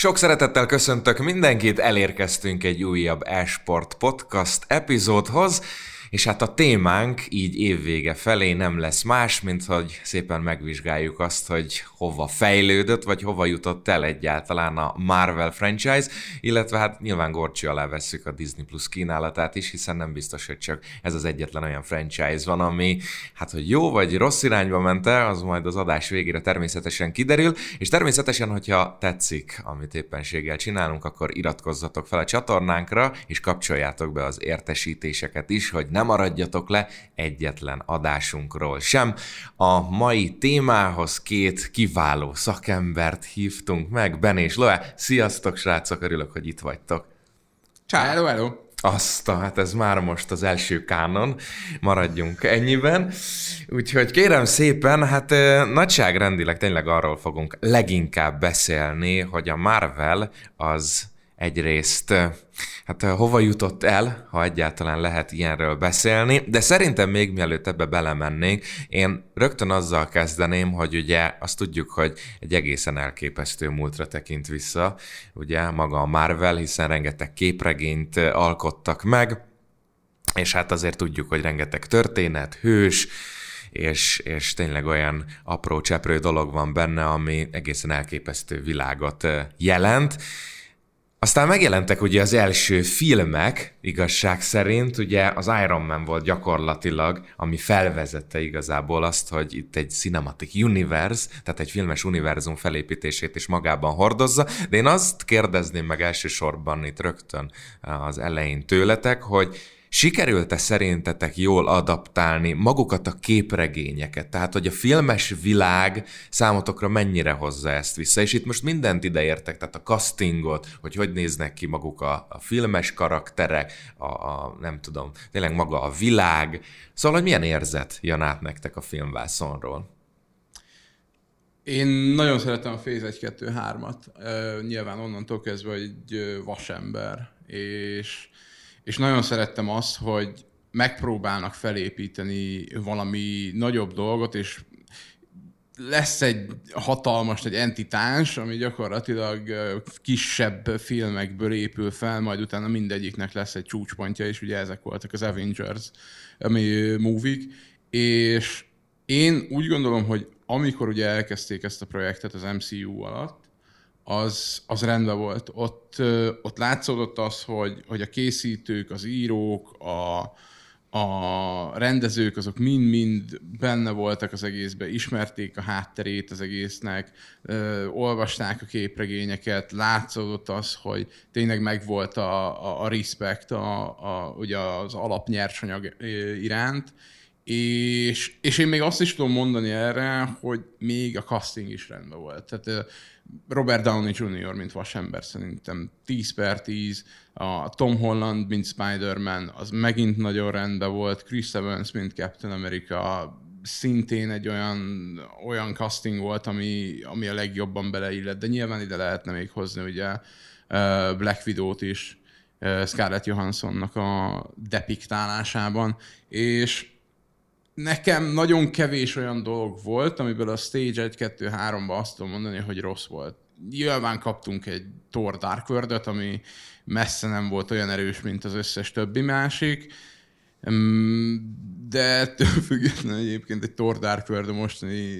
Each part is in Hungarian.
Sok szeretettel köszöntök mindenkit, elérkeztünk egy újabb Esport Podcast epizódhoz, és hát a témánk így évvége felé nem lesz más, mint hogy szépen megvizsgáljuk azt, hogy hova fejlődött, vagy hova jutott el egyáltalán a Marvel franchise, illetve hát nyilván gorcsi alá vesszük a Disney Plus kínálatát is, hiszen nem biztos, hogy csak ez az egyetlen olyan franchise van, ami hát hogy jó vagy rossz irányba ment el, az majd az adás végére természetesen kiderül, és természetesen, hogyha tetszik, amit éppenséggel csinálunk, akkor iratkozzatok fel a csatornánkra, és kapcsoljátok be az értesítéseket is, hogy ne maradjatok le egyetlen adásunkról sem. A mai témához két kiváló szakembert hívtunk meg, Ben és Loe. Sziasztok, srácok, örülök, hogy itt vagytok. Csá, hello, hello. Azt, hát ez már most az első kánon, maradjunk ennyiben. Úgyhogy kérem szépen, hát nagyságrendileg tényleg arról fogunk leginkább beszélni, hogy a Marvel az egyrészt hát hova jutott el, ha egyáltalán lehet ilyenről beszélni, de szerintem még mielőtt ebbe belemennénk, én rögtön azzal kezdeném, hogy ugye azt tudjuk, hogy egy egészen elképesztő múltra tekint vissza, ugye maga a Marvel, hiszen rengeteg képregényt alkottak meg, és hát azért tudjuk, hogy rengeteg történet, hős, és, és tényleg olyan apró cseprő dolog van benne, ami egészen elképesztő világot jelent, aztán megjelentek ugye az első filmek, igazság szerint, ugye az Iron Man volt gyakorlatilag, ami felvezette igazából azt, hogy itt egy cinematic universe, tehát egy filmes univerzum felépítését is magában hordozza, de én azt kérdezném meg elsősorban itt rögtön az elején tőletek, hogy Sikerült-e szerintetek jól adaptálni magukat a képregényeket? Tehát, hogy a filmes világ számotokra mennyire hozza ezt vissza? És itt most mindent ideértek, tehát a castingot, hogy hogy néznek ki maguk a, a filmes karakterek, a, a, nem tudom, tényleg maga a világ. Szóval, hogy milyen érzet jön át nektek a filmvászonról? Én nagyon szeretem a Phase 1-2-3-at. Uh, nyilván onnantól kezdve, hogy vasember, és és nagyon szerettem azt, hogy megpróbálnak felépíteni valami nagyobb dolgot, és lesz egy hatalmas, egy entitás, ami gyakorlatilag kisebb filmekből épül fel, majd utána mindegyiknek lesz egy csúcspontja, és ugye ezek voltak az Avengers ami movie és én úgy gondolom, hogy amikor ugye elkezdték ezt a projektet az MCU alatt, az, az rendben volt. Ott, ott látszódott az, hogy, hogy a készítők, az írók, a, a rendezők, azok mind-mind benne voltak az egészben, ismerték a hátterét az egésznek, ö, olvasták a képregényeket, látszódott az, hogy tényleg megvolt a, a, a respect a, a, ugye az alapnyersanyag iránt, és, és én még azt is tudom mondani erre, hogy még a casting is rendben volt. Tehát Robert Downey Jr., mint vasember szerintem 10 per 10, a Tom Holland, mint Spider-Man, az megint nagyon rendben volt, Chris Evans, mint Captain America, szintén egy olyan, olyan casting volt, ami, ami a legjobban beleillett, de nyilván ide lehetne még hozni ugye Black Widow-t is, Scarlett Johanssonnak a depiktálásában, és nekem nagyon kevés olyan dolog volt, amiből a Stage 1, 2, 3-ba azt tudom mondani, hogy rossz volt. Nyilván kaptunk egy Thor Dark world ami messze nem volt olyan erős, mint az összes többi másik, de ettől függetlenül egyébként egy Thor Dark World a mostani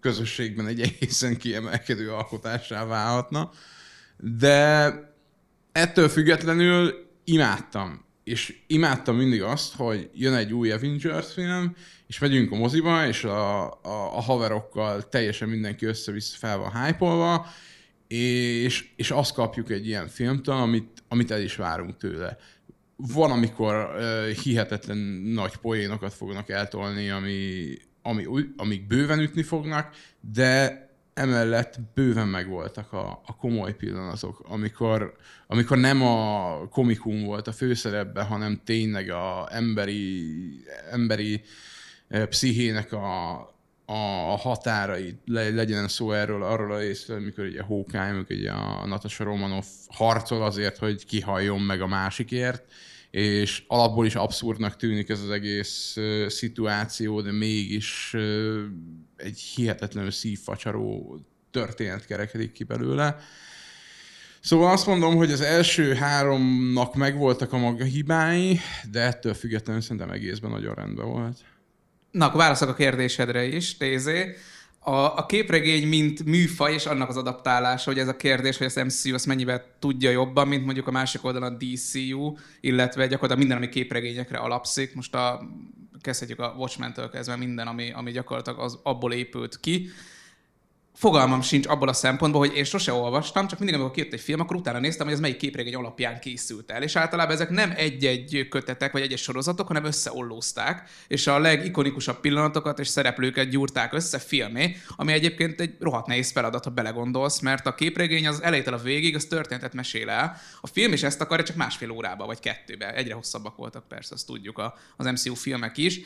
közösségben egy egészen kiemelkedő alkotásá válhatna. De ettől függetlenül imádtam és imádtam mindig azt, hogy jön egy új Avengers film, és megyünk a moziba, és a, a, a haverokkal teljesen mindenki össze-vissza fel van hype és, és azt kapjuk egy ilyen filmtől, amit, amit el is várunk tőle. Van, amikor uh, hihetetlen nagy poénokat fognak eltolni, ami, ami, amik bőven ütni fognak, de emellett bőven megvoltak a, a komoly pillanatok, amikor, amikor nem a komikum volt a főszerepben, hanem tényleg a emberi, emberi eh, pszichének a, a határai, le, legyen szó erről, arról a részről, amikor ugye Hawkeye, amikor ugye a Natasha Romanoff harcol azért, hogy kihalljon meg a másikért, és alapból is abszurdnak tűnik ez az egész szituáció, de mégis egy hihetetlenül szívfacsaró történet kerekedik ki belőle. Szóval azt mondom, hogy az első háromnak megvoltak a maga hibái, de ettől függetlenül szerintem egészben nagyon rendben volt. Na, akkor válaszok a kérdésedre is, Tézé. A, a képregény, mint műfaj, és annak az adaptálása, hogy ez a kérdés, hogy az MCU azt mennyivel tudja jobban, mint mondjuk a másik oldalon a DCU, illetve gyakorlatilag minden, ami képregényekre alapszik. Most a, kezdhetjük a Watchmen-től kezdve minden, ami, ami gyakorlatilag az, abból épült ki fogalmam sincs abból a szempontból, hogy én sose olvastam, csak mindig, amikor kijött egy film, akkor utána néztem, hogy ez melyik képregény alapján készült el. És általában ezek nem egy-egy kötetek vagy egy-egy sorozatok, hanem összeollózták, és a legikonikusabb pillanatokat és szereplőket gyúrták össze filmé, ami egyébként egy rohadt nehéz feladat, ha belegondolsz, mert a képregény az elejétől a végig az történetet mesél el. A film is ezt akarja, csak másfél órába vagy kettőbe. Egyre hosszabbak voltak persze, azt tudjuk az MCU filmek is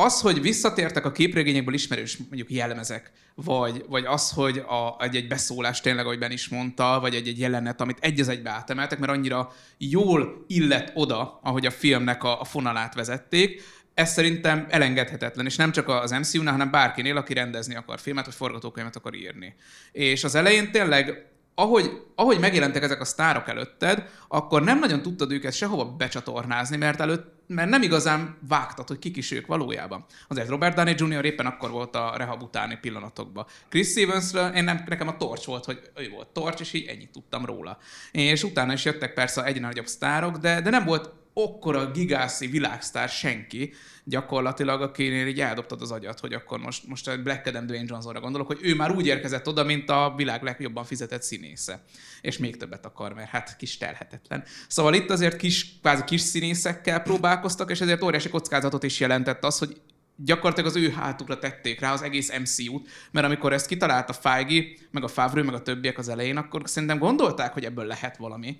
az, hogy visszatértek a képregényekből ismerős mondjuk jellemezek, vagy, vagy az, hogy a, egy, egy beszólás tényleg, ahogy Ben is mondta, vagy egy, egy jelenet, amit egy az egybe átemeltek, mert annyira jól illett oda, ahogy a filmnek a, a fonalát vezették, ez szerintem elengedhetetlen, és nem csak az MCU-nál, hanem bárkinél, aki rendezni akar filmet, vagy forgatókönyvet akar írni. És az elején tényleg ahogy, ahogy megjelentek ezek a sztárok előtted, akkor nem nagyon tudtad őket sehova becsatornázni, mert előtt mert nem igazán vágtad, hogy kik is ők valójában. Azért Robert Downey Jr. éppen akkor volt a rehab utáni pillanatokban. Chris Stevensről én nem, nekem a Torch volt, hogy ő volt Torch, és így ennyit tudtam róla. És utána is jöttek persze egyre nagyobb sztárok, de, de nem volt okkora gigászi világsztár senki, gyakorlatilag, akinél így eldobtad az agyat, hogy akkor most, most a Black Adam Dwayne Johnsonra gondolok, hogy ő már úgy érkezett oda, mint a világ legjobban fizetett színésze. És még többet akar, mert hát kis terhetetlen. Szóval itt azért kis, kvázi kis színészekkel próbálkoztak, és ezért óriási kockázatot is jelentett az, hogy gyakorlatilag az ő hátukra tették rá az egész MCU-t, mert amikor ezt kitalálta Feige, meg a Favreau, meg a többiek az elején, akkor szerintem gondolták, hogy ebből lehet valami.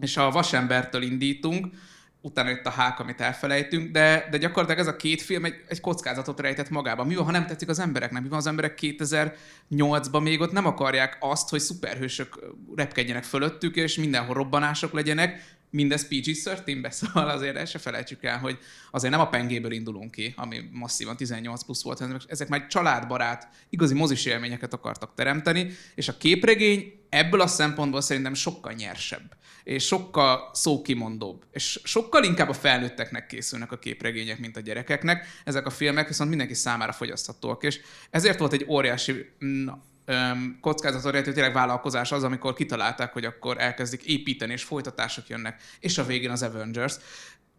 És a Vasembertől indítunk, utána jött a hák, amit elfelejtünk, de, de gyakorlatilag ez a két film egy, egy kockázatot rejtett magában. Mi van, ha nem tetszik az embereknek? Mi van az emberek 2008-ban még ott nem akarják azt, hogy szuperhősök repkedjenek fölöttük, és mindenhol robbanások legyenek, mindez PG-13-be, szóval azért el se felejtsük el, hogy azért nem a pengéből indulunk ki, ami masszívan 18 plusz volt, hanem ezek már családbarát, igazi mozis élményeket akartak teremteni, és a képregény ebből a szempontból szerintem sokkal nyersebb, és sokkal szókimondóbb, és sokkal inkább a felnőtteknek készülnek a képregények, mint a gyerekeknek. Ezek a filmek viszont mindenki számára fogyaszthatóak, és ezért volt egy óriási kockázatorientű tényleg vállalkozás az, amikor kitalálták, hogy akkor elkezdik építeni, és folytatások jönnek, és a végén az Avengers,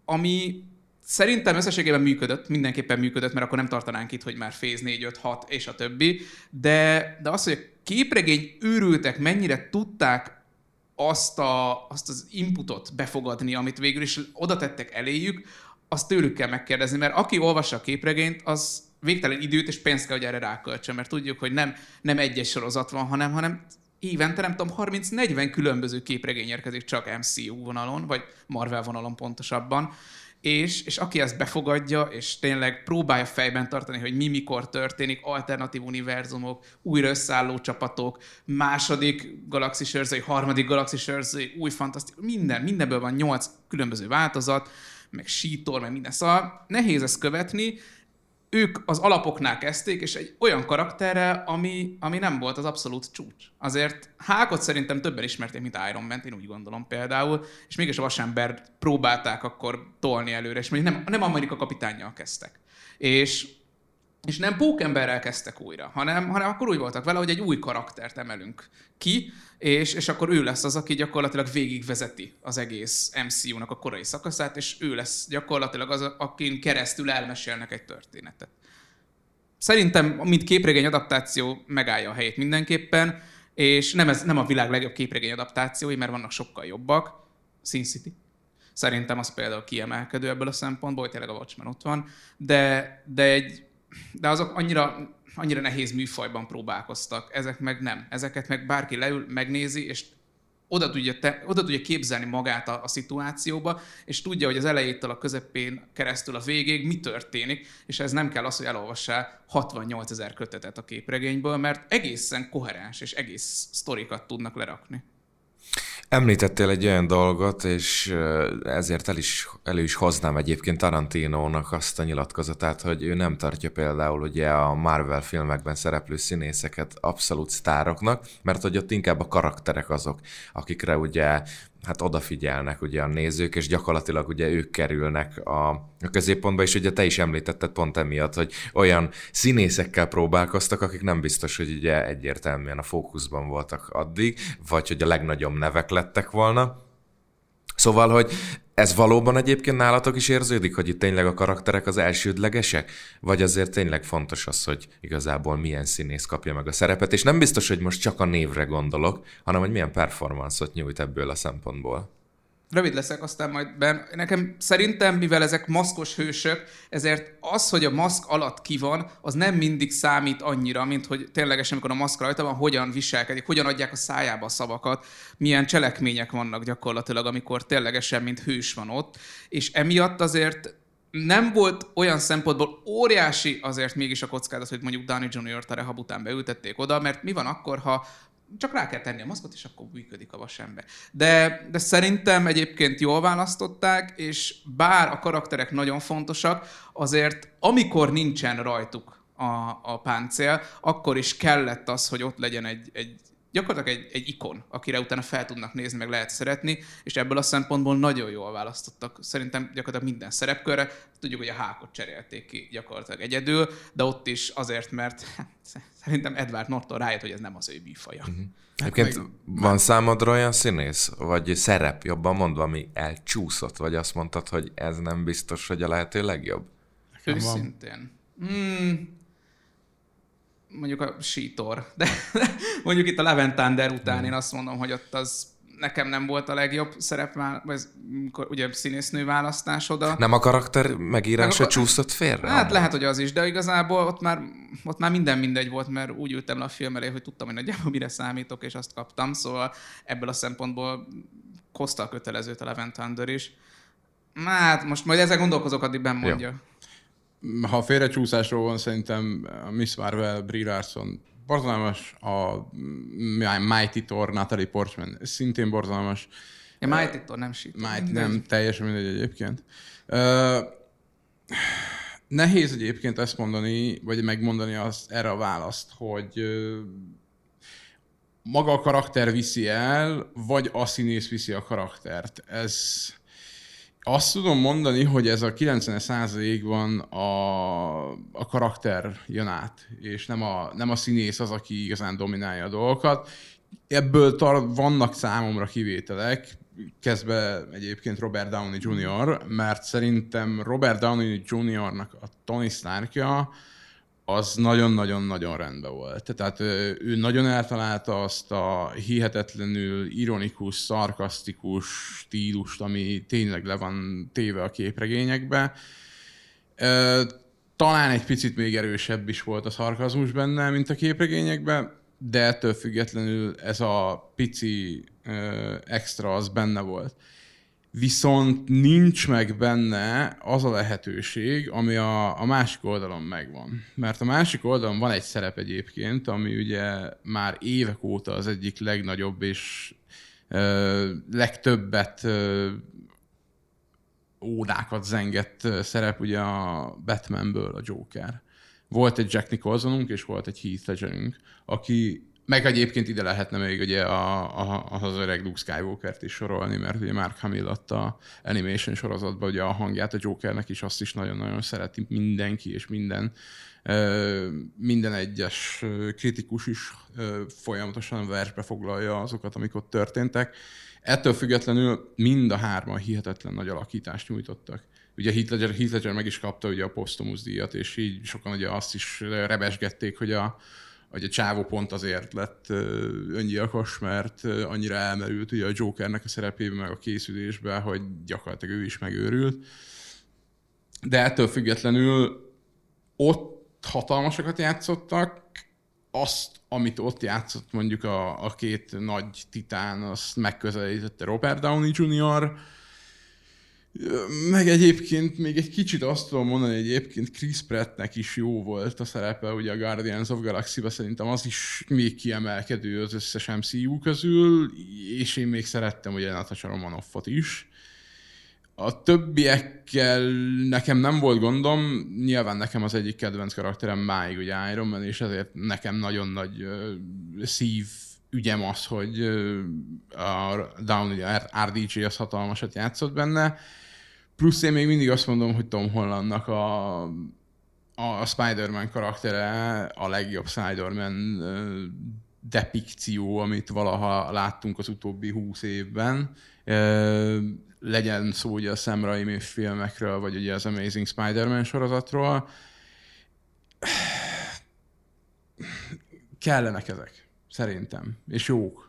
ami Szerintem összességében működött, mindenképpen működött, mert akkor nem tartanánk itt, hogy már Phase 4, 5, 6 és a többi, de, de az, hogy a képregény őrültek mennyire tudták azt, a, azt az inputot befogadni, amit végül is oda tettek eléjük, azt tőlük kell megkérdezni, mert aki olvassa a képregényt, az végtelen időt és pénzt kell, hogy erre ráköltsön, mert tudjuk, hogy nem, nem egyes sorozat van, hanem, hanem évente, nem tudom, 30-40 különböző képregény érkezik csak MCU vonalon, vagy Marvel vonalon pontosabban, és, és aki ezt befogadja, és tényleg próbálja fejben tartani, hogy mi mikor történik, alternatív univerzumok, újra összeálló csapatok, második galaxis őrzői, harmadik galaxis őrzői, új fantasztikus, minden, mindenből van nyolc különböző változat, meg sítor, meg minden. Szóval nehéz ezt követni, ők az alapoknál kezdték, és egy olyan karakterrel, ami, ami nem volt az abszolút csúcs. Azért Hákot szerintem többen ismerték, mint Iron Man, én úgy gondolom például, és mégis a vasember próbálták akkor tolni előre, és még nem, nem Amerika kapitányjal kezdtek. És és nem pókemberrel kezdtek újra, hanem, hanem akkor úgy voltak vele, hogy egy új karaktert emelünk ki, és, és akkor ő lesz az, aki gyakorlatilag végigvezeti az egész MCU-nak a korai szakaszát, és ő lesz gyakorlatilag az, akin keresztül elmesélnek egy történetet. Szerintem, mint képregény adaptáció megállja a helyét mindenképpen, és nem, ez, nem a világ legjobb képregény adaptációi, mert vannak sokkal jobbak. Sin City. Szerintem az például kiemelkedő ebből a szempontból, hogy tényleg a Watchmen ott van, de, de egy de azok annyira, annyira nehéz műfajban próbálkoztak, ezek meg nem. Ezeket meg bárki leül, megnézi, és oda tudja, te, oda tudja képzelni magát a, a szituációba, és tudja, hogy az elejétől a közepén keresztül a végéig mi történik, és ez nem kell az, hogy elolvassál 68 ezer kötetet a képregényből, mert egészen koherens és egész sztorikat tudnak lerakni. Említettél egy olyan dolgot, és ezért el is, elő is hoznám egyébként Tarantinónak azt a nyilatkozatát, hogy ő nem tartja például ugye a Marvel filmekben szereplő színészeket abszolút sztároknak, mert hogy ott inkább a karakterek azok, akikre ugye hát odafigyelnek ugye a nézők, és gyakorlatilag ugye ők kerülnek a, a középpontba, és ugye te is említetted pont emiatt, hogy olyan színészekkel próbálkoztak, akik nem biztos, hogy ugye egyértelműen a fókuszban voltak addig, vagy hogy a legnagyobb nevek lettek volna. Szóval, hogy ez valóban egyébként nálatok is érződik, hogy itt tényleg a karakterek az elsődlegesek? Vagy azért tényleg fontos az, hogy igazából milyen színész kapja meg a szerepet, és nem biztos, hogy most csak a névre gondolok, hanem hogy milyen performance-ot nyújt ebből a szempontból. Rövid leszek, aztán majd ben. Nekem szerintem, mivel ezek maszkos hősök, ezért az, hogy a maszk alatt ki van, az nem mindig számít annyira, mint hogy ténylegesen, amikor a maszk rajta van, hogyan viselkedik, hogyan adják a szájába a szavakat, milyen cselekmények vannak gyakorlatilag, amikor ténylegesen, mint hős van ott. És emiatt azért nem volt olyan szempontból óriási azért mégis a kockázat, hogy mondjuk Danny Jr.-t a rehab után beültették oda, mert mi van akkor, ha csak rá kell tenni a maszkot, és akkor működik a vasember. De, de szerintem egyébként jól választották, és bár a karakterek nagyon fontosak, azért amikor nincsen rajtuk a, a páncél, akkor is kellett az, hogy ott legyen egy, egy gyakorlatilag egy, egy ikon, akire utána fel tudnak nézni, meg lehet szeretni, és ebből a szempontból nagyon jól választottak. Szerintem gyakorlatilag minden szerepkörre. Tudjuk, hogy a hákot cserélték ki gyakorlatilag egyedül, de ott is azért, mert szerintem Edward Norton rájött, hogy ez nem az ő bífaja. Uh-huh. Egyébként meg... van számodra olyan színész, vagy szerep, jobban mondva, ami elcsúszott, vagy azt mondtad, hogy ez nem biztos, hogy a lehető legjobb? Őszintén. Hmm, mondjuk a sítor, de mondjuk itt a Levent után hmm. én azt mondom, hogy ott az nekem nem volt a legjobb szerep, vagy ugye színésznő választás oda. Nem a karakter megírása Meg a... csúszott félre? Hát lehet, hogy az is, de igazából ott már, ott már minden mindegy volt, mert úgy ültem le a film elé, hogy tudtam, hogy nagyjából mire számítok, és azt kaptam, szóval ebből a szempontból hozta a kötelezőt a Levent is. Hát most majd ezzel gondolkozok, addig ben mondja. Jó. Ha félrecsúszásról van, szerintem a Miss Marvel, Brie Larson borzalmas, a Mighty Thor, Natalie Portman szintén borzalmas. Ja, Mighty Thor nem sít. Mighty, nem, teljesen mindegy egyébként. Uh, nehéz egyébként ezt mondani, vagy megmondani azt, erre a választ, hogy uh, maga a karakter viszi el, vagy a színész viszi a karaktert. Ez azt tudom mondani, hogy ez a 90 százalékban a, a karakter jön át, és nem a, nem a színész az, aki igazán dominálja a dolgokat. Ebből tar- vannak számomra kivételek, kezdve egyébként Robert Downey Jr., mert szerintem Robert Downey Jr.-nak a Tony Starkja az nagyon-nagyon-nagyon rendben volt. Tehát ő nagyon eltalálta azt a hihetetlenül ironikus, szarkasztikus stílust, ami tényleg le van téve a képregényekbe. Talán egy picit még erősebb is volt a szarkazmus benne, mint a képregényekben, de ettől függetlenül ez a pici extra az benne volt viszont nincs meg benne az a lehetőség, ami a, a másik oldalon megvan. Mert a másik oldalon van egy szerep egyébként, ami ugye már évek óta az egyik legnagyobb és ö, legtöbbet ö, ódákat zengett szerep ugye a Batmanből a Joker. Volt egy Jack Nicholsonunk, és volt egy Heath Ledgerünk, aki meg egyébként ide lehetne még ugye a, a, az öreg Luke Skywalker-t is sorolni, mert ugye Mark Hamill adta animation sorozatban ugye a hangját a Jokernek is, azt is nagyon-nagyon szereti mindenki, és minden minden egyes kritikus is folyamatosan versbe foglalja azokat, amik ott történtek. Ettől függetlenül mind a hárman hihetetlen nagy alakítást nyújtottak. Ugye Heath Ledger, Heath Ledger meg is kapta ugye a Postumus díjat, és így sokan ugye azt is rebesgették, hogy a, hogy a csávó pont azért lett öngyilkos, mert annyira elmerült ugye a Jokernek a szerepében, meg a készülésben, hogy gyakorlatilag ő is megőrült. De ettől függetlenül ott hatalmasokat játszottak, azt, amit ott játszott mondjuk a, a két nagy titán, azt megközelítette Robert Downey Jr., Meg egyébként még egy kicsit azt tudom mondani, hogy egyébként Chris Prattnek is jó volt a szerepe, ugye a Guardians of Galaxy-ba szerintem az is még kiemelkedő az összes MCU közül, és én még szerettem ugye Natasha Romanoffot is. A többiekkel nekem nem volt gondom, nyilván nekem az egyik kedvenc karakterem máig ugye Iron Man, és ezért nekem nagyon nagy szív ügyem az, hogy a Downey RDJ az hatalmasat játszott benne. Plusz én még mindig azt mondom, hogy Tom Hollandnak a, a Spider-Man karaktere a legjobb Spider-Man depikció, amit valaha láttunk az utóbbi húsz évben. Legyen szó ugye a Sam Raimi filmekről, vagy ugye az Amazing Spider-Man sorozatról. Kellenek ezek, szerintem, és jók.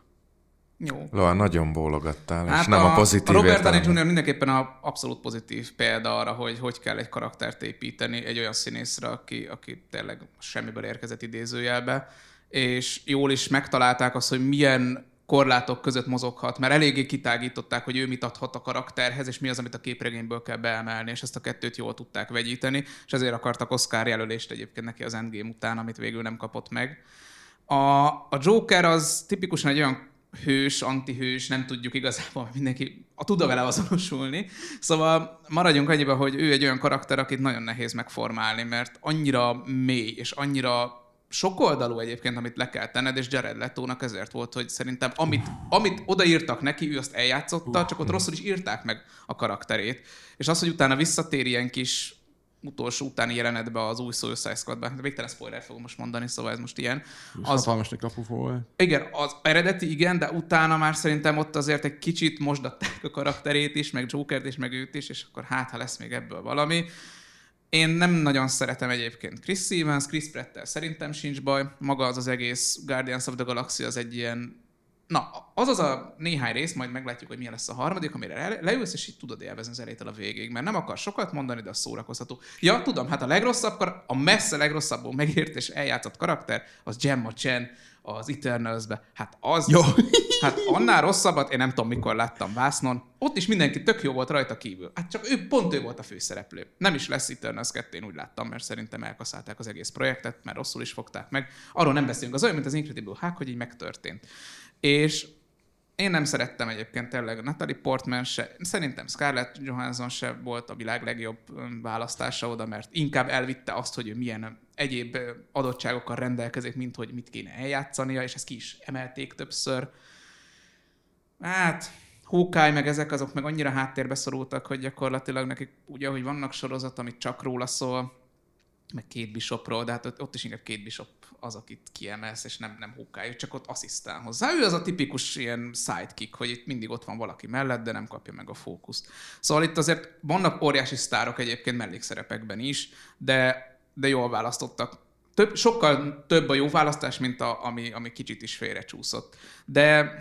Jó. Loa, nagyon bólogattál, hát és nem a, a pozitív A Robert Downey Jr. mindenképpen a abszolút pozitív példa arra, hogy hogy kell egy karaktert építeni egy olyan színészre, aki, aki tényleg semmiből érkezett idézőjelbe, és jól is megtalálták azt, hogy milyen korlátok között mozoghat, mert eléggé kitágították, hogy ő mit adhat a karakterhez, és mi az, amit a képregényből kell beemelni, és ezt a kettőt jól tudták vegyíteni, és ezért akartak Oscar jelölést egyébként neki az Endgame után, amit végül nem kapott meg. A, a Joker az tipikusan egy olyan hős, antihős, nem tudjuk igazából mindenki a tud vele azonosulni. Szóval maradjunk annyiba, hogy ő egy olyan karakter, akit nagyon nehéz megformálni, mert annyira mély és annyira sokoldalú egyébként, amit le kell tenned, és Jared Letónak ezért volt, hogy szerintem amit, amit odaírtak neki, ő azt eljátszotta, csak ott rosszul is írták meg a karakterét. És az, hogy utána visszatér ilyen kis utolsó utáni jelenetbe az új Suicide Squadban. De végtelen spoiler fogom most mondani, szóval ez most ilyen. Az hatalmas kapufó volt. Igen, az eredeti igen, de utána már szerintem ott azért egy kicsit mosdatták a karakterét is, meg Jokert is, meg őt is, és akkor hát, ha lesz még ebből valami. Én nem nagyon szeretem egyébként Chris Evans, Chris Pratt szerintem sincs baj. Maga az az egész Guardians of the Galaxy az egy ilyen Na, az az a néhány rész, majd meglátjuk, hogy milyen lesz a harmadik, amire leülsz, és így tudod élvezni az elejétől a végig, mert nem akar sokat mondani, de a szórakoztató. Ja, tudom, hát a legrosszabb, a messze legrosszabbul megért és eljátszott karakter, az Gemma Chen az eternals -be. Hát az, jó. hát annál rosszabbat én nem tudom, mikor láttam Vásznon. Ott is mindenki tök jó volt rajta kívül. Hát csak ő, pont ő volt a főszereplő. Nem is lesz Eternals 2, én úgy láttam, mert szerintem elkaszálták az egész projektet, mert rosszul is fogták meg. Arról nem beszélünk, az olyan, mint az Incredible Hulk, hogy így megtörtént. És én nem szerettem egyébként tényleg Natalie Portman se, szerintem Scarlett Johansson se volt a világ legjobb választása oda, mert inkább elvitte azt, hogy ő milyen egyéb adottságokkal rendelkezik, mint hogy mit kéne eljátszania, és ezt ki is emelték többször. Hát, Hawkeye meg ezek azok meg annyira háttérbe szorultak, hogy gyakorlatilag nekik ugye, hogy vannak sorozat, amit csak róla szól, meg két Bishopról, de hát ott, is inkább két Bishop az, akit kiemelsz, és nem, nem Hawkeye, csak ott asszisztál hozzá. Ő az a tipikus ilyen sidekick, hogy itt mindig ott van valaki mellett, de nem kapja meg a fókuszt. Szóval itt azért vannak óriási sztárok egyébként mellékszerepekben is, de, de jól választottak. Több, sokkal több a jó választás, mint a, ami, ami kicsit is félrecsúszott. De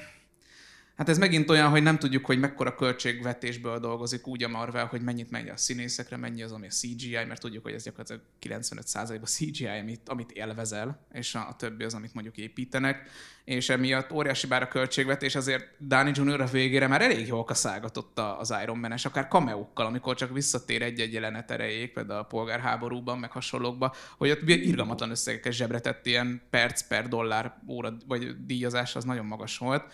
Hát ez megint olyan, hogy nem tudjuk, hogy mekkora költségvetésből dolgozik úgy a Marvel, hogy mennyit megy a színészekre, mennyi az, ami a CGI, mert tudjuk, hogy ez gyakorlatilag 95%-ban CGI, amit, amit élvezel, és a, a többi az, amit mondjuk építenek, és emiatt óriási bár a költségvetés, azért Danny Jr. a végére már elég jól kaszálgatott az Iron Man-es, akár kameókkal, amikor csak visszatér egy-egy jelenet erejéig, például a polgárháborúban, meg hasonlókban, hogy ott irgalmatlan összegeket zsebre tett, ilyen perc per dollár óra, vagy díjazás az nagyon magas volt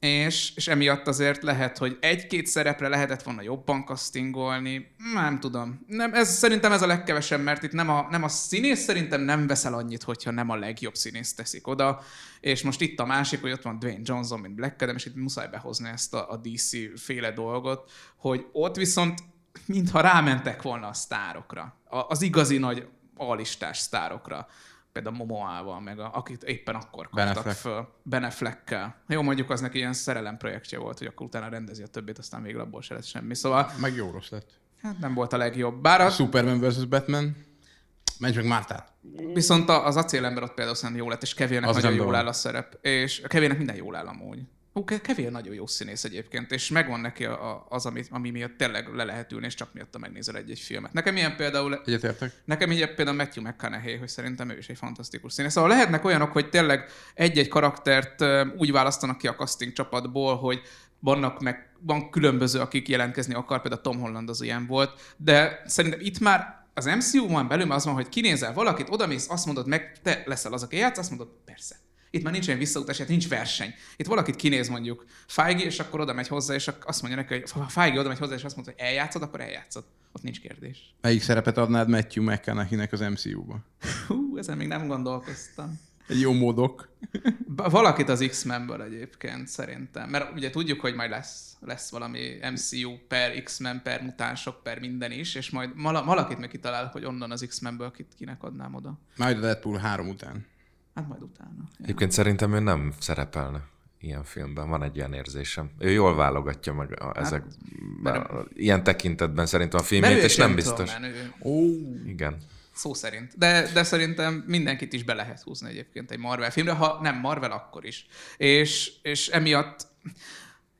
és, és emiatt azért lehet, hogy egy-két szerepre lehetett volna jobban castingolni, nem tudom. Nem, ez, szerintem ez a legkevesebb, mert itt nem a, nem a színész szerintem nem veszel annyit, hogyha nem a legjobb színész teszik oda, és most itt a másik, hogy ott van Dwayne Johnson, mint Black Adam, és itt muszáj behozni ezt a, a DC féle dolgot, hogy ott viszont mintha rámentek volna a sztárokra, a, az igazi nagy alistás sztárokra például Momoával, meg a, akit éppen akkor kaptak Beneflek. föl. Beneflekkel. Jó, mondjuk az neki ilyen szerelem projektje volt, hogy akkor utána rendezi a többit, aztán végül abból se lett semmi. Szóval... Meg jó rossz lett. Hát nem volt a legjobb. Bár a... Superman vs. Batman. Menj meg Mártát. Viszont az acélember ott például szerintem jó lett, és Kevinnek nagyon jól áll a szerep. És Kevinnek minden jól áll amúgy. Ó, Kevin nagyon jó színész egyébként, és megvan neki a, a, az, ami, ami miatt tényleg le lehet ülni, és csak miatt megnézel egy-egy filmet. Nekem ilyen például... Egyetértek. Nekem ilyen például Matthew McConaughey, hogy szerintem ő is egy fantasztikus színész. Szóval lehetnek olyanok, hogy tényleg egy-egy karaktert úgy választanak ki a casting csapatból, hogy vannak meg, van különböző, akik jelentkezni akar, például Tom Holland az ilyen volt, de szerintem itt már az MCU-ban belül az van, hogy kinézel valakit, odamész, azt mondod meg, te leszel az, aki játsz, azt mondod, persze. Itt már nincs olyan visszautás, hát nincs verseny. Itt valakit kinéz mondjuk Feige, és akkor oda megy hozzá, és azt mondja neki, hogy ha Feige oda megy hozzá, és azt mondja, hogy eljátszod, akkor eljátszod. Ott nincs kérdés. Melyik szerepet adnád Matthew McConaughey-nek az MCU-ba? Hú, ezen még nem gondolkoztam. Egy jó módok. Valakit az X-Menből egyébként szerintem. Mert ugye tudjuk, hogy majd lesz, lesz valami MCU per X-Men, per mutánsok, per minden is, és majd valakit meg kitalálok, hogy onnan az X-Menből kit, kinek adnám oda. Majd a Deadpool három után. Hát majd utána. Ja. Egyébként szerintem ő nem szerepelne ilyen filmben. Van egy ilyen érzésem. Ő jól válogatja meg a, hát, ezek, mert, a, ilyen tekintetben szerintem a filmjét, és nem biztos. Ó, igen. Szó szerint. De, de szerintem mindenkit is be lehet húzni egyébként egy Marvel filmre, ha nem Marvel, akkor is. És, és emiatt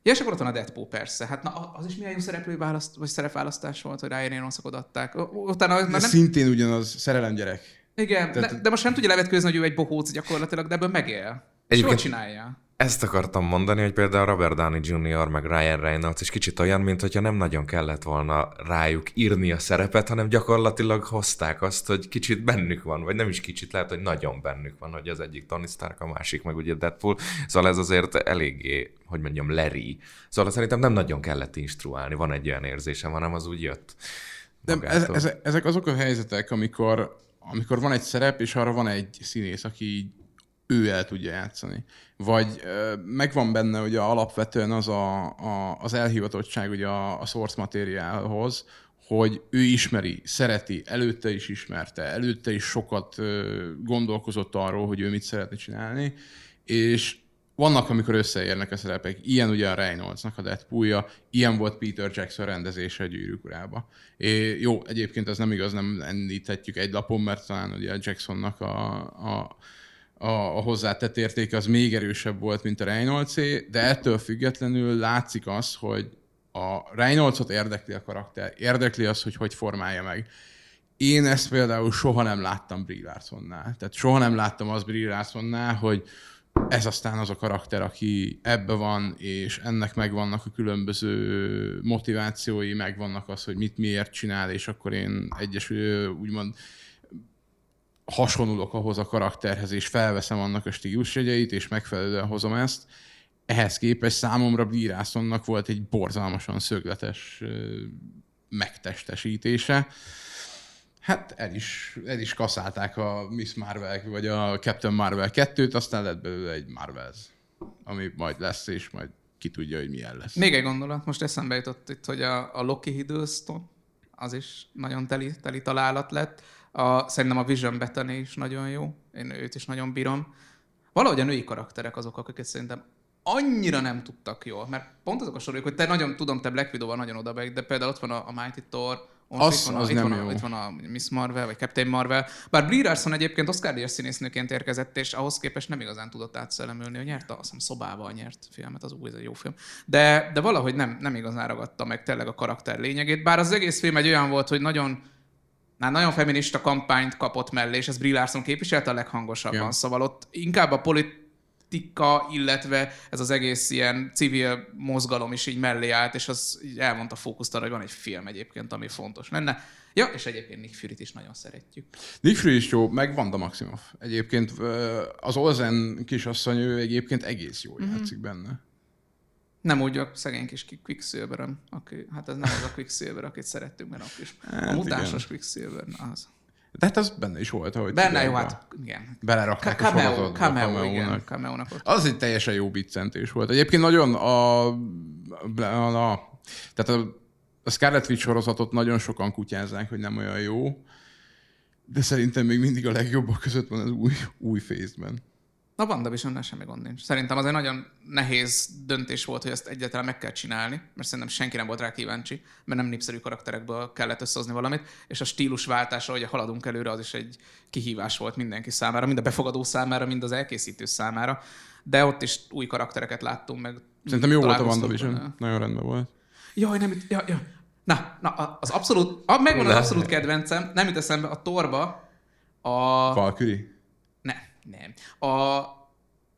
Ja, és akkor ott van a Deadpool persze. Hát na, az is milyen jó szereplő választ, vagy szerepválasztás volt, hogy Ryan Reynoldsot adták. Utána, már nem... Szintén ugyanaz, szerelem gyerek. Igen, Tehát... de, de, most nem tudja levetkőzni, hogy ő egy bohóc gyakorlatilag, de ebből megél. Egyébként... És jól csinálja. Ezt akartam mondani, hogy például Robert Downey Jr. meg Ryan Reynolds is kicsit olyan, mint hogyha nem nagyon kellett volna rájuk írni a szerepet, hanem gyakorlatilag hozták azt, hogy kicsit bennük van, vagy nem is kicsit, lehet, hogy nagyon bennük van, hogy az egyik Tony Stark, a másik meg ugye Deadpool. Szóval ez azért eléggé, hogy mondjam, leri. Szóval szerintem nem nagyon kellett instruálni, van egy olyan érzésem, hanem az úgy jött. De ez, ez, ezek azok a helyzetek, amikor, amikor van egy szerep, és arra van egy színész, aki így ő el tudja játszani. Vagy megvan benne ugye alapvetően az a, a, az elhivatottság ugye a, a source materiálhoz, hogy ő ismeri, szereti, előtte is ismerte, előtte is sokat gondolkozott arról, hogy ő mit szeretne csinálni, és vannak, amikor összeérnek a szerepek. Ilyen ugye a Reynoldsnak a Deadpoolja, ilyen volt Peter Jackson rendezése a gyűrűk urába. É, jó, egyébként ez nem igaz, nem említhetjük egy lapon, mert talán ugye a Jacksonnak a, a a, a hozzátett értéke az még erősebb volt, mint a reynolds de ettől függetlenül látszik az, hogy a Reynoldsot érdekli a karakter, érdekli az, hogy hogy formálja meg. Én ezt például soha nem láttam Brie Larsonnál. Tehát soha nem láttam az Brie Larsonnál, hogy ez aztán az a karakter, aki ebbe van, és ennek megvannak a különböző motivációi, megvannak az, hogy mit miért csinál, és akkor én egyes úgymond hasonulok ahhoz a karakterhez, és felveszem annak a stílusjegyeit, és megfelelően hozom ezt. Ehhez képest számomra Bírászonnak volt egy borzalmasan szögletes megtestesítése. Hát el is, el is kaszálták a Miss Marvel vagy a Captain Marvel 2-t, aztán lett belőle egy Marvels, ami majd lesz, és majd ki tudja, hogy milyen lesz. Még egy gondolat, most eszembe jutott itt, hogy a, a Loki Hiddleston, az is nagyon teli, teli találat lett a, szerintem a Vision Bethany is nagyon jó, én őt is nagyon bírom. Valahogy a női karakterek azok, akiket szerintem annyira nem tudtak jól, mert pont azok a sorok, hogy te nagyon tudom, te Black Widow-val nagyon oda de például ott van a, a Mighty Thor, az, itt van, az itt, nem van jó. A, itt van a Miss Marvel, vagy Captain Marvel. Bár Brie Larson egyébként Oscar díjas színésznőként érkezett, és ahhoz képest nem igazán tudott átszellemülni, hogy nyerte, azt hiszem szobával nyert filmet, az új, ez egy jó film. De, de valahogy nem, nem igazán ragadta meg tényleg a karakter lényegét, bár az egész film egy olyan volt, hogy nagyon már nagyon feminista kampányt kapott mellé, és ez Brie Larson képviselte a leghangosabban. Yeah. Szóval ott inkább a politika, illetve ez az egész ilyen civil mozgalom is így mellé állt, és az így elmondta fókuszt arra, hogy van egy film egyébként, ami fontos lenne. Ja, és egyébként Nick Fury-t is nagyon szeretjük. Nick Fury is jó, meg Vanda Maximoff. Egyébként az Olsen kisasszony, ő egyébként egész jó mm-hmm. játszik benne. Nem úgy a szegény kis quicksilver aki, hát ez nem az a Quicksilver, akit szerettünk, mert akkor is. Hát, a mutánsos igen. Quicksilver, na az. De hát az benne is volt, ahogy Benne, jó, hát igen. Belerakták Ka- cameo, a cameo, igen, cameo-nak ott. Az egy teljesen jó biccentés volt. Egyébként nagyon a, a, a tehát a, a Scarlet Witch sorozatot nagyon sokan kutyázzák, hogy nem olyan jó, de szerintem még mindig a legjobbak között van az új, új fészben. A WandaVisionnál semmi gond nincs. Szerintem az egy nagyon nehéz döntés volt, hogy ezt egyáltalán meg kell csinálni, mert szerintem senki nem volt rá kíváncsi, mert nem népszerű karakterekből kellett összehozni valamit, és a stílusváltása, hogy haladunk előre, az is egy kihívás volt mindenki számára, mind a befogadó számára, mind az elkészítő számára. De ott is új karaktereket láttunk meg. Szerintem jó volt a WandaVision, nagyon rendben volt. Jaj, nem, ja, ja. Na, na, az abszolút, a, megvan az abszolút kedvencem, nem jut eszembe, a torba a... Valkyrie? Nem. A,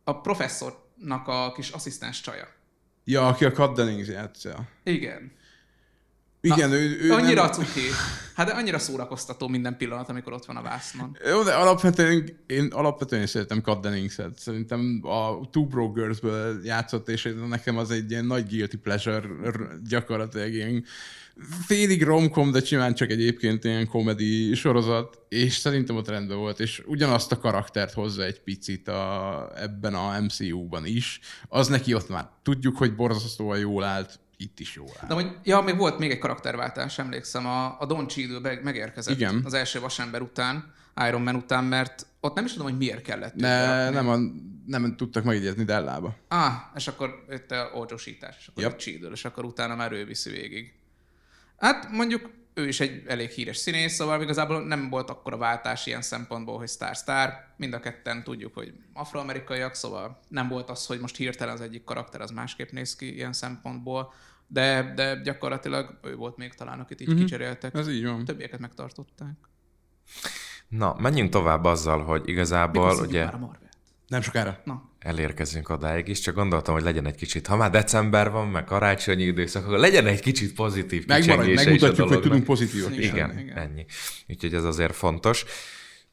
a professzornak a kis asszisztens csaja. Ja, aki a Kat Dennings játsza. Igen. Igen, Na, ő, ő annyira nem... cuki. Hát de annyira szórakoztató minden pillanat, amikor ott van a vásznon. Jó, de alapvetően én alapvetően szeretem Kat Dennings-et. Szerintem a Two Brokers-ből játszott, és nekem az egy ilyen nagy guilty pleasure gyakorlatilag ilyen félig romkom, de csimán csak egyébként ilyen komedi sorozat, és szerintem ott rendben volt, és ugyanazt a karaktert hozza egy picit a, ebben a MCU-ban is. Az neki ott már tudjuk, hogy borzasztóan jól állt, itt is jól áll. De hogy, ja, még volt még egy karakterváltás, emlékszem, a, a Don Cheadle megérkezett Igen. az első vasember után, Iron Man után, mert ott nem is tudom, hogy miért kellett. Ne, nem, a, nem tudtak megegyezni Dellába. Ah, és akkor jött a olcsósítás, és akkor yep. Cheadle, és akkor utána már ő viszi végig. Hát mondjuk ő is egy elég híres színész, szóval igazából nem volt akkor a váltás ilyen szempontból, hogy sztár-sztár. Mind a ketten tudjuk, hogy afroamerikaiak, szóval nem volt az, hogy most hirtelen az egyik karakter az másképp néz ki ilyen szempontból, de, de gyakorlatilag ő volt még talán, akit így Mhm. mm-hmm. kicseréltek. Ez így van. Többieket megtartották. Na, menjünk tovább azzal, hogy igazából Mikor ugye már a Marvel? Nem sokára. Na, elérkezünk odáig is, csak gondoltam, hogy legyen egy kicsit, ha már december van, meg karácsonyi időszak, akkor legyen egy kicsit pozitív Megmarad, megmutatjuk, hogy tudunk pozitívak is Igen. Igen, ennyi. Úgyhogy ez azért fontos.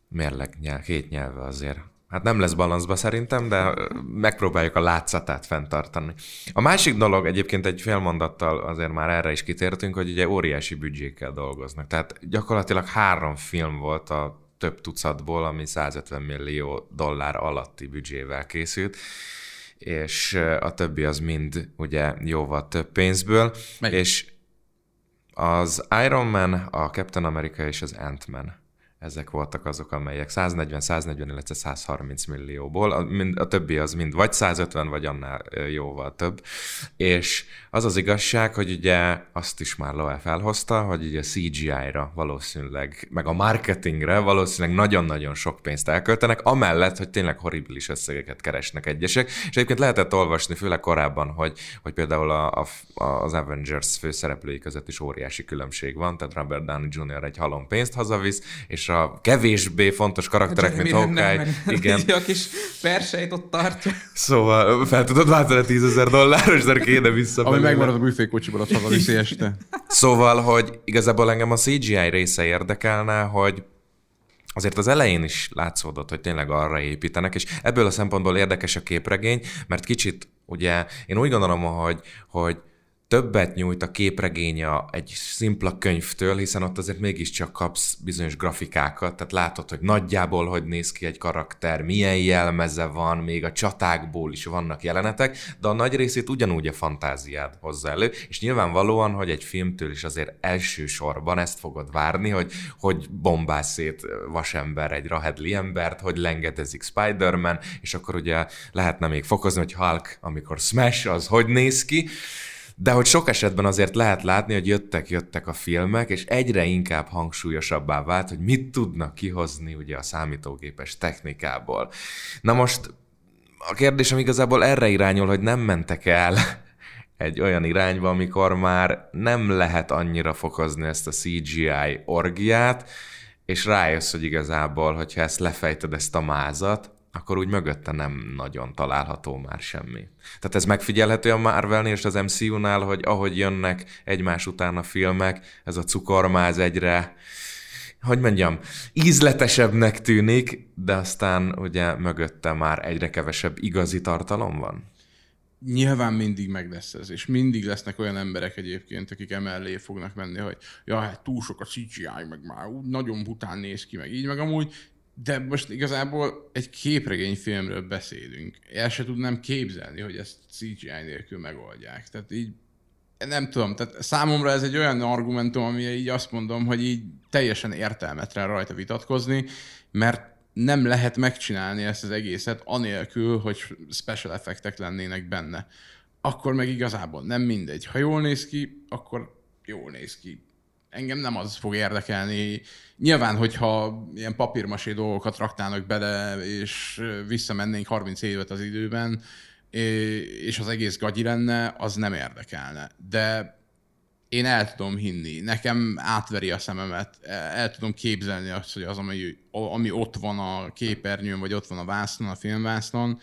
Mérleg nyelv, két nyelve azért. Hát nem lesz balanszba szerintem, de megpróbáljuk a látszatát fenntartani. A másik dolog, egyébként egy fél mondattal azért már erre is kitértünk, hogy ugye óriási büdzsékkel dolgoznak. Tehát gyakorlatilag három film volt a több tucatból, ami 150 millió dollár alatti büdzsével készült és a többi az mind ugye jóval több pénzből, Melyik? és az Iron Man, a Captain America és az Ant-Man. Ezek voltak azok, amelyek 140, 140, illetve 130 millióból, a, mind, a többi az mind vagy 150, vagy annál jóval több. És az az igazság, hogy ugye azt is már Loe felhozta, hogy ugye CGI-ra valószínűleg, meg a marketingre valószínűleg nagyon-nagyon sok pénzt elköltenek, amellett, hogy tényleg horribilis összegeket keresnek egyesek. És egyébként lehetett olvasni, főleg korábban, hogy, hogy például a, a, az Avengers főszereplői között is óriási különbség van, tehát Robert Downey Jr. egy halom pénzt hazavisz, és a kevésbé fontos karakterek, mint Jeremy Renner Hawkeye, igen, A kis verseit ott tartja. Szóval fel tudod váltani a 10 ezer dolláros, de kéne vissza. Ami megmarad a büfékocsiból, azt hazaviszi este. Szóval, hogy igazából engem a CGI része érdekelne, hogy azért az elején is látszódott, hogy tényleg arra építenek, és ebből a szempontból érdekes a képregény, mert kicsit, ugye, én úgy gondolom, hogy, hogy többet nyújt a képregény egy szimpla könyvtől, hiszen ott azért mégiscsak kapsz bizonyos grafikákat, tehát látod, hogy nagyjából hogy néz ki egy karakter, milyen jelmeze van, még a csatákból is vannak jelenetek, de a nagy részét ugyanúgy a fantáziád hozza elő, és nyilvánvalóan, hogy egy filmtől is azért elsősorban ezt fogod várni, hogy, hogy bombáz szét vasember egy rahedli embert, hogy lengedezik Spider-Man, és akkor ugye lehetne még fokozni, hogy Hulk, amikor Smash, az hogy néz ki, de hogy sok esetben azért lehet látni, hogy jöttek-jöttek a filmek, és egyre inkább hangsúlyosabbá vált, hogy mit tudnak kihozni ugye a számítógépes technikából. Na most a kérdésem igazából erre irányul, hogy nem mentek el egy olyan irányba, amikor már nem lehet annyira fokozni ezt a CGI orgiát, és rájössz, hogy igazából, hogyha ezt lefejted, ezt a mázat, akkor úgy mögötte nem nagyon található már semmi. Tehát ez megfigyelhető a Marvelnél és az MCU-nál, hogy ahogy jönnek egymás után a filmek, ez a cukormáz egyre, hogy mondjam, ízletesebbnek tűnik, de aztán ugye mögötte már egyre kevesebb igazi tartalom van. Nyilván mindig meg lesz ez, és mindig lesznek olyan emberek egyébként, akik emellé fognak menni, hogy ja, hát túl sok a CGI, meg már úgy nagyon bután néz ki, meg így, meg amúgy, de most igazából egy képregényfilmről beszélünk. El se tudnám képzelni, hogy ezt CGI nélkül megoldják. Tehát így nem tudom, tehát számomra ez egy olyan argumentum, ami így azt mondom, hogy így teljesen értelmetlen rajta vitatkozni, mert nem lehet megcsinálni ezt az egészet anélkül, hogy special effektek lennének benne. Akkor meg igazából nem mindegy. Ha jól néz ki, akkor jól néz ki. Engem nem az fog érdekelni. Nyilván, hogyha ilyen papírmasé dolgokat raknának bele, és visszamennénk 30 évet az időben, és az egész gagyi lenne, az nem érdekelne. De én el tudom hinni, nekem átveri a szememet, el tudom képzelni azt, hogy az, ami, ami ott van a képernyőn, vagy ott van a vásznon, a filmvásznon,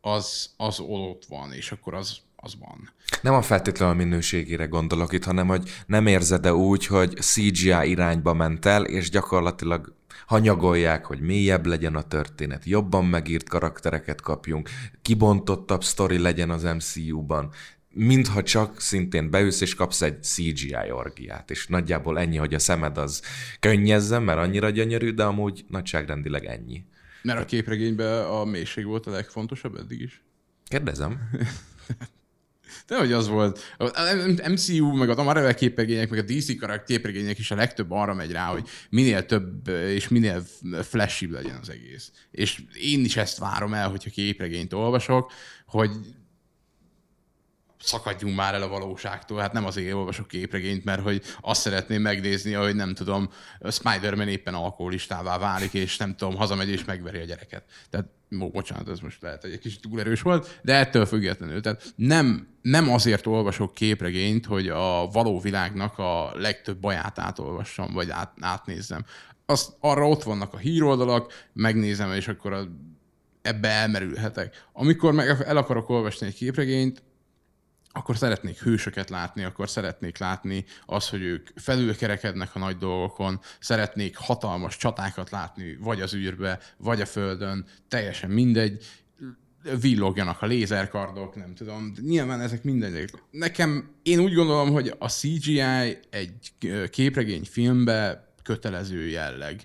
az, az ott van, és akkor az, van. Nem a feltétlenül a minőségére gondolok itt, hanem hogy nem érzed-e úgy, hogy CGI irányba ment el, és gyakorlatilag hanyagolják, hogy mélyebb legyen a történet, jobban megírt karaktereket kapjunk, kibontottabb sztori legyen az MCU-ban, mintha csak szintén beülsz és kapsz egy CGI orgiát, és nagyjából ennyi, hogy a szemed az könnyezzen, mert annyira gyönyörű, de amúgy nagyságrendileg ennyi. Mert a képregényben a mélység volt a legfontosabb eddig is. Kérdezem. De hogy az volt. A MCU, meg a Marvel képregények, meg a DC karak képregények is a legtöbb arra megy rá, hogy minél több és minél flashy legyen az egész. És én is ezt várom el, hogyha képregényt olvasok, hogy szakadjunk már el a valóságtól. Hát nem azért olvasok képregényt, mert hogy azt szeretném megnézni, hogy nem tudom, Spider-Man éppen alkoholistává válik, és nem tudom, hazamegy és megveri a gyereket. Tehát, ó, bocsánat, ez most lehet, hogy egy kicsit túl erős volt, de ettől függetlenül. Tehát nem, nem azért olvasok képregényt, hogy a való világnak a legtöbb baját átolvassam, vagy át, átnézzem. Azt, arra ott vannak a híroldalak, megnézem, és akkor a, ebbe elmerülhetek. Amikor meg el akarok olvasni egy képregényt, akkor szeretnék hősöket látni, akkor szeretnék látni az, hogy ők felülkerekednek a nagy dolgokon, szeretnék hatalmas csatákat látni, vagy az űrbe, vagy a földön, teljesen mindegy, villogjanak a lézerkardok, nem tudom. Nyilván ezek minden. Nekem, én úgy gondolom, hogy a CGI egy képregény filmbe kötelező jelleg.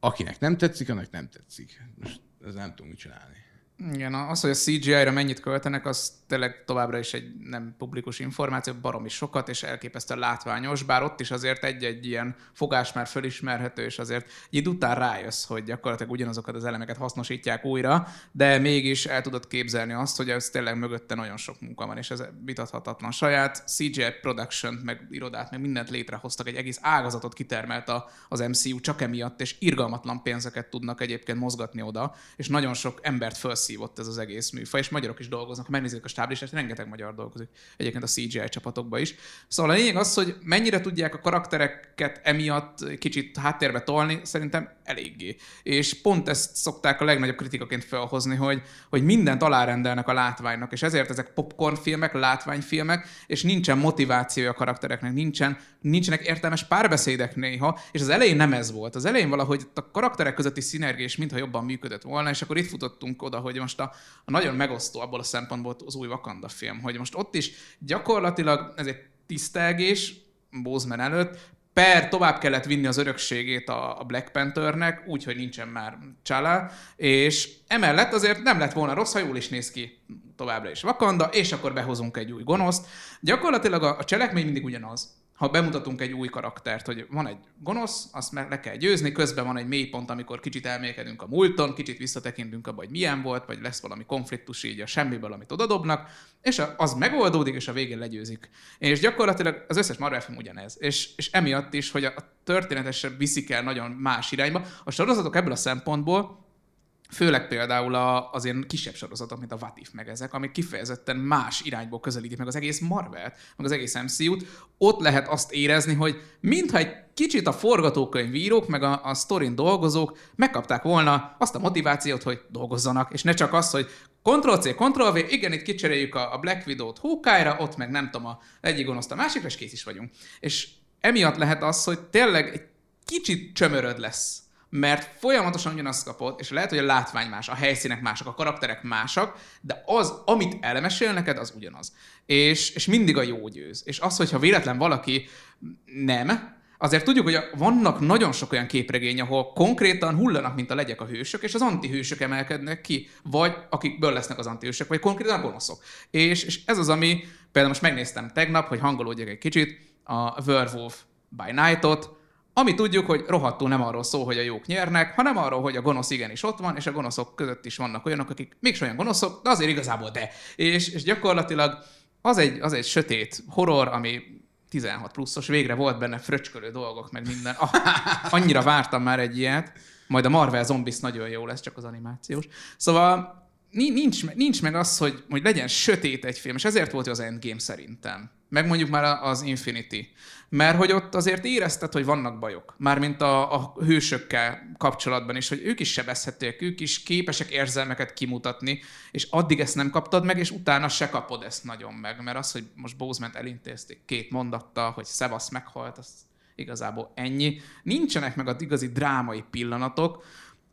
Akinek nem tetszik, annak nem tetszik. Most ez nem tudunk csinálni. Igen, az, hogy a CGI-ra mennyit költenek, az tényleg továbbra is egy nem publikus információ, baromi sokat, és elképesztően látványos, bár ott is azért egy-egy ilyen fogás már fölismerhető, és azért egy idő után rájössz, hogy gyakorlatilag ugyanazokat az elemeket hasznosítják újra, de mégis el tudod képzelni azt, hogy ez tényleg mögötte nagyon sok munka van, és ez vitathatatlan. Saját CGI production, meg irodát, meg mindent létrehoztak, egy egész ágazatot kitermelt az MCU csak emiatt, és irgalmatlan pénzeket tudnak egyébként mozgatni oda, és nagyon sok embert felszívott ez az egész műfaj, és magyarok is dolgoznak. Megnézzük a stáblistát, rengeteg magyar dolgozik egyébként a CGI csapatokban is. Szóval a lényeg az, hogy mennyire tudják a karaktereket emiatt kicsit háttérbe tolni, szerintem eléggé. És pont ezt szokták a legnagyobb kritikaként felhozni, hogy, hogy mindent alárendelnek a látványnak, és ezért ezek popcorn filmek, látványfilmek, és nincsen motivációja a karaktereknek, nincsen, nincsenek értelmes párbeszédek néha, és az elején nem ez volt. Az elején valahogy a karakterek közötti szinergés mintha jobban működött volna, és akkor itt futottunk oda, hogy most a, a nagyon megosztó abból a szempontból az új Wakanda film, hogy most ott is gyakorlatilag ez egy tisztelgés Bozeman előtt, per tovább kellett vinni az örökségét a Black Panthernek, úgyhogy nincsen már Chala, és emellett azért nem lett volna rossz, ha jól is néz ki továbbra is Wakanda, és akkor behozunk egy új gonoszt. Gyakorlatilag a, a cselekmény mindig ugyanaz ha bemutatunk egy új karaktert, hogy van egy gonosz, azt meg le kell győzni, közben van egy mélypont, amikor kicsit elmélkedünk a múlton, kicsit visszatekintünk abba, hogy milyen volt, vagy lesz valami konfliktus így a semmiből, amit odadobnak, és az megoldódik, és a végén legyőzik. És gyakorlatilag az összes Marvel film ugyanez. És, és emiatt is, hogy a történetesen viszik el nagyon más irányba. A sorozatok ebből a szempontból Főleg például a, az ilyen kisebb sorozatok, mint a What If, meg ezek, amik kifejezetten más irányból közelítik meg az egész Marvel-t, meg az egész MCU-t, ott lehet azt érezni, hogy mintha egy kicsit a forgatókönyvírók, meg a, a sztorin dolgozók megkapták volna azt a motivációt, hogy dolgozzanak, és ne csak az, hogy Ctrl-C, Ctrl-V, igen, itt kicseréljük a, a Black Widow-t Hawkeye-ra, ott meg nem tudom, a egyik gonoszt a másikra, és kész is vagyunk. És emiatt lehet az, hogy tényleg egy kicsit csömöröd lesz mert folyamatosan ugyanazt kapod, és lehet, hogy a látvány más, a helyszínek mások, a karakterek másak, de az, amit elmesél neked, az ugyanaz. És, és mindig a jó győz. És az, hogyha véletlen valaki nem, azért tudjuk, hogy vannak nagyon sok olyan képregény, ahol konkrétan hullanak, mint a legyek a hősök, és az antihősök emelkednek ki, vagy akikből lesznek az antihősök, vagy konkrétan a gonoszok. És, és ez az, ami például most megnéztem tegnap, hogy hangolódjak egy kicsit, a Werewolf by Night-ot, ami tudjuk, hogy rohadtul nem arról szól, hogy a jók nyernek, hanem arról, hogy a gonosz igenis ott van, és a gonoszok között is vannak olyanok, akik még olyan gonoszok, de azért igazából de. És, és gyakorlatilag az egy, az egy sötét horror, ami 16 pluszos, végre volt benne fröcskölő dolgok, meg minden. Ah, annyira vártam már egy ilyet. Majd a Marvel Zombies nagyon jó lesz, csak az animációs. Szóval nincs, nincs meg az, hogy, hogy legyen sötét egy film, és ezért volt az Endgame szerintem. Meg mondjuk már az Infinity. Mert hogy ott azért érezted, hogy vannak bajok. Mármint a, a hősökkel kapcsolatban is, hogy ők is sebezhetőek, ők is képesek érzelmeket kimutatni, és addig ezt nem kaptad meg, és utána se kapod ezt nagyon meg. Mert az, hogy most Bowsment elintézték két mondattal, hogy Szevasz meghalt, az igazából ennyi. Nincsenek meg az igazi drámai pillanatok,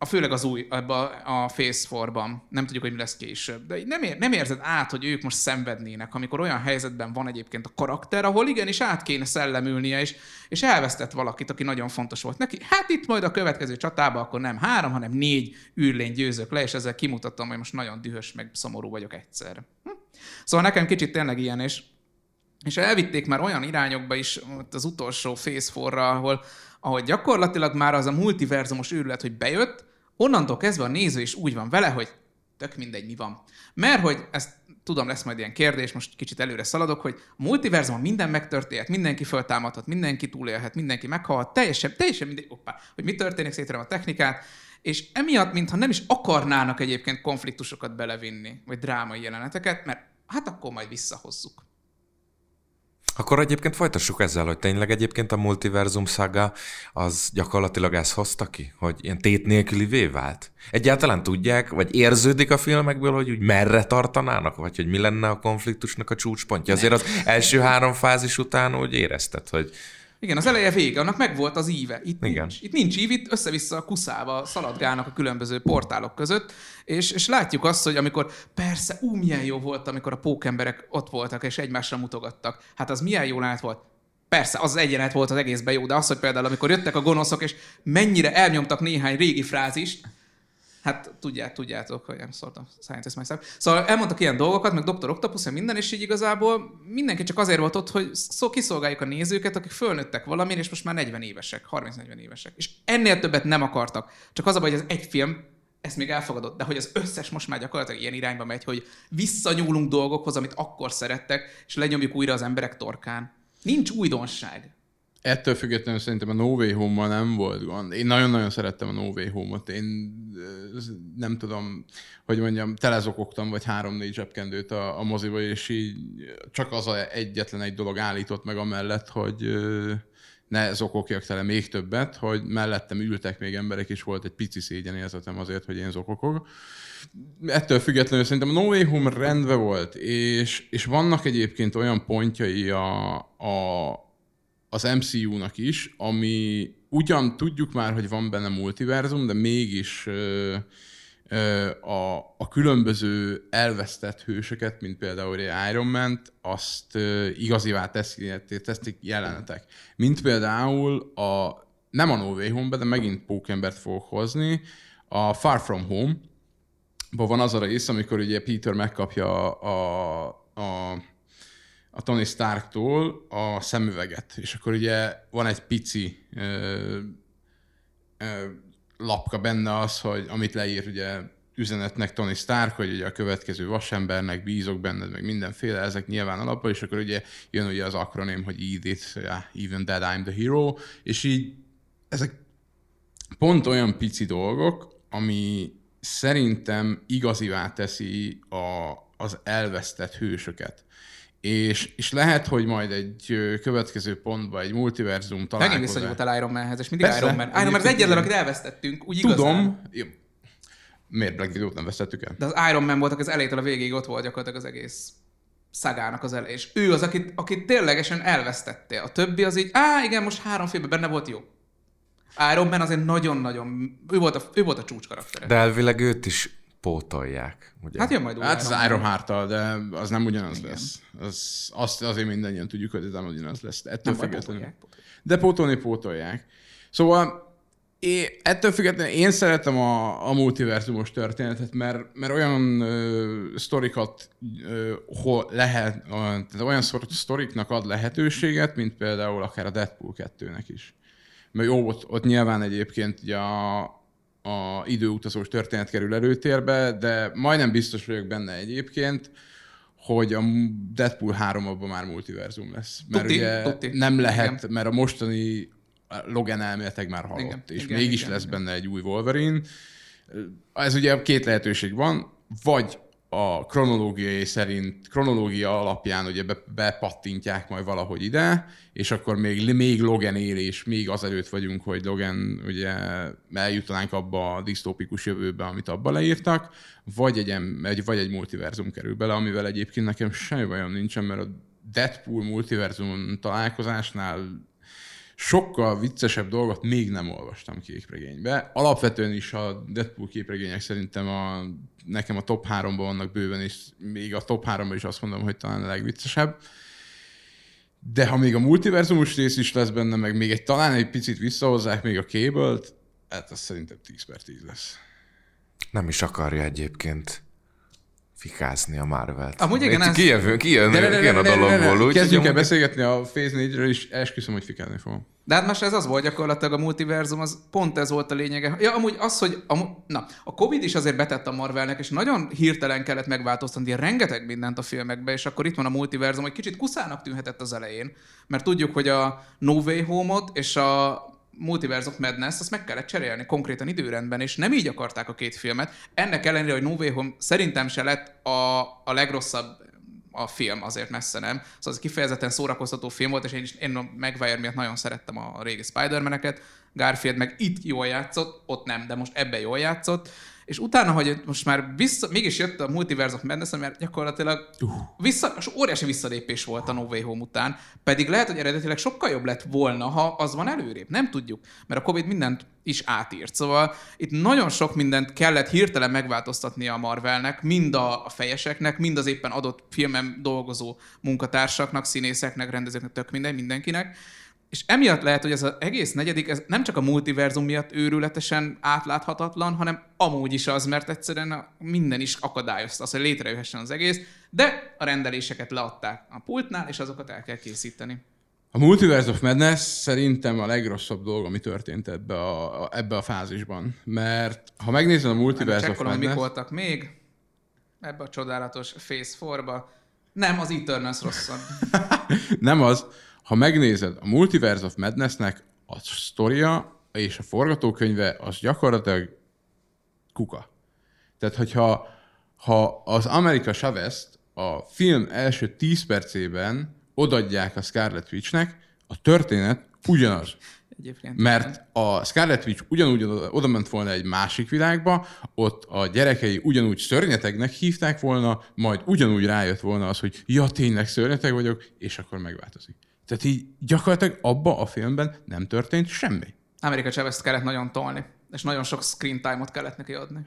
a főleg az új, ebbe a, a Phase 4-ban, nem tudjuk, hogy mi lesz később, de nem, ér, nem érzed át, hogy ők most szenvednének, amikor olyan helyzetben van egyébként a karakter, ahol igenis át kéne szellemülnie, és, és elvesztett valakit, aki nagyon fontos volt neki. Hát itt majd a következő csatában akkor nem három, hanem négy űrlény győzök le, és ezzel kimutatom, hogy most nagyon dühös, meg szomorú vagyok egyszer. Hm? Szóval nekem kicsit tényleg ilyen, és, és elvitték már olyan irányokba is az utolsó Phase 4-ra, ahol, ahol gyakorlatilag már az a multiverzumos őrület, hogy bejött, onnantól kezdve a néző is úgy van vele, hogy tök mindegy, mi van. Mert hogy ezt tudom, lesz majd ilyen kérdés, most kicsit előre szaladok, hogy a multiverzumon minden megtörténhet, mindenki föltámadhat, mindenki túlélhet, mindenki meghalhat, teljesen, teljesen mindegy, oppá, hogy mi történik, szétrem a technikát, és emiatt, mintha nem is akarnának egyébként konfliktusokat belevinni, vagy drámai jeleneteket, mert hát akkor majd visszahozzuk. Akkor egyébként folytassuk ezzel, hogy tényleg egyébként a multiverzum szaga az gyakorlatilag ezt hozta ki, hogy ilyen tét nélkülivé vált. Egyáltalán tudják, vagy érződik a filmekből, hogy úgy merre tartanának, vagy hogy mi lenne a konfliktusnak a csúcspontja. Azért az első három fázis után úgy érezted, hogy igen, az eleje vége, annak meg volt az íve. Itt Igen. nincs. Itt nincs ív, itt össze-vissza a kuszába szaladgálnak a különböző portálok között, és, és látjuk azt, hogy amikor persze, ú, milyen jó volt, amikor a pókemberek ott voltak, és egymásra mutogattak. Hát az milyen jó lehet volt. Persze, az egyenet volt az egészben jó, de az, hogy például amikor jöttek a gonoszok, és mennyire elnyomtak néhány régi frázist, Hát tudját, tudjátok, hogy nem szóltam scientist myself. Szóval elmondtak ilyen dolgokat, meg Dr. Octopus, meg minden, és így igazából mindenki csak azért volt ott, hogy szó kiszolgáljuk a nézőket, akik fölnőttek valamin, és most már 40 évesek, 30-40 évesek. És ennél többet nem akartak. Csak az a baj, hogy ez egy film, ezt még elfogadott, de hogy az összes most már gyakorlatilag ilyen irányba megy, hogy visszanyúlunk dolgokhoz, amit akkor szerettek, és lenyomjuk újra az emberek torkán. Nincs újdonság. Ettől függetlenül szerintem a No Way Home-mal nem volt gond. Én nagyon-nagyon szerettem a No Way Home-ot. Én nem tudom, hogy mondjam, telezokogtam vagy három-négy zsebkendőt a, a moziba, és így csak az a egyetlen egy dolog állított meg amellett, hogy ne zokogjak tele még többet, hogy mellettem ültek még emberek, és volt egy pici szégyenérzetem azért, hogy én zokokog. Ettől függetlenül szerintem a No Way Home rendben volt, és, és vannak egyébként olyan pontjai a, a, az MCU-nak is, ami ugyan tudjuk már, hogy van benne multiverzum, de mégis ö, ö, a, a különböző elvesztett hősöket, mint például Iron man azt ö, igazivá teszik jelenetek. Mint például a, nem a No Way Home, de megint pókembert fogok hozni, a Far From Home, van az a rész, amikor ugye Peter megkapja a, a, a a Tony Starktól a szemüveget, és akkor ugye van egy pici ö, ö, lapka benne az, hogy amit leír ugye üzenetnek Tony Stark, hogy ugye a következő vasembernek bízok benned, meg mindenféle, ezek nyilván alapban, és akkor ugye jön ugye az akroném, hogy Edith, yeah, even that I'm the hero, és így ezek pont olyan pici dolgok, ami szerintem igazivá teszi a, az elvesztett hősöket és, és lehet, hogy majd egy következő pontban egy multiverzum találkozás. Megint visszanyúltál Iron Manhez, és mindig Persze, Iron Man. Iron Man az egyetlen, akit elvesztettünk, úgy igazán. Tudom. Jó. Miért Black Widow-t nem vesztettük el? De az Iron Man volt, az elejétől a végéig ott volt gyakorlatilag az egész szagának az elején. És ő az, akit, akit ténylegesen elvesztette. A többi az így, á, igen, most három filmben benne volt jó. Iron Man azért nagyon-nagyon, ő volt a, ő volt a csúcs karakter. De elvileg őt is pótolják. Ugye? Hát jön majd Hát az Iron heart de az nem ugyanaz Igen. lesz. Az, azt azért mindannyian tudjuk, hogy ez nem ugyanaz lesz. Ettől nem függetlenül. De pótolni pótolják. Szóval én, ettől függetlenül én szeretem a, a multiverzumos történetet, mert, mert olyan ö, sztorikat ö, hol lehet, ö, tehát olyan sztoriknak ad lehetőséget, mint például akár a Deadpool 2-nek is. Mert jó, ott, ott nyilván egyébként ugye a, a időutazós történet kerül előtérbe, de majdnem biztos vagyok benne egyébként, hogy a Deadpool 3 abban már multiverzum lesz. Mert tuti, ugye tuti. nem lehet, igen. mert a mostani Logan elméletek már halott, igen, és igen, mégis igen, lesz igen. benne egy új Wolverine. Ez ugye két lehetőség van, vagy a kronológiai szerint, kronológia alapján ugye be, bepattintják majd valahogy ide, és akkor még, még Logan él, és még azelőtt vagyunk, hogy Logan ugye eljutanánk abba a disztópikus jövőbe, amit abba leírtak, vagy egy, egy, vagy egy multiverzum kerül bele, amivel egyébként nekem semmi bajom nincsen, mert a Deadpool multiverzum találkozásnál sokkal viccesebb dolgot még nem olvastam képregénybe. Alapvetően is a Deadpool képregények szerintem a, nekem a top 3-ban vannak bőven, és még a top 3-ban is azt mondom, hogy talán a legviccesebb. De ha még a multiverzumos rész is lesz benne, meg még egy talán egy picit visszahozzák még a cable hát az szerintem 10 per 10 lesz. Nem is akarja egyébként fikázni a Marvel-t. Amúgy igen, ez... Kijön, kijön, kijön a dologból. Kezdjünk el beszélgetni a Phase 4-ről, és esküszöm, hogy fikázni fogom. De hát most ez az volt gyakorlatilag a multiverzum, az pont ez volt a lényege. Ja, amúgy az, hogy a, na, a Covid is azért betett a Marvelnek, és nagyon hirtelen kellett megváltoztatni rengeteg mindent a filmekbe, és akkor itt van a multiverzum, hogy kicsit kuszának tűnhetett az elején, mert tudjuk, hogy a No Way Home-ot és a Multiverse of Madness, azt meg kellett cserélni konkrétan időrendben, és nem így akarták a két filmet. Ennek ellenére, hogy No Way Home szerintem se lett a, a legrosszabb a film, azért messze nem. Szóval ez kifejezetten szórakoztató film volt, és én, is, én a Maguire miatt nagyon szerettem a régi Spider-Man-eket. Garfield meg itt jól játszott, ott nem, de most ebbe jól játszott és utána, hogy most már vissza, mégis jött a Multiverse of Madness, mert gyakorlatilag uh. vissza, óriási visszalépés volt a No Way Home után, pedig lehet, hogy eredetileg sokkal jobb lett volna, ha az van előrébb. Nem tudjuk, mert a Covid mindent is átírt. Szóval itt nagyon sok mindent kellett hirtelen megváltoztatni a Marvelnek, mind a, fejeseknek, mind az éppen adott filmem dolgozó munkatársaknak, színészeknek, rendezőknek, tök minden, mindenkinek és emiatt lehet, hogy ez az egész negyedik, ez nem csak a multiverzum miatt őrületesen átláthatatlan, hanem amúgy is az, mert egyszerűen minden is akadályozta az, hogy létrejöhessen az egész, de a rendeléseket leadták a pultnál, és azokat el kell készíteni. A Multiverse of Madness szerintem a legrosszabb dolog, ami történt ebbe a, ebbe a fázisban. Mert ha megnézed a Multiverse of Madness... mik voltak még ebbe a csodálatos Phase 4-ba. Nem, az Eternals rosszabb. nem az ha megnézed, a Multiverse of Madnessnek a sztoria és a forgatókönyve az gyakorlatilag kuka. Tehát, hogyha ha az Amerika chavez a film első 10 percében odadják a Scarlet Witchnek, a történet ugyanaz. Egyébként. Mert a Scarlet Witch ugyanúgy oda ment volna egy másik világba, ott a gyerekei ugyanúgy szörnyetegnek hívták volna, majd ugyanúgy rájött volna az, hogy ja, tényleg szörnyeteg vagyok, és akkor megváltozik. Tehát így gyakorlatilag abba a filmben nem történt semmi. Amerika chavez kellett nagyon tolni, és nagyon sok screen time-ot kellett neki adni.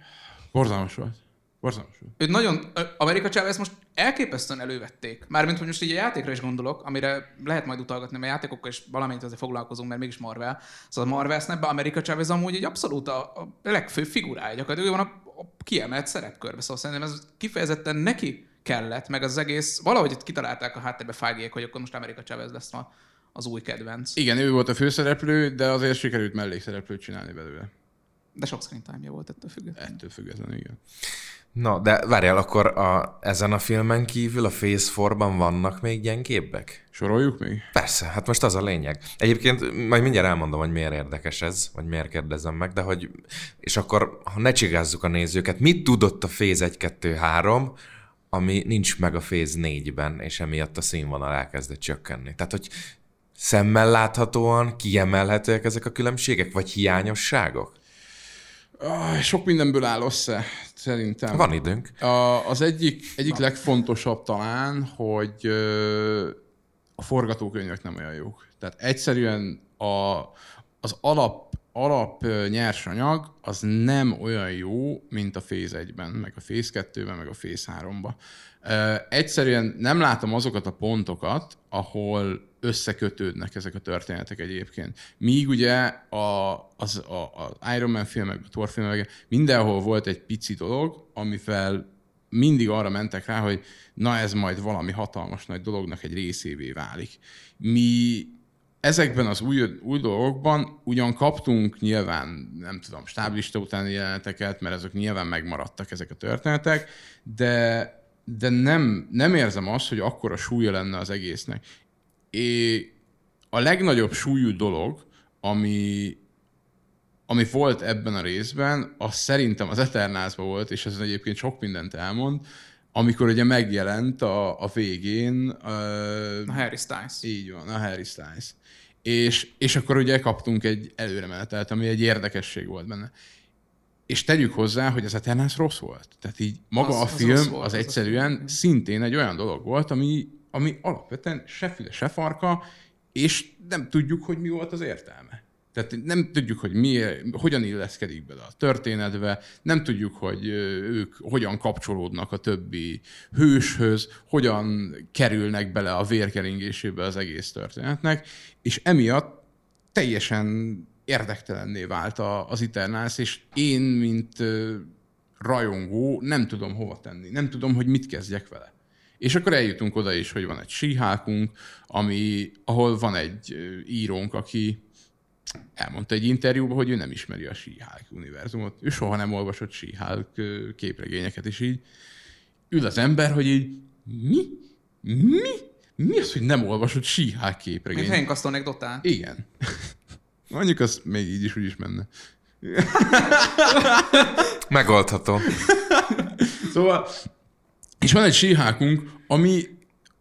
Borzalmas volt. Borzalmas volt. Őt nagyon, Amerika Chavez most elképesztően elővették. Mármint, hogy most így a játékra is gondolok, amire lehet majd utalgatni, mert játékokkal is valamennyit azért foglalkozunk, mert mégis Marvel. Szóval a Marvel Snapben Amerika Chavez amúgy egy abszolút a, a legfőbb figurája. Gyakorlatilag ő van a, a kiemelt szerepkörbe. Szóval szerintem ez kifejezetten neki kellett, meg az egész, valahogy itt kitalálták a háttérbe fágiék, hogy akkor most Amerika Chavez lesz ma az új kedvenc. Igen, ő volt a főszereplő, de azért sikerült mellékszereplőt csinálni belőle. De sok screen time volt ettől függetlenül. Ettől függetlenül, igen. Na, de várjál, akkor a, ezen a filmen kívül a Phase 4-ban vannak még gyengébbek? Soroljuk még? Persze, hát most az a lényeg. Egyébként majd mindjárt elmondom, hogy miért érdekes ez, vagy miért kérdezem meg, de hogy, és akkor, ha ne csigázzuk a nézőket, mit tudott a Phase 1, 2, 3, ami nincs meg a Phase 4-ben, és emiatt a színvonal elkezdett csökkenni. Tehát, hogy szemmel láthatóan kiemelhetőek ezek a különbségek, vagy hiányosságok? Sok mindenből áll össze, szerintem. Van időnk. Az egyik, egyik legfontosabb talán, hogy a forgatókönyvek nem olyan jók. Tehát egyszerűen a, az alap alap nyersanyag az nem olyan jó, mint a Phase 1-ben, meg a Phase 2-ben, meg a Phase 3-ban. Egyszerűen nem látom azokat a pontokat, ahol összekötődnek ezek a történetek egyébként. Míg ugye a, az, a, az Iron Man filmek, a Thor filmek, mindenhol volt egy pici dolog, amivel mindig arra mentek rá, hogy na ez majd valami hatalmas nagy dolognak egy részévé válik. Mi ezekben az új, új dolgokban ugyan kaptunk nyilván, nem tudom, stáblista utáni jeleneteket, mert ezek nyilván megmaradtak ezek a történetek, de, de nem, nem érzem azt, hogy akkora súlya lenne az egésznek. É, a legnagyobb súlyú dolog, ami ami volt ebben a részben, az szerintem az Eternálsban volt, és ez egyébként sok mindent elmond, amikor ugye megjelent a, a végén... A Harry Styles. Így van, a Harry Styles. És, és akkor ugye kaptunk egy előremenetelt, ami egy érdekesség volt benne. És tegyük hozzá, hogy az Eternals rossz volt. Tehát így maga az, a film az, volt, az, az egyszerűen az szintén egy olyan dolog volt, ami, ami alapvetően se füle, se farka, és nem tudjuk, hogy mi volt az értelme. Tehát nem tudjuk, hogy mi, hogyan illeszkedik bele a történetbe, nem tudjuk, hogy ők hogyan kapcsolódnak a többi hőshöz, hogyan kerülnek bele a vérkeringésébe az egész történetnek, és emiatt teljesen érdektelenné vált az Eternals, és én, mint rajongó, nem tudom hova tenni, nem tudom, hogy mit kezdjek vele. És akkor eljutunk oda is, hogy van egy síhákunk, ami, ahol van egy írónk, aki elmondta egy interjúban, hogy ő nem ismeri a She-Hulk univerzumot. Ő soha nem olvasott She-Hulk képregényeket, és így ül az ember, hogy így mi? Mi? Mi az, hogy nem olvasott She-Hulk képregényt? Mint Hank anekdotát. Igen. Mondjuk az még így is úgy is menne. Megoldható. szóval, és van egy síhákunk, ami,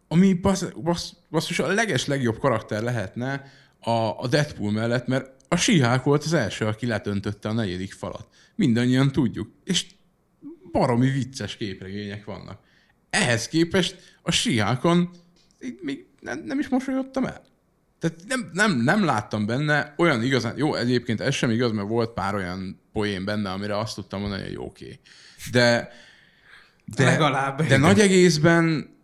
ami bassz, bassz, basszus a leges legjobb karakter lehetne, a, a Deadpool mellett, mert a síhák volt az első, aki letöntötte a negyedik falat. Mindannyian tudjuk. És baromi vicces képregények vannak. Ehhez képest a síhákon még nem, nem is mosolyodtam el. Tehát nem, nem, nem láttam benne olyan igazán, jó, egyébként ez sem igaz, mert volt pár olyan poén benne, amire azt tudtam mondani, hogy oké. Okay. De, de, Legalább. De nagy egészben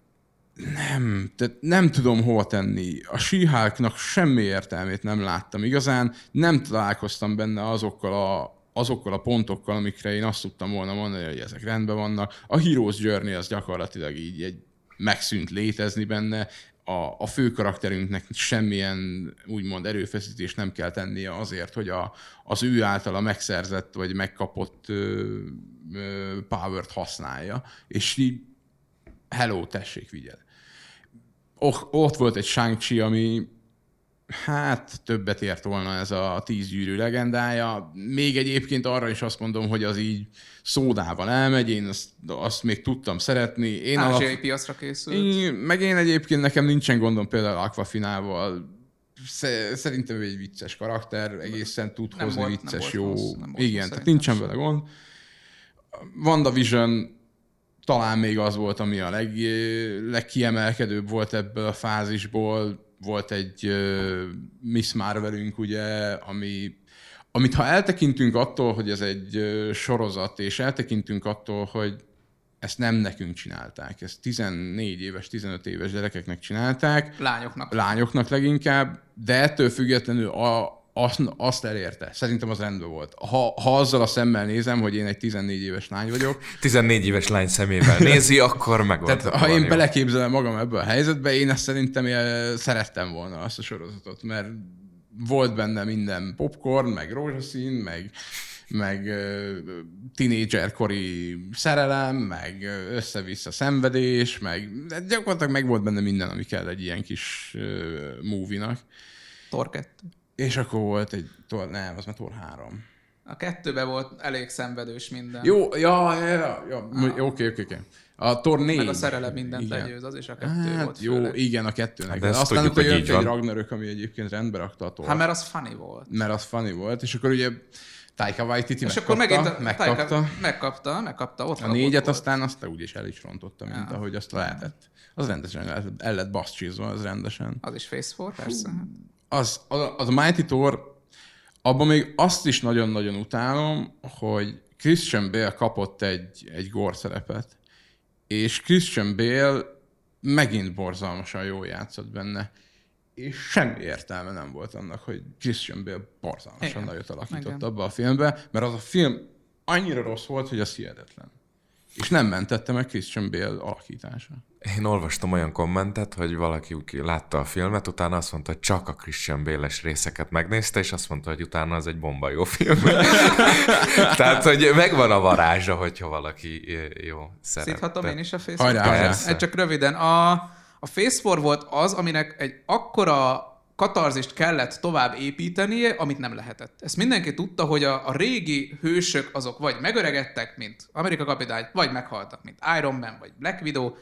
nem, tehát nem tudom hova tenni. A síháknak semmi értelmét nem láttam igazán, nem találkoztam benne azokkal a, azokkal a pontokkal, amikre én azt tudtam volna mondani, hogy ezek rendben vannak. A Heroes Journey az gyakorlatilag így egy megszűnt létezni benne, a, a fő karakterünknek semmilyen úgymond erőfeszítést nem kell tennie azért, hogy a, az ő általa megszerzett vagy megkapott ö, ö, power-t használja. És így hello, tessék, vigyed. Ott volt egy shang ami hát többet ért volna ez a tíz gyűrű legendája. Még egyébként arra is azt mondom, hogy az így szódával elmegy, én azt, azt még tudtam szeretni. Én Ázsiai alap... piacra készült. Én, meg én egyébként nekem nincsen gondom például Aquafinával. Szerintem ő egy vicces karakter, egészen tud nem hozni volt, vicces, jó. Rossz, Igen, tehát nincsen vele gond. WandaVision talán még az volt, ami a leg, legkiemelkedőbb volt ebből a fázisból. Volt egy uh, Miss Marvelünk, ugye, ami, amit ha eltekintünk attól, hogy ez egy uh, sorozat, és eltekintünk attól, hogy ezt nem nekünk csinálták, ezt 14 éves, 15 éves gyerekeknek csinálták. Lányoknak. Lányoknak leginkább, de ettől függetlenül a, azt, azt elérte. Szerintem az rendben volt. Ha, ha azzal a szemmel nézem, hogy én egy 14 éves lány vagyok. 14 éves lány szemével nézi, akkor meg Tehát ha én jó. beleképzelem magam ebbe a helyzetbe, én ezt szerintem szerettem volna azt a sorozatot, mert volt benne minden popcorn, meg rózsaszín, meg, meg tínédzserkori szerelem, meg össze-vissza szenvedés, meg gyakorlatilag meg volt benne minden, ami kell egy ilyen kis uh, movie-nak. 2. És akkor volt egy, tor, nem, az már Tor 3. A kettőben volt elég szenvedős minden. Jó, ja, ja, ja, ja. Oké, oké, oké. A Tor 4. Meg a szerelem mindent igen. legyőz, az is a kettő hát, volt. Jó, főleg. igen, a kettőnek. De, de aztán tudjuk, hogy jött egy Ragnarök, ami egyébként rendbe rakta a Tor. Hát mert az funny volt. Mert az funny volt, és akkor ugye Taika Waititi és megkapta, akkor megint a, megkapta. Taika, megkapta, megkapta. Ott a négyet ott aztán azt úgyis el is rontotta, mint ja. ahogy azt lehetett. Az rendesen el lett baszcsizva, az rendesen. Az is Face 4, persze. Hú, az, az, az a Mighty Thor, abban még azt is nagyon-nagyon utálom, hogy Christian Bale kapott egy, egy gore szerepet, és Christian Bale megint borzalmasan jól játszott benne. És semmi értelme nem volt annak, hogy Christian Bale borzalmasan Igen. nagyot alakított abba a filmbe, mert az a film annyira rossz volt, hogy az hihetetlen. És nem mentette meg Christian Bale alakítása. Én olvastam olyan kommentet, hogy valaki látta a filmet, utána azt mondta, hogy csak a Christian bale részeket megnézte, és azt mondta, hogy utána az egy bomba jó film. Tehát, hogy megvan a varázsa, hogyha valaki jó szeret. Szíthatom én is a Facebook? Hajrá, Csak röviden. A, a Face 4 volt az, aminek egy akkora katarzist kellett tovább építenie, amit nem lehetett. Ezt mindenki tudta, hogy a, a régi hősök azok vagy megöregedtek, mint Amerika kapitány, vagy meghaltak, mint Iron Man, vagy Black Widow,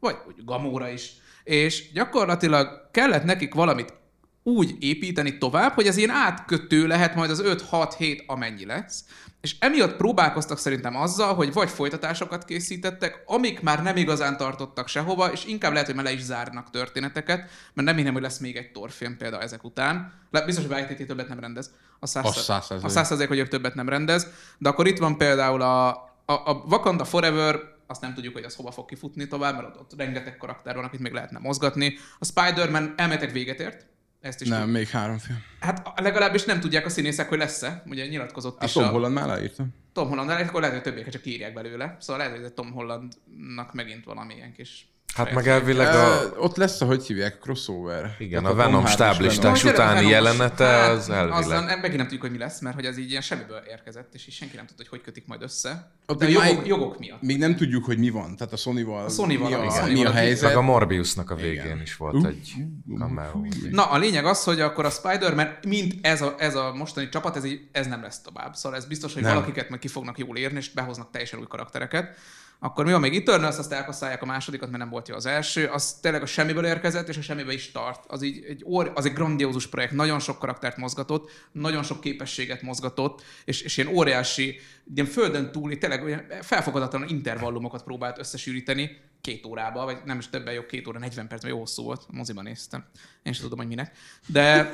vagy úgy Gamora is. És gyakorlatilag kellett nekik valamit úgy építeni tovább, hogy ez ilyen átkötő lehet majd az 5-6-7 amennyi lesz. És emiatt próbálkoztak szerintem azzal, hogy vagy folytatásokat készítettek, amik már nem igazán tartottak sehova, és inkább lehet, hogy már le is zárnak történeteket, mert nem hinnem, hogy lesz még egy torfilm például ezek után. Le, biztos, hogy Waititi többet nem rendez. A száz, a száz hogy többet nem rendez. De akkor itt van például a, a, a Wakanda Forever, azt nem tudjuk, hogy az hova fog kifutni tovább, mert ott, rengeteg karakter van, akit még lehetne mozgatni. A Spider-Man elméletek véget ért, ezt is nem, tud... még három film. Hát legalábbis nem tudják a színészek, hogy lesz-e. Ugye nyilatkozott hát is. Tom a... Holland már leírtam. Tom Holland, akkor lehet, hogy többiek csak írják belőle. Szóval lehet, hogy Tom Hollandnak megint valamilyen kis Hát meg elvileg a... Uh, ott lesz, ahogy hívják, crossover. Igen, Tehát a Venom stáblistás utáni jelenete hát, az elvileg. Azzal megint nem tudjuk, hogy mi lesz, mert hogy ez így ilyen semmiből érkezett, és így senki nem tudja, hogy hogy kötik majd össze. Ott De jogok, máig, jogok miatt. Még nem tudjuk, hogy mi van. Tehát a Sony-val, a Sony-val mi, a, a, mi a helyzet. Meg a Morbiusnak a végén igen. is volt uh, egy cameo. Na, a lényeg az, hogy akkor a Spider-Man, mint ez a, ez a mostani csapat, ez, így, ez nem lesz tovább. Szóval ez biztos, hogy nem. valakiket meg ki fognak jól érni, és behoznak teljesen új karaktereket. Akkor mi van még Eternals, azt elkasszálják a másodikat, mert nem volt jó az első. Az tényleg a semmiből érkezett, és a semmibe is tart. Az, így, egy, or, az egy grandiózus projekt, nagyon sok karaktert mozgatott, nagyon sok képességet mozgatott, és, és ilyen óriási, ilyen földön túli, tényleg olyan felfogadatlan intervallumokat próbált összesűríteni két órába, vagy nem is többen jobb, két óra, 40 perc, vagy jó hosszú volt, moziban néztem. Én sem tudom, hogy minek. De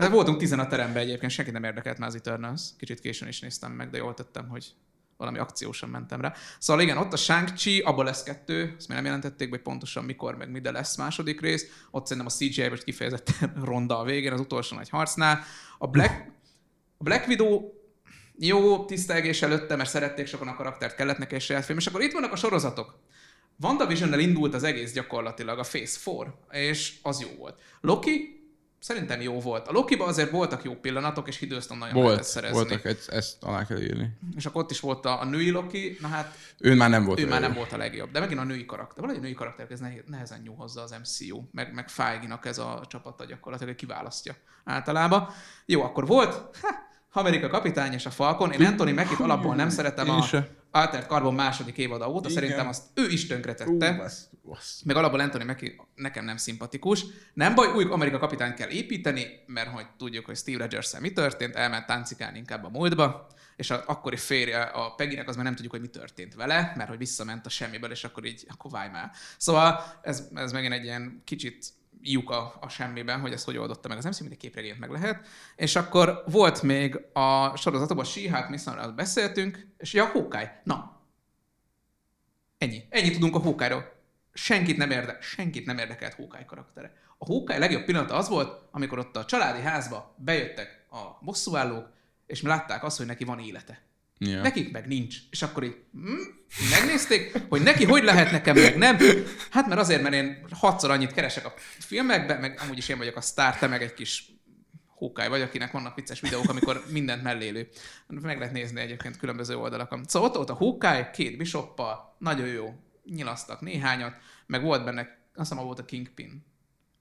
de voltunk tizen a teremben egyébként, senki nem érdekelt már az Eternals. Kicsit későn is néztem meg, de jól tettem, hogy valami akciósan mentem rá. Szóval igen, ott a Shang-Chi, abból lesz kettő, ezt még nem jelentették, hogy pontosan mikor, meg mi, de lesz második rész. Ott szerintem a CGI most kifejezetten ronda a végén, az utolsó nagy harcnál. A Black, a Black Widow jó tisztelgés előtte, mert szerették sokan a karaktert, kellett neki egy saját film, és akkor itt vannak a sorozatok. WandaVision-nel indult az egész gyakorlatilag, a Phase 4, és az jó volt. Loki szerintem jó volt. A Lokiban azért voltak jó pillanatok, és Hiddleston nagyon volt, lehetett szerezni. Voltak, ezt, ezt alá kell írni. És akkor ott is volt a, a női Loki, na hát... Ő már nem volt Ő már nem volt a legjobb, de megint a női karakter. Valahogy a női karakter ez nehezen nyúl hozzá az MCU, meg, meg feige ez a csapata gyakorlatilag kiválasztja általában. Jó, akkor volt, ha, Amerika kapitány és a Falcon. Én Anthony Mackie alapból nem szeretem a Altered Carbon második évada óta. Igen. Szerintem azt ő is tönkretette. Basz, basz. Meg alapból Anthony Mackie nekem nem szimpatikus. Nem baj, új Amerika kapitány kell építeni, mert hogy tudjuk, hogy Steve rogers mi történt, elment táncikálni inkább a múltba, és a akkori férje a Peginek az már nem tudjuk, hogy mi történt vele, mert hogy visszament a semmiből, és akkor így, akkor válj már. Szóval ez, ez megint egy ilyen kicsit lyuk a, a semmiben, hogy ezt hogy oldotta meg. Az nem színű, képregényt meg lehet. És akkor volt még a sorozatokban She-Hulk, Miss beszéltünk, és ja, Hawkeye. Na. Ennyi. Ennyi tudunk a Hawkeye-ról. Senkit nem, érde, senkit nem érdekelt Hawkeye karaktere. A Hawkeye legjobb pillanata az volt, amikor ott a családi házba bejöttek a bosszúállók, és mi látták azt, hogy neki van élete. Yeah. Nekik meg nincs. És akkor így hm, megnézték, hogy neki hogy lehet nekem meg nem. Hát mert azért, mert én hatszor annyit keresek a filmekben, meg amúgy is én vagyok a sztár, te meg egy kis hókály vagy, akinek vannak vicces videók, amikor mindent mellélő. Meg lehet nézni egyébként különböző oldalakon. Szóval ott volt a hókály, két bisoppal, nagyon jó, nyilasztak néhányat, meg volt benne, azt hiszem, volt a Kingpin.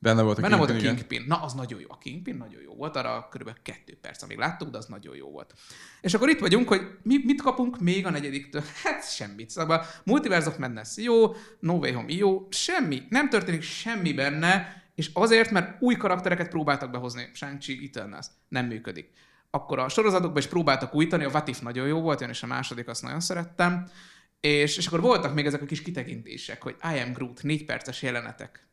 Benne volt a Benne Kingpin, volt a Kingpin. Na, az nagyon jó. A Kingpin nagyon jó volt, arra kb. kettő perc, amíg láttuk, de az nagyon jó volt. És akkor itt vagyunk, hogy mi, mit kapunk még a negyediktől? Hát semmit. Szóval Multiverse of Madness jó, No Way Home jó, semmi. Nem történik semmi benne, és azért, mert új karaktereket próbáltak behozni. Shang-Chi, Eternals. Nem működik. Akkor a sorozatokban is próbáltak újítani, a What If nagyon jó volt, én is a második azt nagyon szerettem. És, és akkor voltak még ezek a kis kitekintések, hogy I am Groot, négy perces jelenetek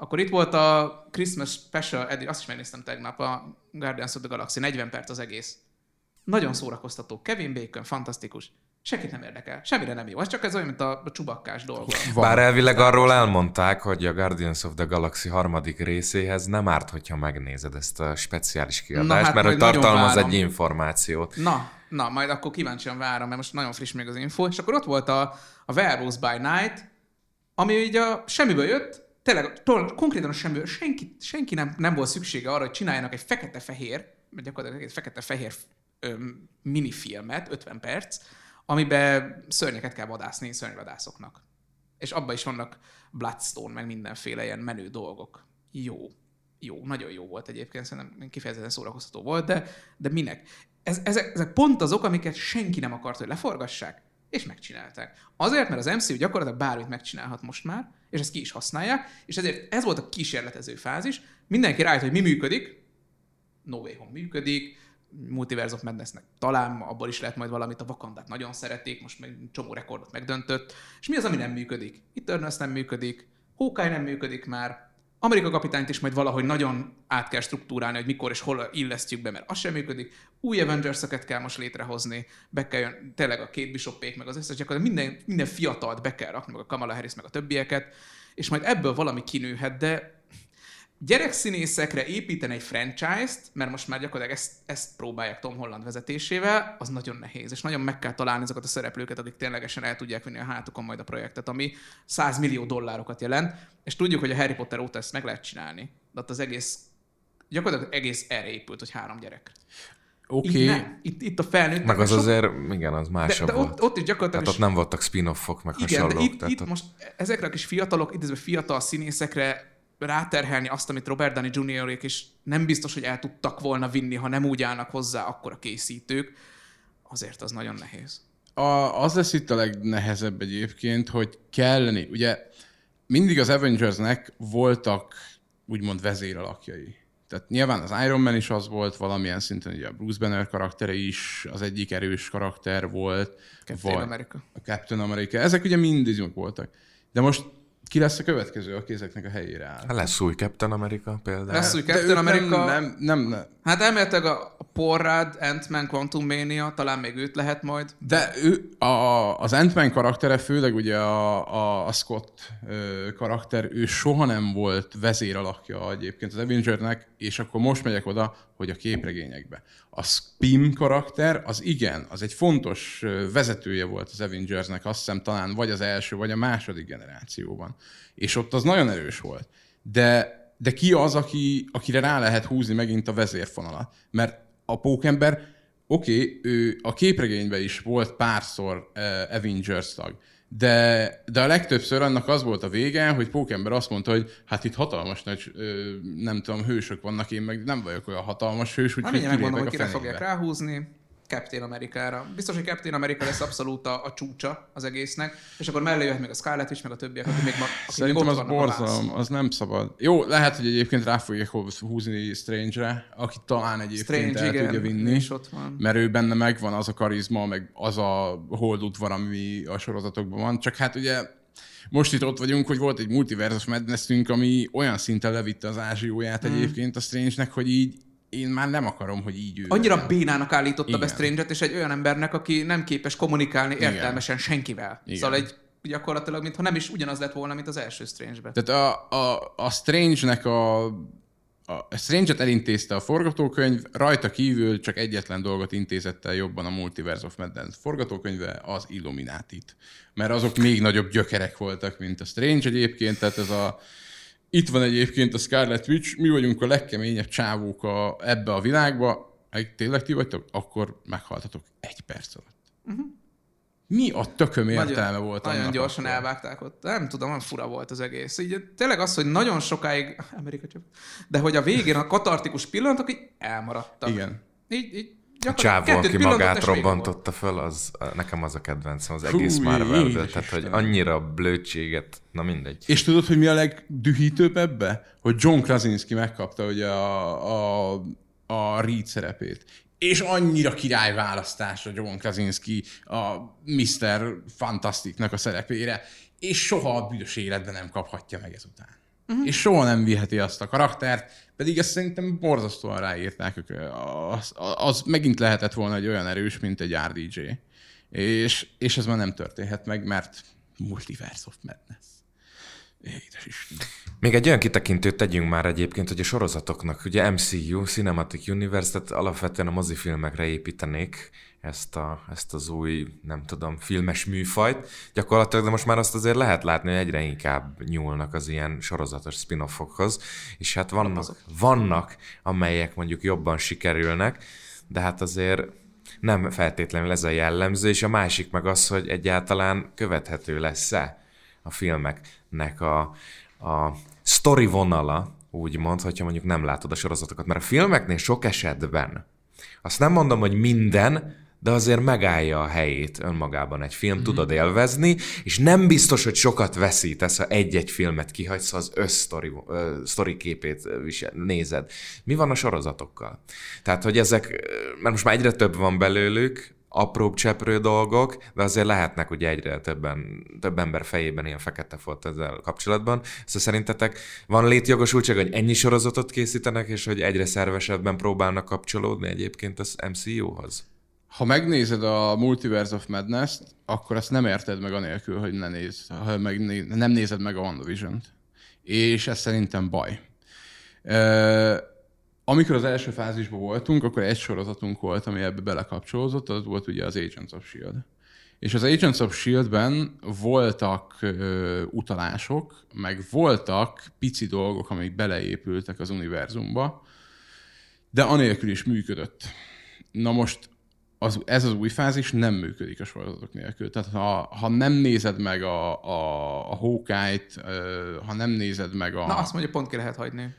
akkor itt volt a Christmas Special, eddig azt is megnéztem tegnap, a Guardians of the Galaxy, 40 perc az egész. Nagyon szórakoztató. Kevin Bacon, fantasztikus. Senkit nem érdekel. Semmire nem jó. Ez csak ez olyan, mint a, a csubakkás dolog. Bár elvileg arról elmondták, hogy a Guardians of the Galaxy harmadik részéhez nem árt, hogyha megnézed ezt a speciális kiadást, Na, hát mert hogy tartalmaz egy információt. Na, na, majd akkor kíváncsian várom, mert most nagyon friss még az info. És akkor ott volt a, a Werewolves by Night, ami ugye a semmiből jött, tényleg konkrétan semmi, senki, senki nem, nem volt szüksége arra, hogy csináljanak egy fekete-fehér, gyakorlatilag egy fekete-fehér minifilmet, 50 perc, amiben szörnyeket kell vadászni szörnyvadászoknak. És abban is vannak Bloodstone, meg mindenféle ilyen menő dolgok. Jó. jó, nagyon jó volt egyébként, szerintem kifejezetten szórakoztató volt, de, de minek? Ez, ezek, ezek pont azok, amiket senki nem akart, hogy leforgassák, és megcsinálták. Azért, mert az MCU gyakorlatilag bármit megcsinálhat most már, és ezt ki is használják, és ezért ez volt a kísérletező fázis. Mindenki rájött, hogy mi működik, No Way Home működik, Multiverse of Madnessnek talán abból is lehet majd valamit, a Wakandát nagyon szeretik, most meg csomó rekordot megdöntött. És mi az, ami nem működik? Eternals nem működik, Hawkeye nem működik már, Amerika kapitányt is majd valahogy nagyon át kell struktúrálni, hogy mikor és hol illesztjük be, mert az sem működik. Új avengers kell most létrehozni, be kell jön, tényleg a két bishopék, meg az összes, gyakorlatilag minden, minden fiatalt be kell rakni, meg a Kamala Harris, meg a többieket, és majd ebből valami kinőhet, de gyerekszínészekre építeni egy franchise-t, mert most már gyakorlatilag ezt, ezt próbálják Tom Holland vezetésével, az nagyon nehéz, és nagyon meg kell találni azokat a szereplőket, akik ténylegesen el tudják vinni a hátukon majd a projektet, ami 100 millió dollárokat jelent, és tudjuk, hogy a Harry Potter óta ezt meg lehet csinálni, de ott az egész, gyakorlatilag egész erre épült, hogy három gyerek. Oké. Okay. Itt, itt, itt, a felnőtt. Meg az sok... azért, igen, az másabb de, de ott, ott is gyakorlatilag... Tehát ott nem voltak spin-offok, meg igen, hasonlók. De itt, tehát itt ott... most ezekre a kis fiatalok, idézve fiatal színészekre ráterhelni azt, amit Robert Downey Jr. is nem biztos, hogy el tudtak volna vinni, ha nem úgy állnak hozzá akkor a készítők, azért az nagyon nehéz. A, az lesz itt a legnehezebb egyébként, hogy kelleni, ugye mindig az Avengersnek voltak úgymond vezéralakjai. Tehát nyilván az Iron Man is az volt, valamilyen szinten ugye a Bruce Banner karaktere is az egyik erős karakter volt. Captain vagy America. A Captain America. Ezek ugye mind voltak. De most ki lesz a következő, aki ezeknek a helyére áll? Hát lesz új Captain America például. Lesz új Captain America. Nem, nem, nem, nem. Hát elméletileg a Porrad, Ant-Man, Quantum Mania, talán még őt lehet majd. De ő, a, az Ant-Man karaktere, főleg ugye a, a, a Scott ö, karakter, ő soha nem volt vezéralakja egyébként az Avengernek, és akkor most megyek oda, hogy a képregényekbe. A Spim karakter, az igen, az egy fontos vezetője volt az Avengersnek, azt hiszem talán vagy az első, vagy a második generációban. És ott az nagyon erős volt. De, de ki az, aki, akire rá lehet húzni megint a vezérfonalat? Mert a pókember, oké, okay, ő a képregényben is volt párszor uh, Avengers tag, de, de a legtöbbször annak az volt a vége, hogy Pókember azt mondta, hogy hát itt hatalmas nagy, ö, nem tudom, hősök vannak, én meg nem vagyok olyan hatalmas hős, úgyhogy kilépek megmondom, hogy kire fogják ráhúzni. Captain Amerikára. Biztos, hogy Captain America lesz abszolút a, a csúcsa az egésznek, és akkor mellé jöhet még a Scarlet is, meg a többiek, akik még, ma, akik Szerintem még az borzalom, az nem szabad. Jó, lehet, hogy egyébként rá fogják húzni Strange-re, aki talán egyébként Strange, el igen, tudja vinni, és ott van. mert ő benne megvan az a karizma, meg az a holdudvar, ami a sorozatokban van, csak hát ugye most itt ott vagyunk, hogy volt egy multiversus medneszünk, ami olyan szinten levitte az ázsióját mm. egyébként a Strange-nek, hogy így én már nem akarom, hogy így ő. Annyira bénának állította Igen. be strange és egy olyan embernek, aki nem képes kommunikálni Igen. értelmesen senkivel. Igen. Szóval egy gyakorlatilag, mintha nem is ugyanaz lett volna, mint az első Strange-ben. Tehát a, a, a Strange-nek a, a Strange-et elintézte a forgatókönyv, rajta kívül csak egyetlen dolgot intézett el jobban a Multiverse of Madness forgatókönyve, az Illuminatit. Mert azok még nagyobb gyökerek voltak, mint a Strange egyébként, tehát ez a itt van egyébként a Scarlet Witch, mi vagyunk a legkeményebb csávók a, ebbe a világba, egy tényleg ti vagytok, akkor meghaltatok egy perc alatt. Uh-huh. Mi a tököm értelme nagyon, volt Nagyon gyorsan akkor? elvágták ott. Nem tudom, olyan fura volt az egész. Így tényleg az, hogy nagyon sokáig, Amerika csak, de hogy a végén a katartikus pillanatok így elmaradtak. Igen. Így, így csávó, aki magát robbantotta föl, az, nekem az a kedvencem, az Hú, egész marvel Tehát, hogy annyira blödséget, na mindegy. És tudod, hogy mi a legdühítőbb ebbe? Hogy John Krasinski megkapta ugye a, a, a Reed szerepét. És annyira király választás a John Krasinski a Mr. Fantasticnak a szerepére, és soha a büdös életben nem kaphatja meg ezután. Uh-huh. És soha nem viheti azt a karaktert, pedig ezt szerintem borzasztóan ráírták. Az, az megint lehetett volna egy olyan erős, mint egy RDJ. És, és ez már nem történhet meg, mert Multiverse of Madness. Édes Isten. Még egy olyan kitekintőt tegyünk már egyébként, hogy a sorozatoknak, ugye MCU, Cinematic Universe, tehát alapvetően a mozifilmekre építenék ezt, a, ezt az új, nem tudom, filmes műfajt. Gyakorlatilag, de most már azt azért lehet látni, hogy egyre inkább nyúlnak az ilyen sorozatos spin-offokhoz, és hát vannak, vannak, amelyek mondjuk jobban sikerülnek, de hát azért nem feltétlenül ez a jellemző, és a másik meg az, hogy egyáltalán követhető lesz-e a filmeknek a, a sztori vonala, úgymond, hogyha mondjuk nem látod a sorozatokat. Mert a filmeknél sok esetben, azt nem mondom, hogy minden, de azért megállja a helyét önmagában egy film, mm-hmm. tudod élvezni, és nem biztos, hogy sokat veszítesz, ha egy-egy filmet kihagysz, ha az összsztori sztori képét visel, nézed. Mi van a sorozatokkal? Tehát, hogy ezek, mert most már egyre több van belőlük, apróbb cseprő dolgok, de azért lehetnek ugye egyre többen, több ember fejében ilyen fekete folt ezzel kapcsolatban. Szóval szerintetek van létjogosultság, hogy ennyi sorozatot készítenek, és hogy egyre szervesebben próbálnak kapcsolódni egyébként az MCU-hoz? Ha megnézed a Multiverse of Madness-t, akkor azt nem érted meg anélkül, hogy ne néz, ha meg, nem nézed meg a WandaVision-t. És ez szerintem baj. Amikor az első fázisban voltunk, akkor egy sorozatunk volt, ami ebbe belekapcsolódott, az volt ugye az Agents of S.H.I.E.L.D. És az Agents of S.H.I.E.L.D.-ben voltak ö, utalások, meg voltak pici dolgok, amik beleépültek az univerzumba, de anélkül is működött. Na most az, ez az új fázis nem működik a sorozatok nélkül. Tehát ha, ha nem nézed meg a, a, a Hawkeye-t, ha nem nézed meg a... Na azt mondja, pont ki lehet hagyni.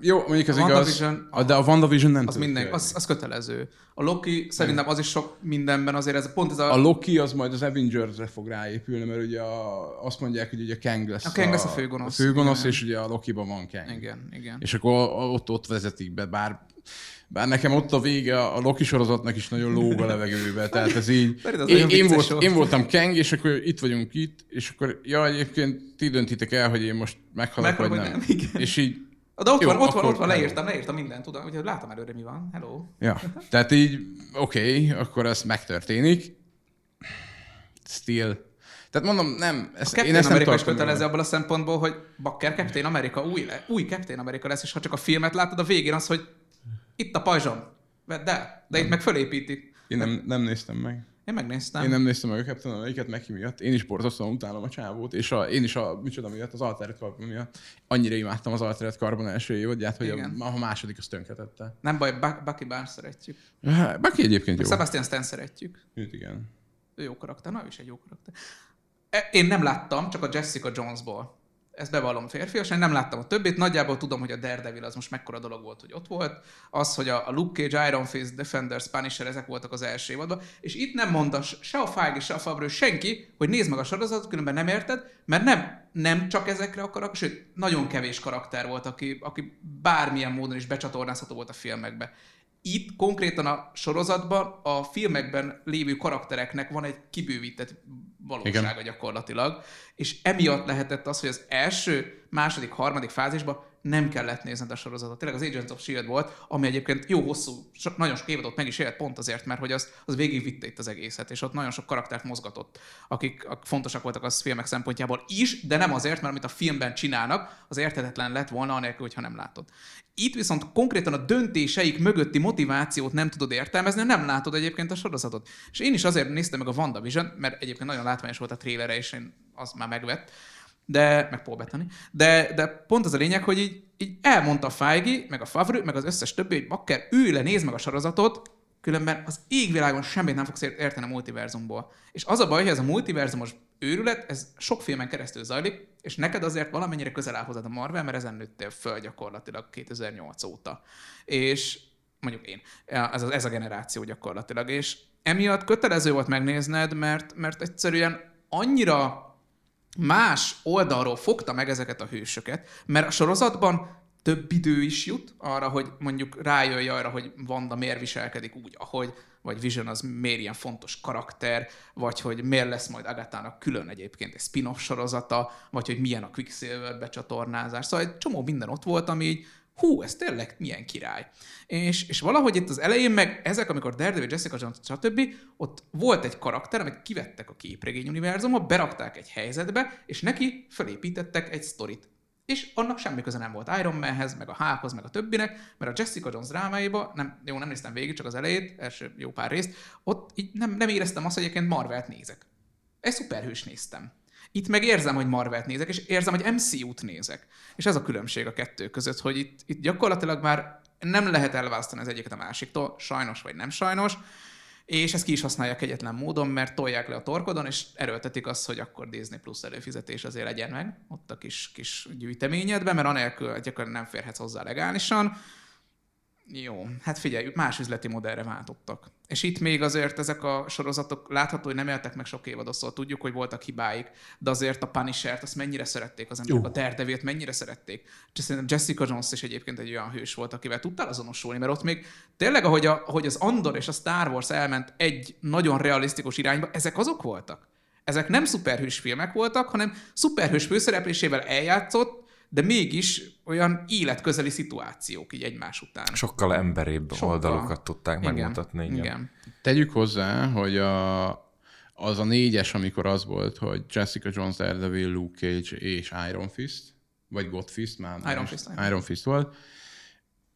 Jó, mondjuk ez a igaz, de a WandaVision nem az, minden, az, az kötelező. A Loki szerintem az is sok mindenben azért ez pont ez a... A Loki az majd az Avengers-re fog ráépülni, mert ugye a, azt mondják, hogy ugye Kang lesz a, Kang lesz a főgonosz. A főgonosz, igen. és ugye a Loki-ban van Kang. Igen, igen. És akkor ott, ott vezetik be, bár bár nekem ott a vége a Loki sorozatnak is nagyon lóg a levegőbe, tehát ez így... én, én, volt, én voltam Kang, és akkor itt vagyunk itt, és akkor ja, egyébként ti döntitek el, hogy én most meghalok, vagy nem. nem. És így de ott Jó, van, ott van, ott van, leírtam, leírtam mindent, tudom, hogy látom előre, mi van. Hello. Ja, tehát így, oké, okay, akkor ez megtörténik. Still. Tehát mondom, nem, ezt, a én ezt Amerika is kötelező abból a szempontból, hogy Bakker Captain America új, új Captain America lesz, és ha csak a filmet látod, a végén az, hogy itt a pajzsom, vedd el, de itt meg fölépíti. Én nem, nem néztem meg. Én megnéztem. Én nem néztem meg a Captain America-t Meki miatt. Én is borzasztóan utálom a csávót, és a, én is a, micsoda miatt, az Altered Carbon miatt. Annyira imádtam az Altered Carbon első évadját, hogy a, a, második az tönkretette. Nem baj, Bucky Barnes szeretjük. Bucky egyébként jó. Sebastian Stan szeretjük. Őt igen. Ő jó karakter, na ő is egy jó karakter. E, én nem láttam, csak a Jessica Jonesból ezt bevallom férfias, én nem láttam a többit, nagyjából tudom, hogy a Daredevil az most mekkora dolog volt, hogy ott volt, az, hogy a, Luke Cage, Iron Fist, Defenders, Punisher, ezek voltak az első évadban, és itt nem mondta se a Feige, se a Favreau, senki, hogy nézd meg a sorozatot, különben nem érted, mert nem, nem csak ezekre akarok, sőt, nagyon kevés karakter volt, aki, aki bármilyen módon is becsatornázható volt a filmekbe. Itt konkrétan a sorozatban a filmekben lévő karaktereknek van egy kibővített valósága Igen. gyakorlatilag, és emiatt lehetett az, hogy az első, második, harmadik fázisban nem kellett nézned a sorozatot. Tényleg az Agents of S.H.I.E.L.D. volt, ami egyébként jó hosszú, nagyon sok évadot meg is élt pont azért, mert hogy az, az végigvitte itt az egészet, és ott nagyon sok karaktert mozgatott, akik, fontosak voltak az filmek szempontjából is, de nem azért, mert amit a filmben csinálnak, az érthetetlen lett volna, anélkül, hogyha nem látod. Itt viszont konkrétan a döntéseik mögötti motivációt nem tudod értelmezni, nem látod egyébként a sorozatot. És én is azért néztem meg a WandaVision, mert egyébként nagyon látványos volt a trélere, és én az már megvett de, meg Paul Bettany, de, de pont az a lényeg, hogy így, így elmondta Feige, meg a Favre, meg az összes többi, hogy bakker, ülj le, nézd meg a sorozatot, különben az égvilágon semmit nem fogsz érteni a multiverzumból. És az a baj, hogy ez a multiverzumos őrület, ez sok filmen keresztül zajlik, és neked azért valamennyire közel áll hozzád a Marvel, mert ezen nőttél föl gyakorlatilag 2008 óta. És mondjuk én, ez a, ez a generáció gyakorlatilag, és emiatt kötelező volt megnézned, mert, mert egyszerűen annyira más oldalról fogta meg ezeket a hősöket, mert a sorozatban több idő is jut arra, hogy mondjuk rájöjj arra, hogy Vanda miért viselkedik úgy, ahogy, vagy Vision az miért ilyen fontos karakter, vagy hogy miért lesz majd Agatának külön egyébként egy spin-off sorozata, vagy hogy milyen a Quicksilver becsatornázás. Szóval egy csomó minden ott volt, ami így hú, ez tényleg milyen király. És, és valahogy itt az elején meg ezek, amikor Daredevil, Jessica Jones, stb., ott volt egy karakter, amit kivettek a képregény univerzumba, berakták egy helyzetbe, és neki felépítettek egy sztorit. És annak semmi köze nem volt Iron Manhez, meg a Hákhoz, meg a többinek, mert a Jessica Jones drámáiba, nem, jó, nem néztem végig, csak az elejét, első jó pár részt, ott így nem, nem éreztem azt, hogy egyébként Marvelt nézek. Egy szuperhős néztem. Itt meg érzem, hogy Marvelt nézek, és érzem, hogy MCU-t nézek. És ez a különbség a kettő között, hogy itt, itt gyakorlatilag már nem lehet elválasztani az egyiket a másiktól, sajnos vagy nem sajnos, és ezt ki is használják egyetlen módon, mert tolják le a torkodon, és erőltetik azt, hogy akkor Disney Plus előfizetés azért legyen meg, ott a kis, kis gyűjteményedben, mert anélkül gyakorlatilag nem férhetsz hozzá legálisan. Jó, hát figyelj, más üzleti modellre váltottak. És itt még azért ezek a sorozatok látható, hogy nem éltek meg sok évadot, szóval tudjuk, hogy voltak hibáik, de azért a Punisher-t azt mennyire szerették az emberek, uh. a daredevil mennyire szerették. Szerintem Jessica Jones is egyébként egy olyan hős volt, akivel tudtál azonosulni, mert ott még tényleg, ahogy, a, ahogy az Andor és a Star Wars elment egy nagyon realisztikus irányba, ezek azok voltak. Ezek nem szuperhős filmek voltak, hanem szuperhős főszereplésével eljátszott, de mégis olyan életközeli szituációk így egymás után. Sokkal emberébb Sokkal. oldalokat tudták igen, megmutatni. Igen. igen. Tegyük hozzá, hogy a, az a négyes, amikor az volt, hogy Jessica Jones, Daredevil, Luke Cage és Iron Fist, vagy God Fist, már Iron Fist, Iron Fist volt,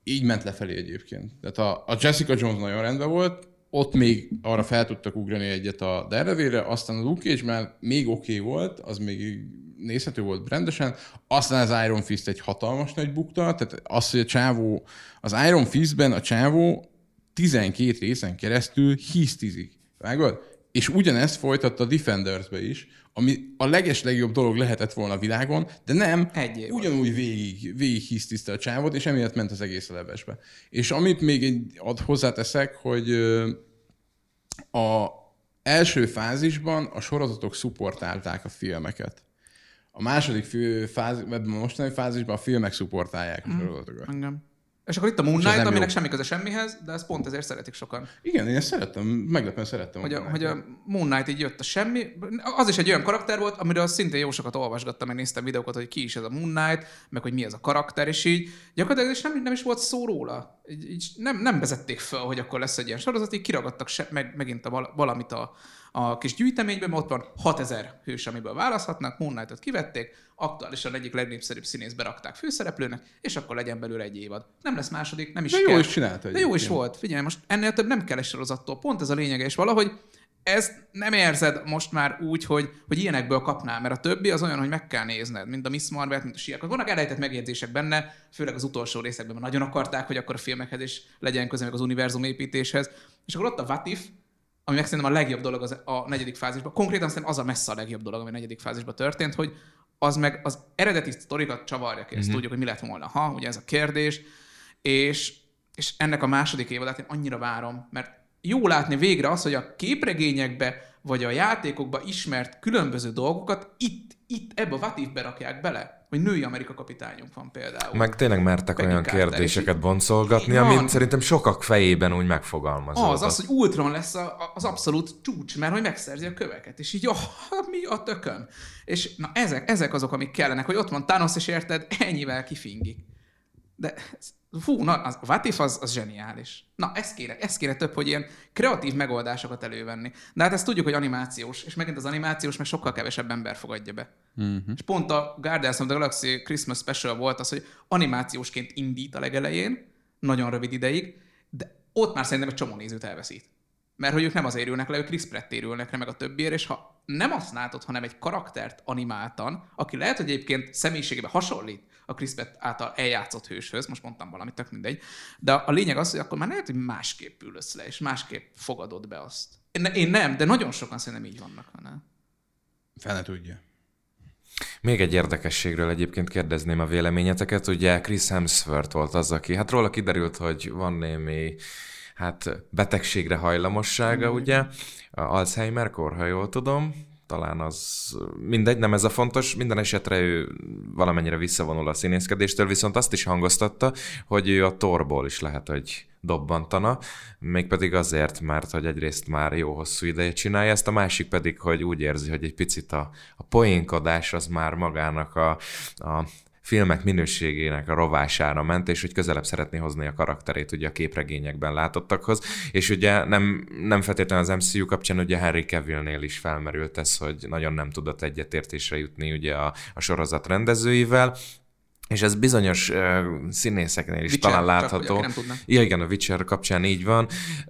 így ment lefelé egyébként. Tehát a, a Jessica Jones nagyon rendben volt, ott még arra fel tudtak ugrani egyet a Daredevilre, aztán a Luke Cage már még oké okay volt, az még nézhető volt rendesen, aztán az Iron Fist egy hatalmas nagy bukta, tehát az, hogy a csávó, az Iron Fistben a csávó 12 részen keresztül hisztizik. Vágod? És ugyanezt folytatta a Defendersbe is, ami a leges legjobb dolog lehetett volna a világon, de nem, egy ugyanúgy végig, végig hisztiszte a csávot, és emiatt ment az egész a levesbe. És amit még egy, ad, hozzáteszek, hogy a első fázisban a sorozatok szupportálták a filmeket. A második fő fázis, a mostani fázisban a filmek szupportálják a mhm. sorozatokat. Engem. És akkor itt a Moon Knight, aminek semmi köze semmihez, de ezt pont ezért szeretik sokan. Igen, én ezt szerettem, meglepően szerettem. Hogy a, hogy a Moon Knight így jött a semmi. Az is egy olyan karakter volt, amiről szintén jó sokat olvasgattam, meg néztem videókat, hogy ki is ez a Moon Knight, meg hogy mi ez a karakter, és így gyakorlatilag is nem, nem is volt szó róla. Így, így nem, nem vezették fel, hogy akkor lesz egy ilyen sorozat, így kiragadtak se, meg, megint a valamit a, a kis gyűjteményben, ott van 6000 hős, amiből választhatnak, Moon Knight-ot kivették, aktuálisan egyik legnépszerűbb színész berakták főszereplőnek, és akkor legyen belőle egy évad. Nem lesz második, nem is De kell. jó is csinálta. De jó is volt. Figyelj, most ennél több nem kell egy sorozattól. Pont ez a lényege, és valahogy ezt nem érzed most már úgy, hogy, hogy ilyenekből kapnál, mert a többi az olyan, hogy meg kell nézned, mint a Miss Marvel, mint a Siak. Vannak elejtett megjegyzések benne, főleg az utolsó részekben, mert nagyon akarták, hogy akkor a filmekhez is legyen köze meg az univerzum építéshez. És akkor ott a What If, ami meg szerintem a legjobb dolog az, a negyedik fázisban. Konkrétan szerintem az a messze a legjobb dolog, ami a negyedik fázisban történt, hogy az meg az eredeti sztorikat csavarja ki, ezt mm-hmm. tudjuk, hogy mi lett volna, ha, ugye ez a kérdés, és, és ennek a második évadát én annyira várom, mert jó látni végre az, hogy a képregényekbe vagy a játékokba ismert különböző dolgokat itt, itt ebbe a Vatifbe rakják bele hogy női Amerika kapitányunk van például. Meg tényleg mertek Peggy olyan Carter, kérdéseket boncolgatni, amit szerintem sokak fejében úgy megfogalmazódott. Az, az, hogy Ultron lesz a, az abszolút csúcs, mert hogy megszerzi a köveket, és így, oh, mi a tököm? És na ezek, ezek azok, amik kellenek, hogy ott van Thanos, és érted, ennyivel kifingik. De fú, na, az, a What If az, az zseniális. Na, ez kéne, ez kéne több, hogy ilyen kreatív megoldásokat elővenni. De hát ezt tudjuk, hogy animációs, és megint az animációs meg sokkal kevesebb ember fogadja be. Uh-huh. És pont a Guardians of the Galaxy Christmas Special volt az, hogy animációsként indít a legelején, nagyon rövid ideig, de ott már szerintem egy csomó nézőt elveszít. Mert hogy ők nem azért ülnek le, ők Chris Pratt ülnek le meg a többiért, és ha nem azt látod, hanem egy karaktert animáltan, aki lehet, hogy egyébként személyiségében hasonlít a Chris Pratt által eljátszott hőshöz, most mondtam valamit, tök mindegy, de a lényeg az, hogy akkor már lehet, hogy másképp ülsz le, és másképp fogadod be azt. Én, én nem, de nagyon sokan szerintem így vannak. Ne? Fel ne tudja. Még egy érdekességről egyébként kérdezném a véleményeteket. Ugye Chris Hemsworth volt az, aki, hát róla kiderült, hogy van némi hát betegségre hajlamossága, mm. ugye, Alzheimer-kor, ha jól tudom, talán az mindegy, nem ez a fontos, minden esetre ő valamennyire visszavonul a színészkedéstől, viszont azt is hangoztatta, hogy ő a torból is lehet, hogy dobbantana, mégpedig azért, mert hogy egyrészt már jó hosszú ideje csinálja ezt, a másik pedig, hogy úgy érzi, hogy egy picit a, a poénkodás az már magának a, a filmek minőségének a rovására ment, és hogy közelebb szeretné hozni a karakterét ugye a képregényekben látottakhoz, és ugye nem, nem feltétlenül az MCU kapcsán ugye Harry Cavillnél is felmerült ez, hogy nagyon nem tudott egyetértésre jutni ugye a, a sorozat rendezőivel, és ez bizonyos uh, színészeknél is Witcher, talán látható. Ja, igen, a Witcher kapcsán így van.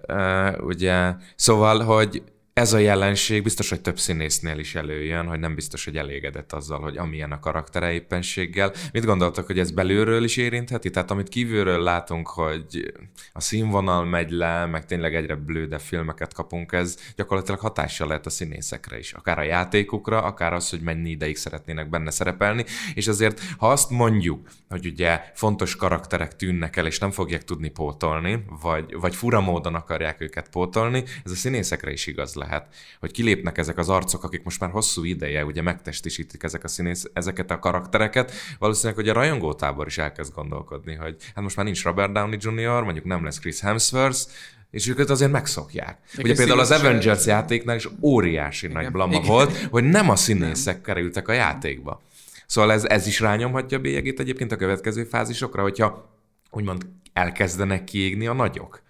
Uh, ugye, szóval, hogy ez a jelenség biztos, hogy több színésznél is előjön, hogy nem biztos, hogy elégedett azzal, hogy amilyen a karaktere éppenséggel. Mit gondoltak, hogy ez belülről is érintheti? Tehát amit kívülről látunk, hogy a színvonal megy le, meg tényleg egyre blődebb filmeket kapunk, ez gyakorlatilag hatással lehet a színészekre is. Akár a játékukra, akár az, hogy mennyi ideig szeretnének benne szerepelni. És azért, ha azt mondjuk, hogy ugye fontos karakterek tűnnek el, és nem fogják tudni pótolni, vagy, vagy fura módon akarják őket pótolni, ez a színészekre is igaz lehet, hogy kilépnek ezek az arcok, akik most már hosszú ideje ugye megtestisítik ezek a színész, ezeket a karaktereket, valószínűleg, hogy a rajongótábor is elkezd gondolkodni, hogy hát most már nincs Robert Downey Jr., mondjuk nem lesz Chris Hemsworth, és őket azért megszokják. Igen, Ugye például az Avengers se... játéknál is óriási Igen. nagy blama Igen. volt, hogy nem a színészek nem. kerültek a játékba. Szóval ez, ez is rányomhatja a bélyegét egyébként a következő fázisokra, hogyha úgymond elkezdenek kiégni a nagyok.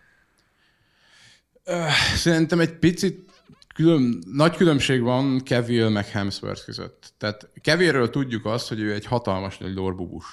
Szerintem egy picit külön, nagy különbség van Kevil meg Hemsworth között. Tehát Kevilről tudjuk azt, hogy ő egy hatalmas nagy lorbubus.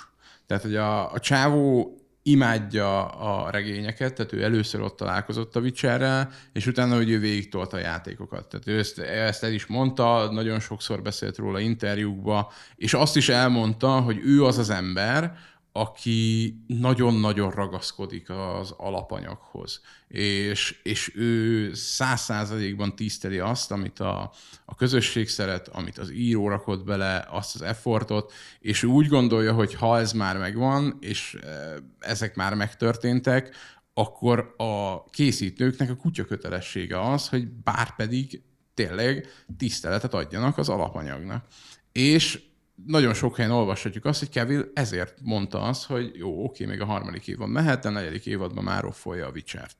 Tehát, hogy a, a csávó imádja a regényeket, tehát ő először ott találkozott a Witcherrel, és utána, hogy ő végig a játékokat. Tehát ő ezt, ezt el is mondta, nagyon sokszor beszélt róla interjúkba, és azt is elmondta, hogy ő az az ember, aki nagyon-nagyon ragaszkodik az alapanyaghoz, és, és ő száz százalékban tiszteli azt, amit a, a közösség szeret, amit az író rakott bele, azt az effortot, és ő úgy gondolja, hogy ha ez már megvan, és e, ezek már megtörténtek, akkor a készítőknek a kutya kötelessége az, hogy bár pedig tényleg tiszteletet adjanak az alapanyagnak. És nagyon sok helyen olvashatjuk azt, hogy Kevin ezért mondta azt, hogy jó, oké, még a harmadik évad mehet, a negyedik évadban már offolja a Witcher-t.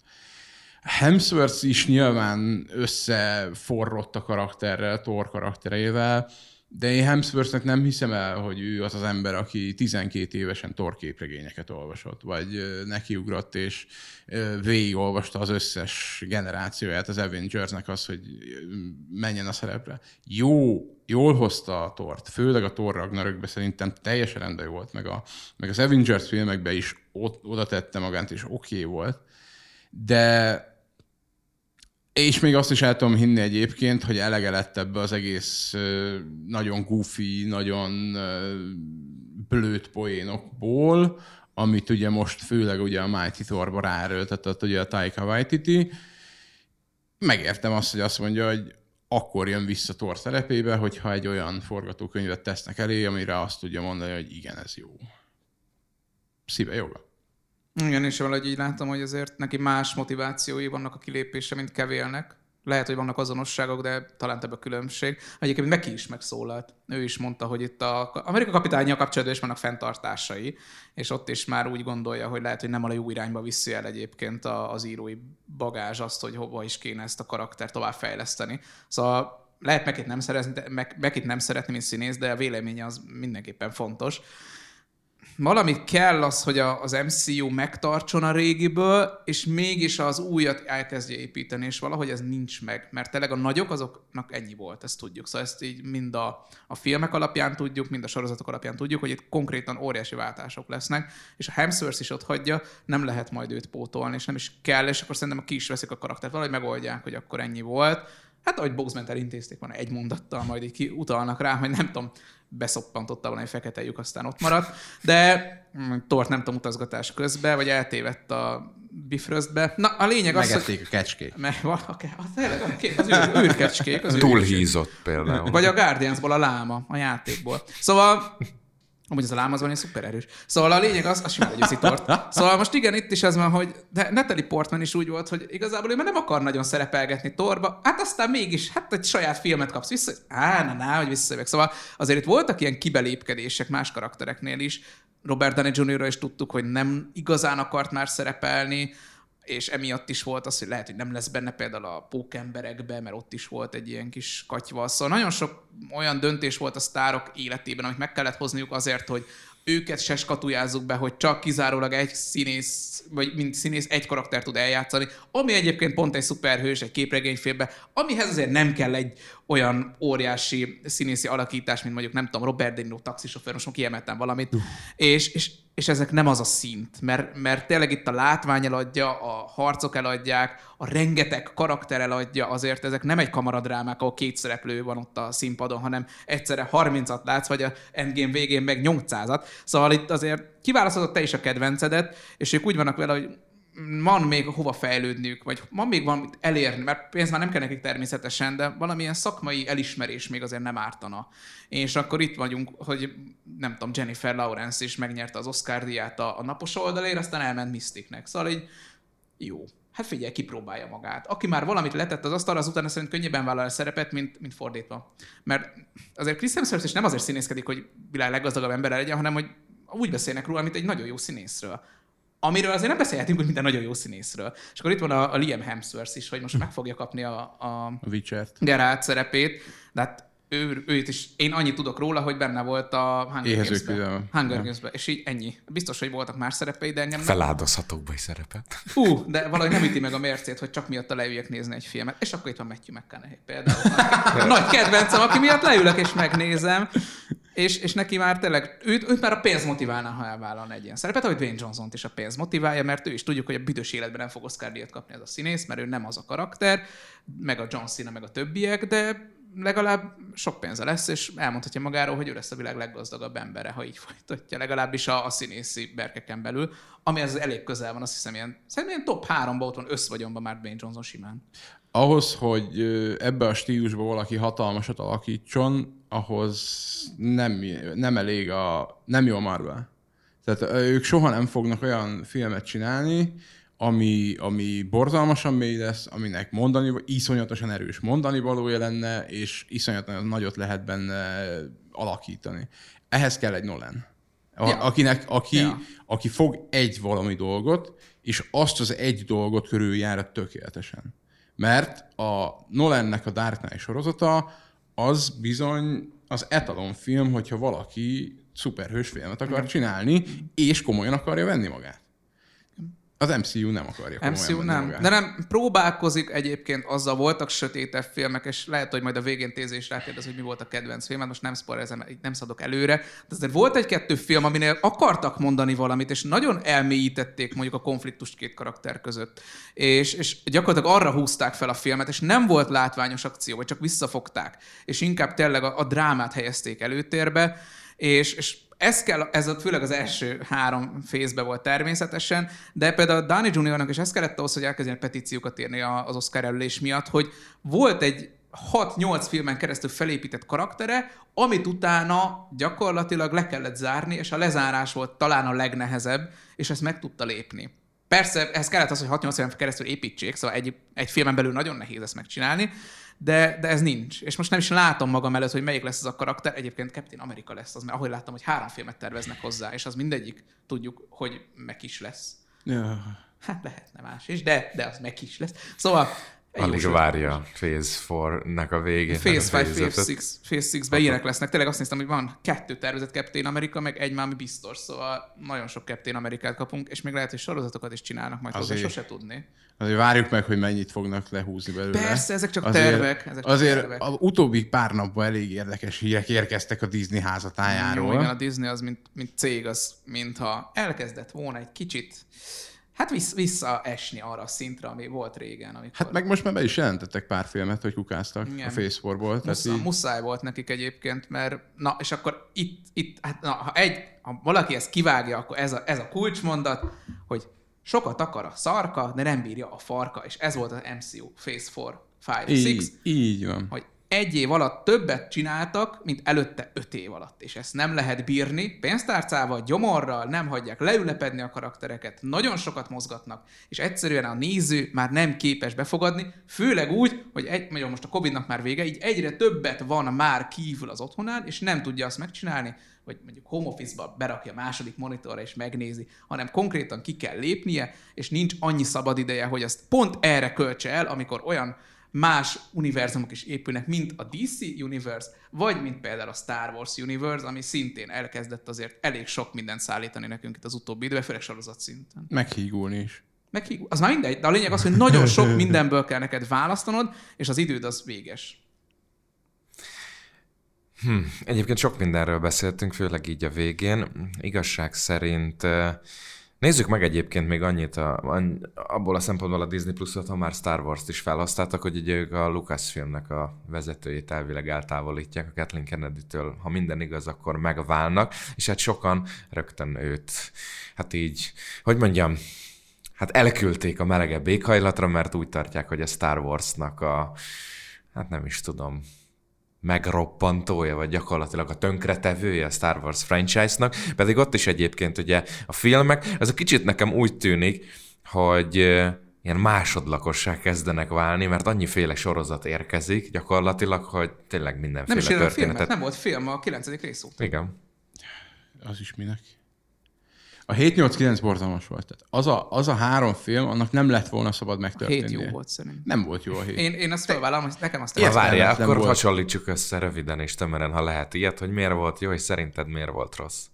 Hemsworth is nyilván összeforrott a karakterrel, Thor karakterével, de én Hemsworthnek nem hiszem el, hogy ő az az ember, aki 12 évesen torképregényeket olvasott, vagy nekiugrott és végigolvasta az összes generációját. Az Avengersnek az, hogy menjen a szerepre. Jó, jól hozta a tort, főleg a Thor Ragnarökbe szerintem teljesen rendben volt, meg, a, meg az Avengers filmekbe is ott, oda tette magát, és oké okay volt, de és még azt is el tudom hinni egyébként, hogy elege lett ebbe az egész nagyon goofy, nagyon blőtt poénokból, amit ugye most főleg ugye a Mighty Thorba ráerőltetett ugye a Taika Waititi. Megértem azt, hogy azt mondja, hogy akkor jön vissza Thor szerepébe, hogyha egy olyan forgatókönyvet tesznek elé, amire azt tudja mondani, hogy igen, ez jó. Szíve joga. Igen, és valahogy így látom, hogy azért neki más motivációi vannak a kilépése, mint kevélnek. Lehet, hogy vannak azonosságok, de talán ebben a különbség. Egyébként Meki is megszólalt. Ő is mondta, hogy itt a Amerika kapitánya kapcsolatban is vannak fenntartásai, és ott is már úgy gondolja, hogy lehet, hogy nem a jó irányba viszi el egyébként az írói bagázs azt, hogy hova is kéne ezt a karakter tovább fejleszteni. Szóval lehet Mekit nem szeretni, Mekit nem szeretni, mint színész, de a véleménye az mindenképpen fontos valami kell az, hogy a, az MCU megtartson a régiből, és mégis az újat elkezdje építeni, és valahogy ez nincs meg, mert tényleg a nagyok azoknak ennyi volt, ezt tudjuk. Szóval ezt így mind a, a filmek alapján tudjuk, mind a sorozatok alapján tudjuk, hogy itt konkrétan óriási váltások lesznek, és a Hemsworth is ott hagyja, nem lehet majd őt pótolni, és nem is kell, és akkor szerintem ki is veszik a karaktert, valahogy megoldják, hogy akkor ennyi volt. Hát ahogy Boxment elintézték, van egy mondattal, majd így utalnak rá, hogy nem tudom, beszoppantotta egy fekete lyuk, aztán ott maradt. De mm, tort nem tudom utazgatás közben, vagy eltévedt a Bifröstbe. Na, a lényeg az, Megették hogy... a kecskék. Meg, valaki, az, az űrkecskék. Az Túlhízott például. Vagy a Guardiansból a láma, a játékból. Szóval Amúgy az a lámazban szuper erős. Szóval a lényeg az, az simán egy tort. Szóval most igen, itt is ez van, hogy de Natalie Portman is úgy volt, hogy igazából ő már nem akar nagyon szerepelgetni torba, hát aztán mégis, hát egy saját filmet kapsz vissza, hogy á, na, na, hogy visszajövök. Szóval azért itt voltak ilyen kibelépkedések más karaktereknél is. Robert Downey Jr. is tudtuk, hogy nem igazán akart már szerepelni, és emiatt is volt az, hogy lehet, hogy nem lesz benne például a pókemberekbe, mert ott is volt egy ilyen kis katyva. Szóval nagyon sok olyan döntés volt a sztárok életében, amit meg kellett hozniuk azért, hogy őket se skatujázzuk be, hogy csak kizárólag egy színész, vagy mint színész egy karakter tud eljátszani, ami egyébként pont egy szuperhős, egy képregényfilmbe, amihez azért nem kell egy olyan óriási színészi alakítás, mint mondjuk, nem tudom, Robert De Niro taxisofőr, most kiemeltem valamit, és, és, és ezek nem az a szint, mert, mert tényleg itt a látvány eladja, a harcok eladják, a rengeteg karakter eladja, azért ezek nem egy kamaradrámák, ahol két szereplő van ott a színpadon, hanem egyszerre 30-at látsz, vagy a Endgame végén meg 800-at. Szóval itt azért kiválasztod te is a kedvencedet, és ők úgy vannak vele, hogy van még hova fejlődniük, vagy van még valamit elérni, mert pénz már nem kell nekik természetesen, de valamilyen szakmai elismerés még azért nem ártana. És akkor itt vagyunk, hogy nem tudom, Jennifer Lawrence is megnyerte az Oscar díját a, a napos oldalért, aztán elment Mysticnek. Szóval így jó. Hát figyelj, kipróbálja magát. Aki már valamit letett az asztalra, az utána szerint könnyebben vállal a szerepet, mint, mint fordítva. Mert azért Chris Hemsworth is nem azért színészkedik, hogy világ leggazdagabb embere legyen, hanem hogy úgy beszélnek róla, mint egy nagyon jó színészről amiről azért nem beszélhetünk, hogy minden nagyon jó színészről. És akkor itt van a, a Liam Hemsworth is, hogy most meg fogja kapni a, a, A Witcher-t. Geralt szerepét, de hát ő, őt is, én annyit tudok róla, hogy benne volt a Hunger küzdelme. Hunger Ja. Games-ben, és így ennyi. Biztos, hogy voltak más szerepei, de engem nem... Feláldozhatókba is szerepet. Hú, de valahogy nem üti meg a mércét, hogy csak miatta leüljek nézni egy filmet. És akkor itt van Matthew McConaughey például. Nagy kedvencem, aki miatt leülök és megnézem. És, és neki már tényleg, őt, őt már a pénz motiválná, ha elvállalna egy ilyen szerepet, ahogy Dwayne johnson is a pénz motiválja, mert ő is tudjuk, hogy a büdös életben nem fog Oscar kapni ez a színész, mert ő nem az a karakter, meg a John Cena, meg a többiek, de legalább sok pénze lesz, és elmondhatja magáról, hogy ő lesz a világ leggazdagabb embere, ha így folytatja, legalábbis a, a színészi berkeken belül, ami ez elég közel van, azt hiszem ilyen, szerintem ilyen top 3-ban ott van összvagyonban már Dwayne Johnson simán. Ahhoz, hogy ebbe a stílusba valaki hatalmasat alakítson, ahhoz nem, nem elég a... nem jó a Marvel. Tehát ők soha nem fognak olyan filmet csinálni, ami, ami borzalmasan mély lesz, aminek mondani, iszonyatosan erős mondani valója lenne, és iszonyatosan nagyot lehet benne alakítani. Ehhez kell egy Nolan. A, Ja. akinek, aki, Ja. aki fog egy valami dolgot, és azt az egy dolgot körüljárja tökéletesen. Mert a Nolannek a Dark Knight sorozata az bizony az etalonfilm, hogyha valaki szuperhős filmet akar csinálni, és komolyan akarja venni magát. Az MCU nem akarja MCU nem. magát. De nem, próbálkozik egyébként, azzal voltak sötétebb filmek, és lehet, hogy majd a végén Tézé is rákérdez, hogy mi volt a kedvenc film, most nem spoilerezem, nem szadok előre, de azért volt egy-kettő film, aminél akartak mondani valamit, és nagyon elmélyítették mondjuk a konfliktust két karakter között. És, és gyakorlatilag arra húzták fel a filmet, és nem volt látványos akció, vagy csak visszafogták, és inkább tényleg a, a drámát helyezték előtérbe, és, és ez kell, ez a, főleg az első három fészbe volt természetesen, de például Downey Jr.-nak is ez kellett ahhoz, hogy elkezdjen petíciókat írni az Oscar előlés miatt, hogy volt egy 6-8 filmen keresztül felépített karaktere, amit utána gyakorlatilag le kellett zárni, és a lezárás volt talán a legnehezebb, és ezt meg tudta lépni. Persze, ez kellett az, hogy 6-8 filmen keresztül építsék, szóval egy, egy filmen belül nagyon nehéz ezt megcsinálni, de, de ez nincs. És most nem is látom magam előtt, hogy melyik lesz ez a karakter. Egyébként Captain America lesz az, mert ahogy láttam, hogy három filmet terveznek hozzá, és az mindegyik tudjuk, hogy meg is lesz. Ja. Hát lehetne más is, de, de az meg is lesz. Szóval Alig várja Phase 4-nek a végét. Phase 5, Phase fejezetet. 6, Phase 6-ben ilyenek lesznek. Tényleg azt néztem, hogy van kettő tervezett Captain America, meg egy már ami biztos, szóval nagyon sok Captain Amerikát kapunk, és még lehet, hogy sorozatokat is csinálnak majd hozzá, Azért. sose tudni. Azért várjuk meg, hogy mennyit fognak lehúzni belőle. Persze, ezek csak tervek, ezek csak azért tervek. az utóbbi pár napban elég érdekes hírek érkeztek a Disney Jó, házatájáról. igen, a Disney az, mint, mint cég, az mintha elkezdett volna egy kicsit hát vissz, visszaesni arra a szintre, ami volt régen. Amikor Hát meg most már be is jelentettek pár filmet, hogy kukáztak Igen. a Face 4-ból. Tehát Muszáj, így, muszáj volt nekik egyébként, mert na, és akkor itt, itt hát na, ha egy, ha valaki ezt kivágja, akkor ez a, ez a kulcsmondat, hogy sokat akar a szarka, de nem bírja a farka, és ez volt az MCU Phase 4, 5, 6, így, így van. hogy egy év alatt többet csináltak, mint előtte öt év alatt. És ezt nem lehet bírni. Pénztárcával, gyomorral, nem hagyják leülepedni a karaktereket, nagyon sokat mozgatnak, és egyszerűen a néző már nem képes befogadni, főleg úgy, hogy egy, mondjuk most a Covid-nak már vége, így egyre többet van már kívül az otthonán, és nem tudja azt megcsinálni, vagy mondjuk home office-ba berakja a második monitorra és megnézi, hanem konkrétan ki kell lépnie, és nincs annyi szabad ideje, hogy azt pont erre költse el, amikor olyan más univerzumok is épülnek, mint a DC Universe, vagy mint például a Star Wars Universe, ami szintén elkezdett azért elég sok mindent szállítani nekünk itt az utóbbi időben, főleg sorozat szinten. Meghígulni is. Meg hí- az már mindegy, de a lényeg az, hogy nagyon sok mindenből kell neked választanod, és az időd az véges. Hm, egyébként sok mindenről beszéltünk, főleg így a végén. Igazság szerint Nézzük meg egyébként még annyit, a, abból a szempontból a Disney Plus-ot, ha már Star Wars-t is felhasználtak, hogy ugye ők a Lucasfilmnek a vezetőjét elvileg eltávolítják a Kathleen Kennedy-től. Ha minden igaz, akkor megválnak, és hát sokan rögtön őt, hát így, hogy mondjam, hát elküldték a melegebb éghajlatra, mert úgy tartják, hogy a Star Wars-nak a, hát nem is tudom, megroppantója, vagy gyakorlatilag a tönkretevője a Star Wars franchise-nak, pedig ott is egyébként ugye a filmek, ez a kicsit nekem úgy tűnik, hogy ilyen másodlakossá kezdenek válni, mert annyiféle sorozat érkezik gyakorlatilag, hogy tényleg mindenféle nem is történetet. Filmet, nem volt film a 9. rész óta. Igen. Az is minek? A 7-8-9 borzalmas volt. Tehát az, a, az a három film, annak nem lett volna szabad megtörténni. A hét jó volt szerintem. Nem volt jó a hét. Én, én azt felvállalom, hogy nekem azt ja, várjál, akkor volt. hasonlítsuk össze röviden és tömören, ha lehet ilyet, hogy miért volt jó, és szerinted miért volt rossz.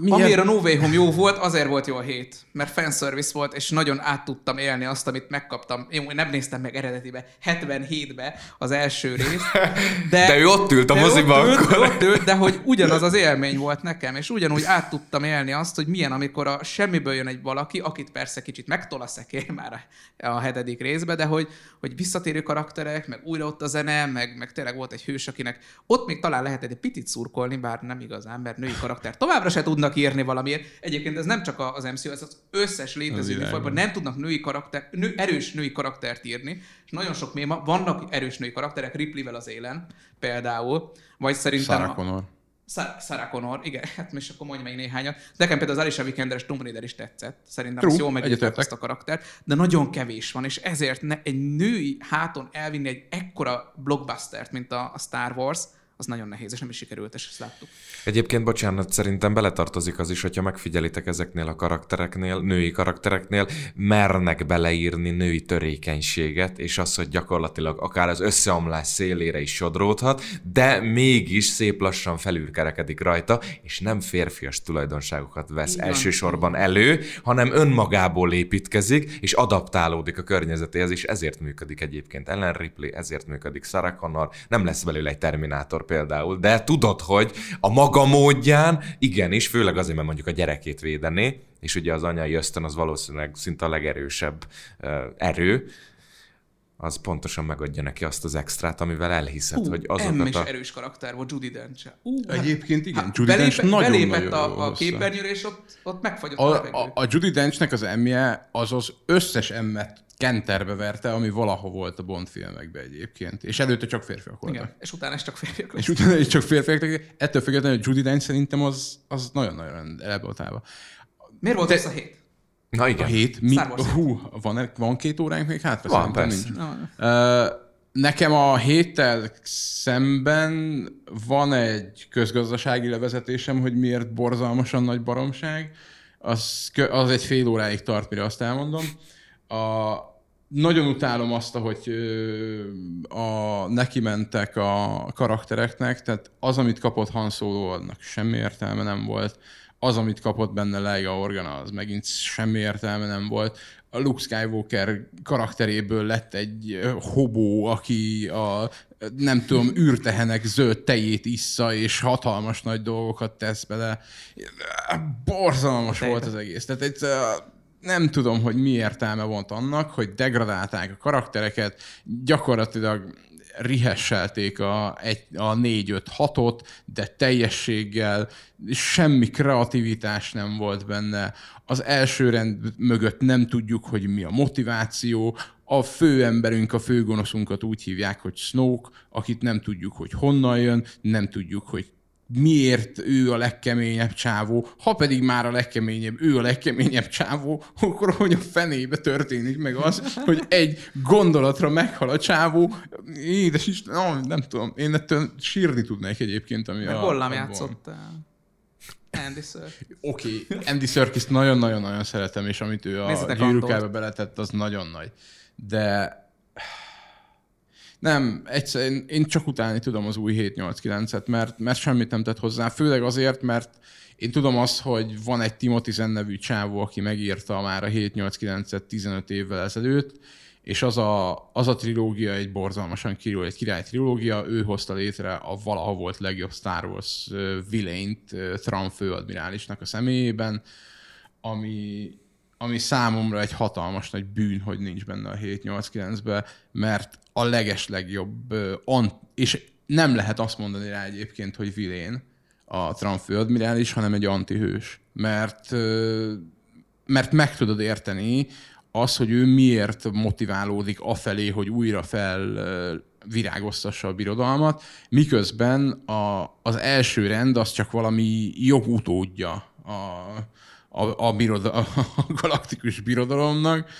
Milyen... Amiért a No Way Home jó volt, azért volt jó a hét. Mert fanservice volt, és nagyon át tudtam élni azt, amit megkaptam. Én nem néztem meg eredetibe, 77-be az első rész. De, de ő ott ült a moziban ott ült, Ott ült, de hogy ugyanaz az élmény volt nekem, és ugyanúgy át tudtam élni azt, hogy milyen, amikor a semmiből jön egy valaki, akit persze kicsit megtol a szekér már a, hetedik részbe, de hogy, hogy visszatérő karakterek, meg újra ott a zene, meg, meg tényleg volt egy hős, akinek ott még talán lehet egy picit szurkolni, bár nem igazán, mert női karakter továbbra se tudnak tudnak írni valamiért. Egyébként ez nem csak az MCU, ez az összes létező műfajban nem tudnak női karakter, nő, erős női karaktert írni, és nagyon sok méma, vannak erős női karakterek, Ripley-vel az élen például, vagy szerintem... Sarah Connor. A... Sarah Connor, igen, hát most akkor mondj meg néhányat. Nekem például az Alicia Vikander Tomb Raider is tetszett. Szerintem True, jól megírták azt a karaktert, de nagyon kevés van, és ezért ne, egy női háton elvinni egy ekkora blockbustert, mint a, a Star Wars, az nagyon nehéz, és nem is sikerült, és ezt láttuk. Egyébként, bocsánat, szerintem beletartozik az is, hogyha megfigyelitek ezeknél a karaktereknél, női karaktereknél, mernek beleírni női törékenységet, és az, hogy gyakorlatilag akár az összeomlás szélére is sodródhat, de mégis szép lassan felülkerekedik rajta, és nem férfias tulajdonságokat vesz Igen. elsősorban elő, hanem önmagából építkezik, és adaptálódik a környezetéhez, és ezért működik egyébként Ellen Ripley, ezért működik Sarah Connor, nem lesz belőle egy Terminátor például, de tudod, hogy a maga módján igenis, főleg azért, mert mondjuk a gyerekét védené, és ugye az anyai ösztön az valószínűleg szinte a legerősebb erő, az pontosan megadja neki azt az extrát, amivel elhiszed, uh, hogy azokat is a... erős karakter volt, Judy Dench. Uh, Egyébként igen, hát, Judy Dench nagyon belépett nagyon a, a képernyőre, és ott, ott megfagyott a, a, a Judy Denchnek az emmje az az összes emmet kenterbe verte, ami valaha volt a Bond filmekben egyébként. És előtte csak férfiak voltak. Igen, és utána is csak férfiak És utána is csak férfiak. Ettől függetlenül, hogy Judy Dench szerintem az, az nagyon-nagyon elboltálva. Miért volt ez a hét? Na igen. A hét? Mi? Hú, van, van két óránk még hátra? Van, persze. Nincs. Uh, nekem a héttel szemben van egy közgazdasági levezetésem, hogy miért borzalmasan nagy baromság. Az, az egy fél óráig tart, mire azt elmondom. A, nagyon utálom azt, hogy a, neki mentek a karaktereknek, tehát az, amit kapott Han Solo, annak semmi értelme nem volt. Az, amit kapott benne Leiga Organa, az megint semmi értelme nem volt. A Luke Skywalker karakteréből lett egy hobó, aki a nem tudom, űrtehenek zöld tejét issza, és hatalmas nagy dolgokat tesz bele. Borzalmas volt az egész. Tehát egy, nem tudom, hogy mi értelme volt annak, hogy degradálták a karaktereket, gyakorlatilag rihesselték a, egy, a 4-5-6-ot, de teljességgel, semmi kreativitás nem volt benne. Az első rend mögött nem tudjuk, hogy mi a motiváció. A főemberünk, a főgonoszunkat úgy hívják, hogy Snoke, akit nem tudjuk, hogy honnan jön, nem tudjuk, hogy miért ő a legkeményebb csávó, ha pedig már a legkeményebb, ő a legkeményebb csávó, akkor hogy a fenébe történik meg az, hogy egy gondolatra meghal a csávó, édes is, no, nem tudom, én ettől sírni tudnék egyébként, ami meg a... Hollam játszottál. Andy Serkis. Oké, okay. Andy Serkis nagyon-nagyon-nagyon szeretem, és amit ő a gyűrűkába beletett, az nagyon nagy. De nem, egyszerűen én csak utálni tudom az új 789-et, mert, mert semmit nem tett hozzá, főleg azért, mert én tudom azt, hogy van egy Timothy Zen nevű csávó, aki megírta már a 789-et 15 évvel ezelőtt, és az a, az a trilógia egy borzalmasan kirúl, egy király trilógia, ő hozta létre a valaha volt legjobb Star Wars vilényt Trump főadmirálisnak a személyében, ami, ami számomra egy hatalmas nagy bűn, hogy nincs benne a 7-8-9-be, mert a leges legjobb, és nem lehet azt mondani rá egyébként, hogy vilén a Trump főadmirális, hanem egy antihős. Mert, mert meg tudod érteni az, hogy ő miért motiválódik afelé, hogy újra fel virágoztassa a birodalmat, miközben a, az első rend az csak valami jogutódja a, a, a, biroda, a galaktikus birodalomnak,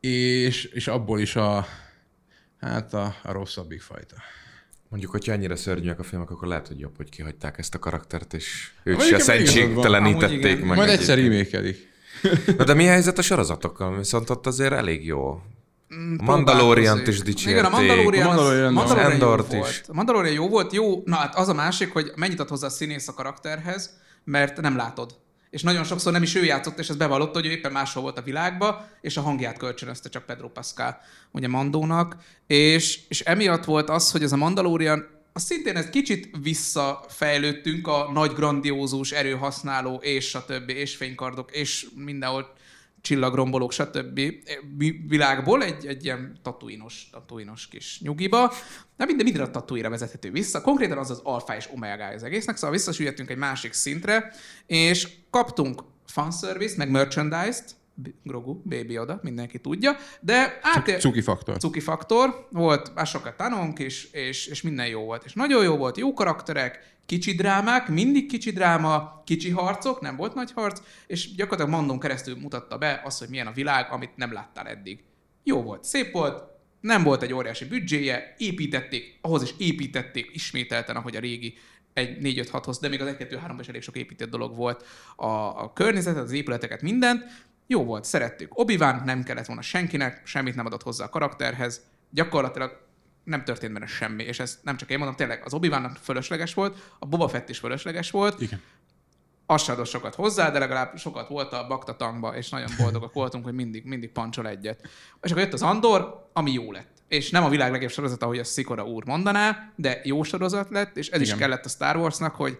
és, és abból is a, hát a, a rosszabbik fajta. Mondjuk, hogyha ennyire szörnyűek a filmek, akkor lehet, hogy jobb, hogy kihagyták ezt a karaktert, és őt se szentségtelenítették meg. Majd egyszer remékelik. Na de mi a helyzet a sorozatokkal? Viszont ott azért elég jó. Mm, a Mandalorian-t is dicsérték. Igen, a Mandalorian, a Mandalorian, az, Mandalorian jó is. volt. A Mandalorian jó volt, jó. Na hát az a másik, hogy mennyit ad hozzá a színész a karakterhez, mert nem látod. És nagyon sokszor nem is ő játszott, és ez bevallotta, hogy ő éppen máshol volt a világba, és a hangját kölcsönözte csak Pedro Pascal, ugye Mandónak. És, és emiatt volt az, hogy ez a Mandalorian az szintén ez kicsit visszafejlődtünk a nagy grandiózus erőhasználó és a többi, és fénykardok, és mindenhol csillagrombolók, stb. világból egy, egy ilyen tatuinos, tatuinos kis nyugiba. De minden, minden a tatuira vezethető vissza. Konkrétan az az alfa és omega az egésznek, szóval visszasüllyedtünk egy másik szintre, és kaptunk fanservice, meg merchandise-t, Grogu, Baby oda, mindenki tudja, de át... Cuki faktor. Cuki faktor, volt Asoka Tanonk is, és, és minden jó volt. És nagyon jó volt, jó karakterek, kicsi drámák, mindig kicsi dráma, kicsi harcok, nem volt nagy harc, és gyakorlatilag Mandon keresztül mutatta be azt, hogy milyen a világ, amit nem láttál eddig. Jó volt, szép volt, nem volt egy óriási büdzséje, építették, ahhoz is építették ismételten, ahogy a régi egy 4-5-6-hoz, de még az 1-2-3-ban is elég sok épített dolog volt a, a környezetet, az épületeket, mindent, jó volt, szerettük. obi nem kellett volna senkinek, semmit nem adott hozzá a karakterhez, gyakorlatilag nem történt benne semmi, és ezt nem csak én mondom, tényleg az obi fölösleges volt, a Boba Fett is fölösleges volt, Igen. Az se adott sokat hozzá, de legalább sokat volt a Bakta tankba, és nagyon boldogak voltunk, hogy mindig, mindig pancsol egyet. És akkor jött az Andor, ami jó lett. És nem a világ legjobb sorozat, ahogy a Szikora úr mondaná, de jó sorozat lett, és ez Igen. is kellett a Star Warsnak, hogy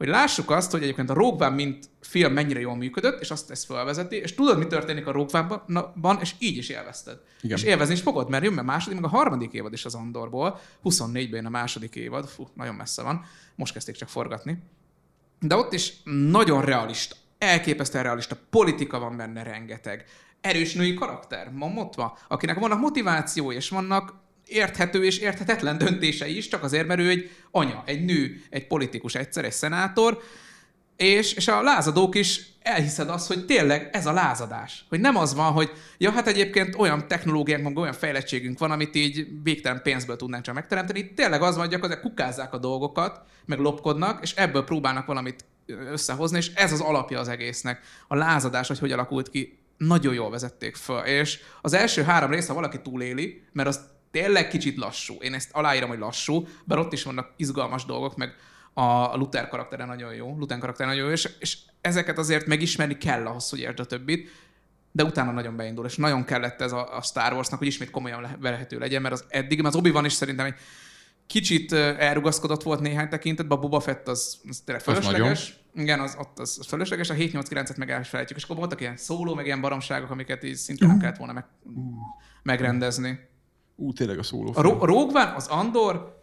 hogy lássuk azt, hogy egyébként a Rogue One mint film mennyire jól működött, és azt ezt felvezeti, és tudod, mi történik a Rogue One-ban, és így is élvezted. Igen. És élvezni is fogod, mert jön a második, meg a harmadik évad is az Andorból, 24-ben a második évad, fú, nagyon messze van, most kezdték csak forgatni. De ott is nagyon realista, elképesztően realista, politika van benne rengeteg. Erős női karakter, Momotva, akinek vannak motiváció, és vannak érthető és érthetetlen döntései is, csak azért, mert ő egy anya, egy nő, egy politikus, egyszer egy szenátor, és, és a lázadók is elhiszed azt, hogy tényleg ez a lázadás. Hogy nem az van, hogy ja, hát egyébként olyan technológiánk, meg olyan fejlettségünk van, amit így végtelen pénzből tudnánk csak megteremteni. Tényleg az van, hogy gyakorlatilag kukázzák a dolgokat, meg lopkodnak, és ebből próbálnak valamit összehozni, és ez az alapja az egésznek. A lázadás, hogy hogy alakult ki, nagyon jól vezették föl. És az első három rész, ha valaki túléli, mert az tényleg kicsit lassú. Én ezt aláírom, hogy lassú, bár ott is vannak izgalmas dolgok, meg a Luther karaktere nagyon jó, Luther karaktere nagyon jó, és, és ezeket azért megismerni kell ahhoz, hogy értsd a többit, de utána nagyon beindul, és nagyon kellett ez a, a Star Warsnak, hogy ismét komolyan vehető legyen, mert az eddig, mert az obi van is szerintem egy kicsit elrugaszkodott volt néhány tekintetben, a Boba Fett az, az tényleg fölösleges. Az Igen, az, ott az, az fölösleges, a 7-8-9-et meg elfelejtjük, és akkor voltak ilyen szóló, meg ilyen baromságok, amiket így szintén nem kellett volna meg, megrendezni. Ú, tényleg a szóló. A, Ro- a Rogue One, az Andor,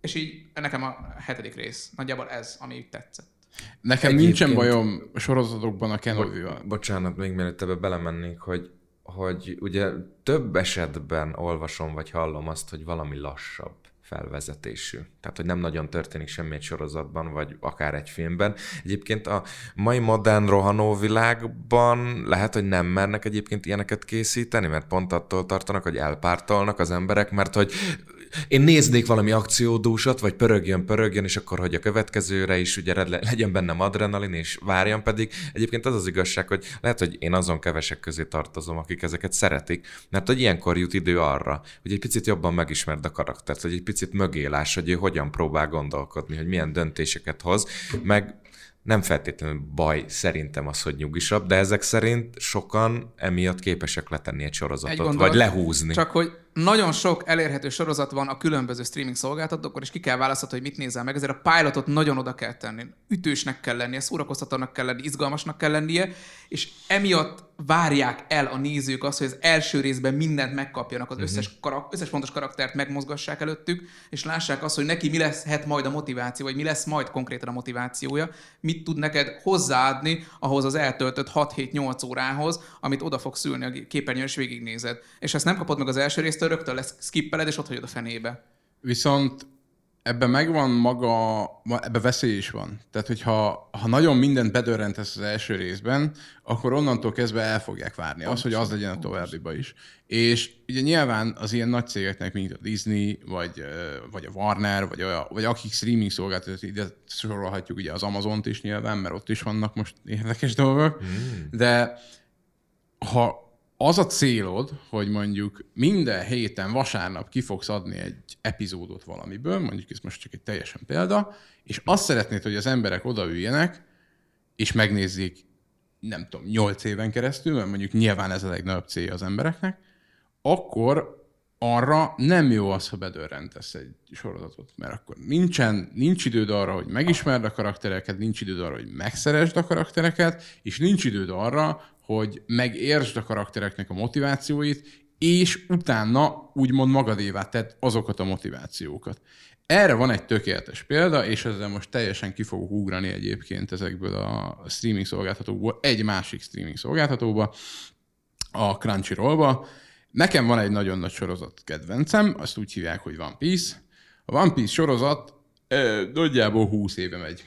és így nekem a hetedik rész. Nagyjából ez, ami tetszett. Nekem Egyébként... nincsen bajom a sorozatokban a kenobi Bo- Bocsánat, még mielőtt ebbe belemennénk, hogy, hogy ugye több esetben olvasom vagy hallom azt, hogy valami lassabb felvezetésű. Tehát, hogy nem nagyon történik semmi egy sorozatban, vagy akár egy filmben. Egyébként a mai modern rohanó világban lehet, hogy nem mernek egyébként ilyeneket készíteni, mert pont attól tartanak, hogy elpártolnak az emberek, mert hogy én néznék valami akciódúsat, vagy pörögjön, pörögjön, és akkor, hogy a következőre is ugye legyen bennem adrenalin, és várjam pedig. Egyébként az az igazság, hogy lehet, hogy én azon kevesek közé tartozom, akik ezeket szeretik, mert hogy ilyenkor jut idő arra, hogy egy picit jobban megismerd a karaktert, hogy egy picit mögélás, hogy ő hogyan próbál gondolkodni, hogy milyen döntéseket hoz, meg nem feltétlenül baj szerintem az, hogy nyugisabb, de ezek szerint sokan emiatt képesek letenni egy sorozatot, egy gondolat, vagy lehúzni. Csak hogy nagyon sok elérhető sorozat van a különböző streaming szolgáltatókon, és ki kell választani, hogy mit nézel meg. Ezért a pilotot nagyon oda kell tenni. Ütősnek kell lennie, szórakoztatónak kell lenni, izgalmasnak kell lennie, és emiatt várják el a nézők azt, hogy az első részben mindent megkapjanak, az uh-huh. összes, karak- összes fontos karaktert megmozgassák előttük, és lássák azt, hogy neki mi leszhet majd a motiváció, vagy mi lesz majd konkrétan a motivációja, mit tud neked hozzáadni ahhoz az eltöltött 6-7-8 órához, amit oda fogsz ülni a képernyőn, és végignézed. És ezt nem kapod meg az első részt, rögtön lesz skippeled, és ott hagyod a fenébe. Viszont ebben megvan maga, ebbe veszély is van. Tehát, hogyha ha nagyon mindent bedörrentesz az első részben, akkor onnantól kezdve el fogják várni Pontos. az, hogy az legyen a továbbiba is. És ugye nyilván az ilyen nagy cégeknek, mint a Disney, vagy, vagy a Warner, vagy, a, vagy akik streaming szolgáltatók, ide sorolhatjuk ugye az Amazont is nyilván, mert ott is vannak most érdekes dolgok, mm. de ha az a célod, hogy mondjuk minden héten vasárnap ki fogsz adni egy epizódot valamiből, mondjuk ez most csak egy teljesen példa, és azt szeretnéd, hogy az emberek odaüljenek, és megnézzék, nem tudom, nyolc éven keresztül, mert mondjuk nyilván ez a legnagyobb célja az embereknek, akkor arra nem jó az, ha bedörrentesz egy sorozatot, mert akkor nincsen, nincs időd arra, hogy megismerd a karaktereket, nincs időd arra, hogy megszeresd a karaktereket, és nincs időd arra, hogy megértsd a karaktereknek a motivációit, és utána úgymond magadévá tett azokat a motivációkat. Erre van egy tökéletes példa, és ezzel most teljesen ki fogok ugrani egyébként ezekből a streaming szolgáltatókból egy másik streaming szolgáltatóba, a Crunchyrollba. Nekem van egy nagyon nagy sorozat kedvencem, azt úgy hívják, hogy One Piece. A One Piece sorozat nagyjából 20 éve megy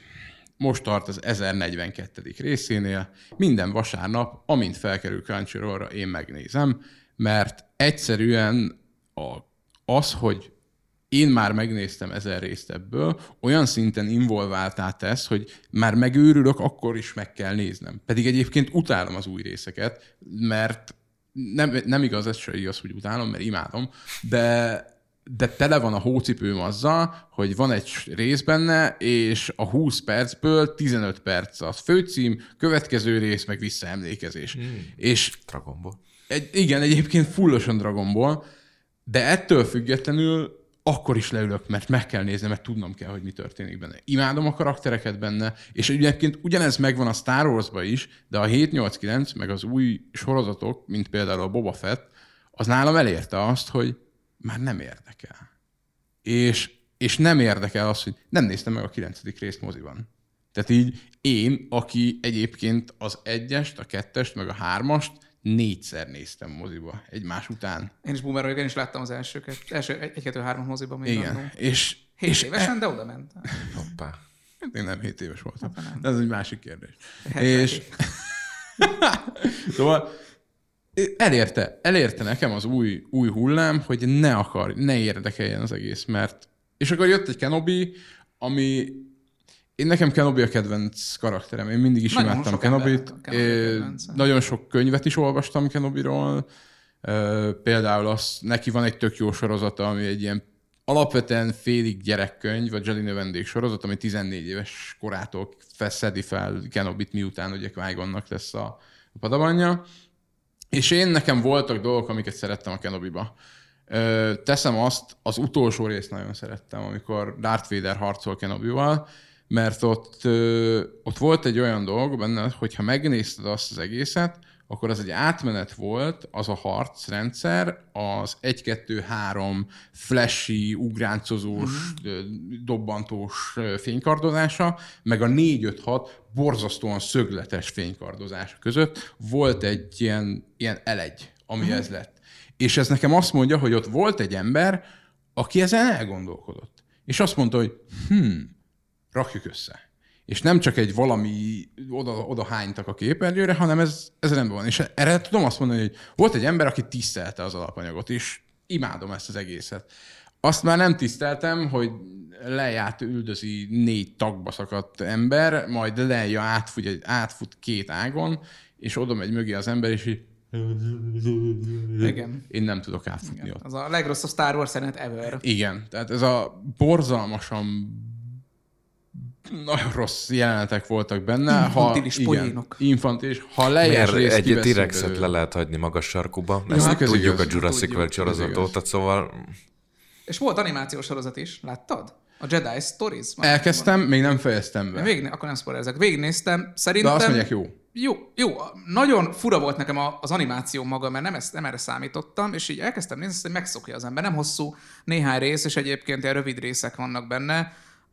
most tart az 1042. részénél. Minden vasárnap, amint felkerül Crunchyrollra, én megnézem, mert egyszerűen a, az, hogy én már megnéztem ezer részt ebből, olyan szinten involváltá tesz, hogy már megőrülök, akkor is meg kell néznem. Pedig egyébként utálom az új részeket, mert nem, nem igaz, ez se igaz, hogy utálom, mert imádom, de de tele van a hócipőm azzal, hogy van egy rész benne, és a 20 percből 15 perc az főcím, következő rész meg visszaemlékezés. Hmm. És Dragonból. Egy, igen, egyébként fullosan Dragonból, de ettől függetlenül akkor is leülök, mert meg kell nézni, mert tudnom kell, hogy mi történik benne. Imádom a karaktereket benne, és egyébként ugyanez megvan a Star wars is, de a 789, meg az új sorozatok, mint például a Boba Fett, az nálam elérte azt, hogy már nem érdekel. És, és nem érdekel az, hogy nem néztem meg a kilencedik részt moziban. Tehát így én, aki egyébként az egyest, a kettest, meg a hármast négyszer néztem moziba egymás után. Én is boomer vagyok, én is láttam az elsőket. Első egy, kettő, három moziban még Igen, és... Hét és évesen, e... de oda ment. Hoppá. Én nem hét éves voltam. De ez egy másik kérdés. és... szóval elérte, elérte nekem az új, új hullám, hogy ne akar, ne érdekeljen az egész, mert és akkor jött egy Kenobi, ami én nekem Kenobi a kedvenc karakterem. Én mindig is nagyon imádtam Kenobit. Nagyon sok könyvet is olvastam Kenobiról. Például az, neki van egy tök jó sorozata, ami egy ilyen alapvetően félig gyerekkönyv, vagy Jedi növendék sorozat, ami 14 éves korától feszedi fel Kenobit, miután ugye qui lesz a, a. És én nekem voltak dolgok, amiket szerettem a Kenobi-ba. Teszem azt, az utolsó részt nagyon szerettem, amikor Darth Vader harcol Kenobi-val, mert ott, ott volt egy olyan dolog benne, hogyha megnézted azt az egészet, akkor az egy átmenet volt, az a harcrendszer, az 1-2-3 flashy, ugráncozós, uh-huh. dobbantós fénykardozása, meg a 4-5-6 borzasztóan szögletes fénykardozása között volt egy ilyen, ilyen elegy, ami uh-huh. ez lett. És ez nekem azt mondja, hogy ott volt egy ember, aki ezen elgondolkodott. És azt mondta, hogy hm, rakjuk össze és nem csak egy valami oda, oda hánytak a képernyőre, hanem ez, ez rendben van. És erre tudom azt mondani, hogy volt egy ember, aki tisztelte az alapanyagot, és imádom ezt az egészet. Azt már nem tiszteltem, hogy lejárt üldözi négy tagba szakadt ember, majd leja átfut, átfut két ágon, és oda megy mögé az ember, és így igen. Én nem tudok átfutni Igen. ott. Az a legrosszabb Star Wars ever. Igen, tehát ez a borzalmasan nagyon rossz jelenetek voltak benne. Infantilis ha, poénok. Igen, infantilis. Ha lejes részt egy belőle- le lehet hagyni magas sarkuba. Ja, Ezt hát ez tudjuk igaz. a Jurassic Tudjuk, World sorozat óta, szóval És volt animációs sorozat is, láttad? A Jedi Stories. Elkezdtem, még nem fejeztem be. Végig, akkor nem spoilerezek. Végignéztem, De szerintem... azt mondják, jó. Jó, jó, nagyon fura volt nekem a- az animáció maga, mert nem, ezt, nem erre számítottam, és így elkezdtem nézni, hogy megszokja az ember. Nem hosszú, néhány rész, és egyébként ilyen rövid részek vannak benne.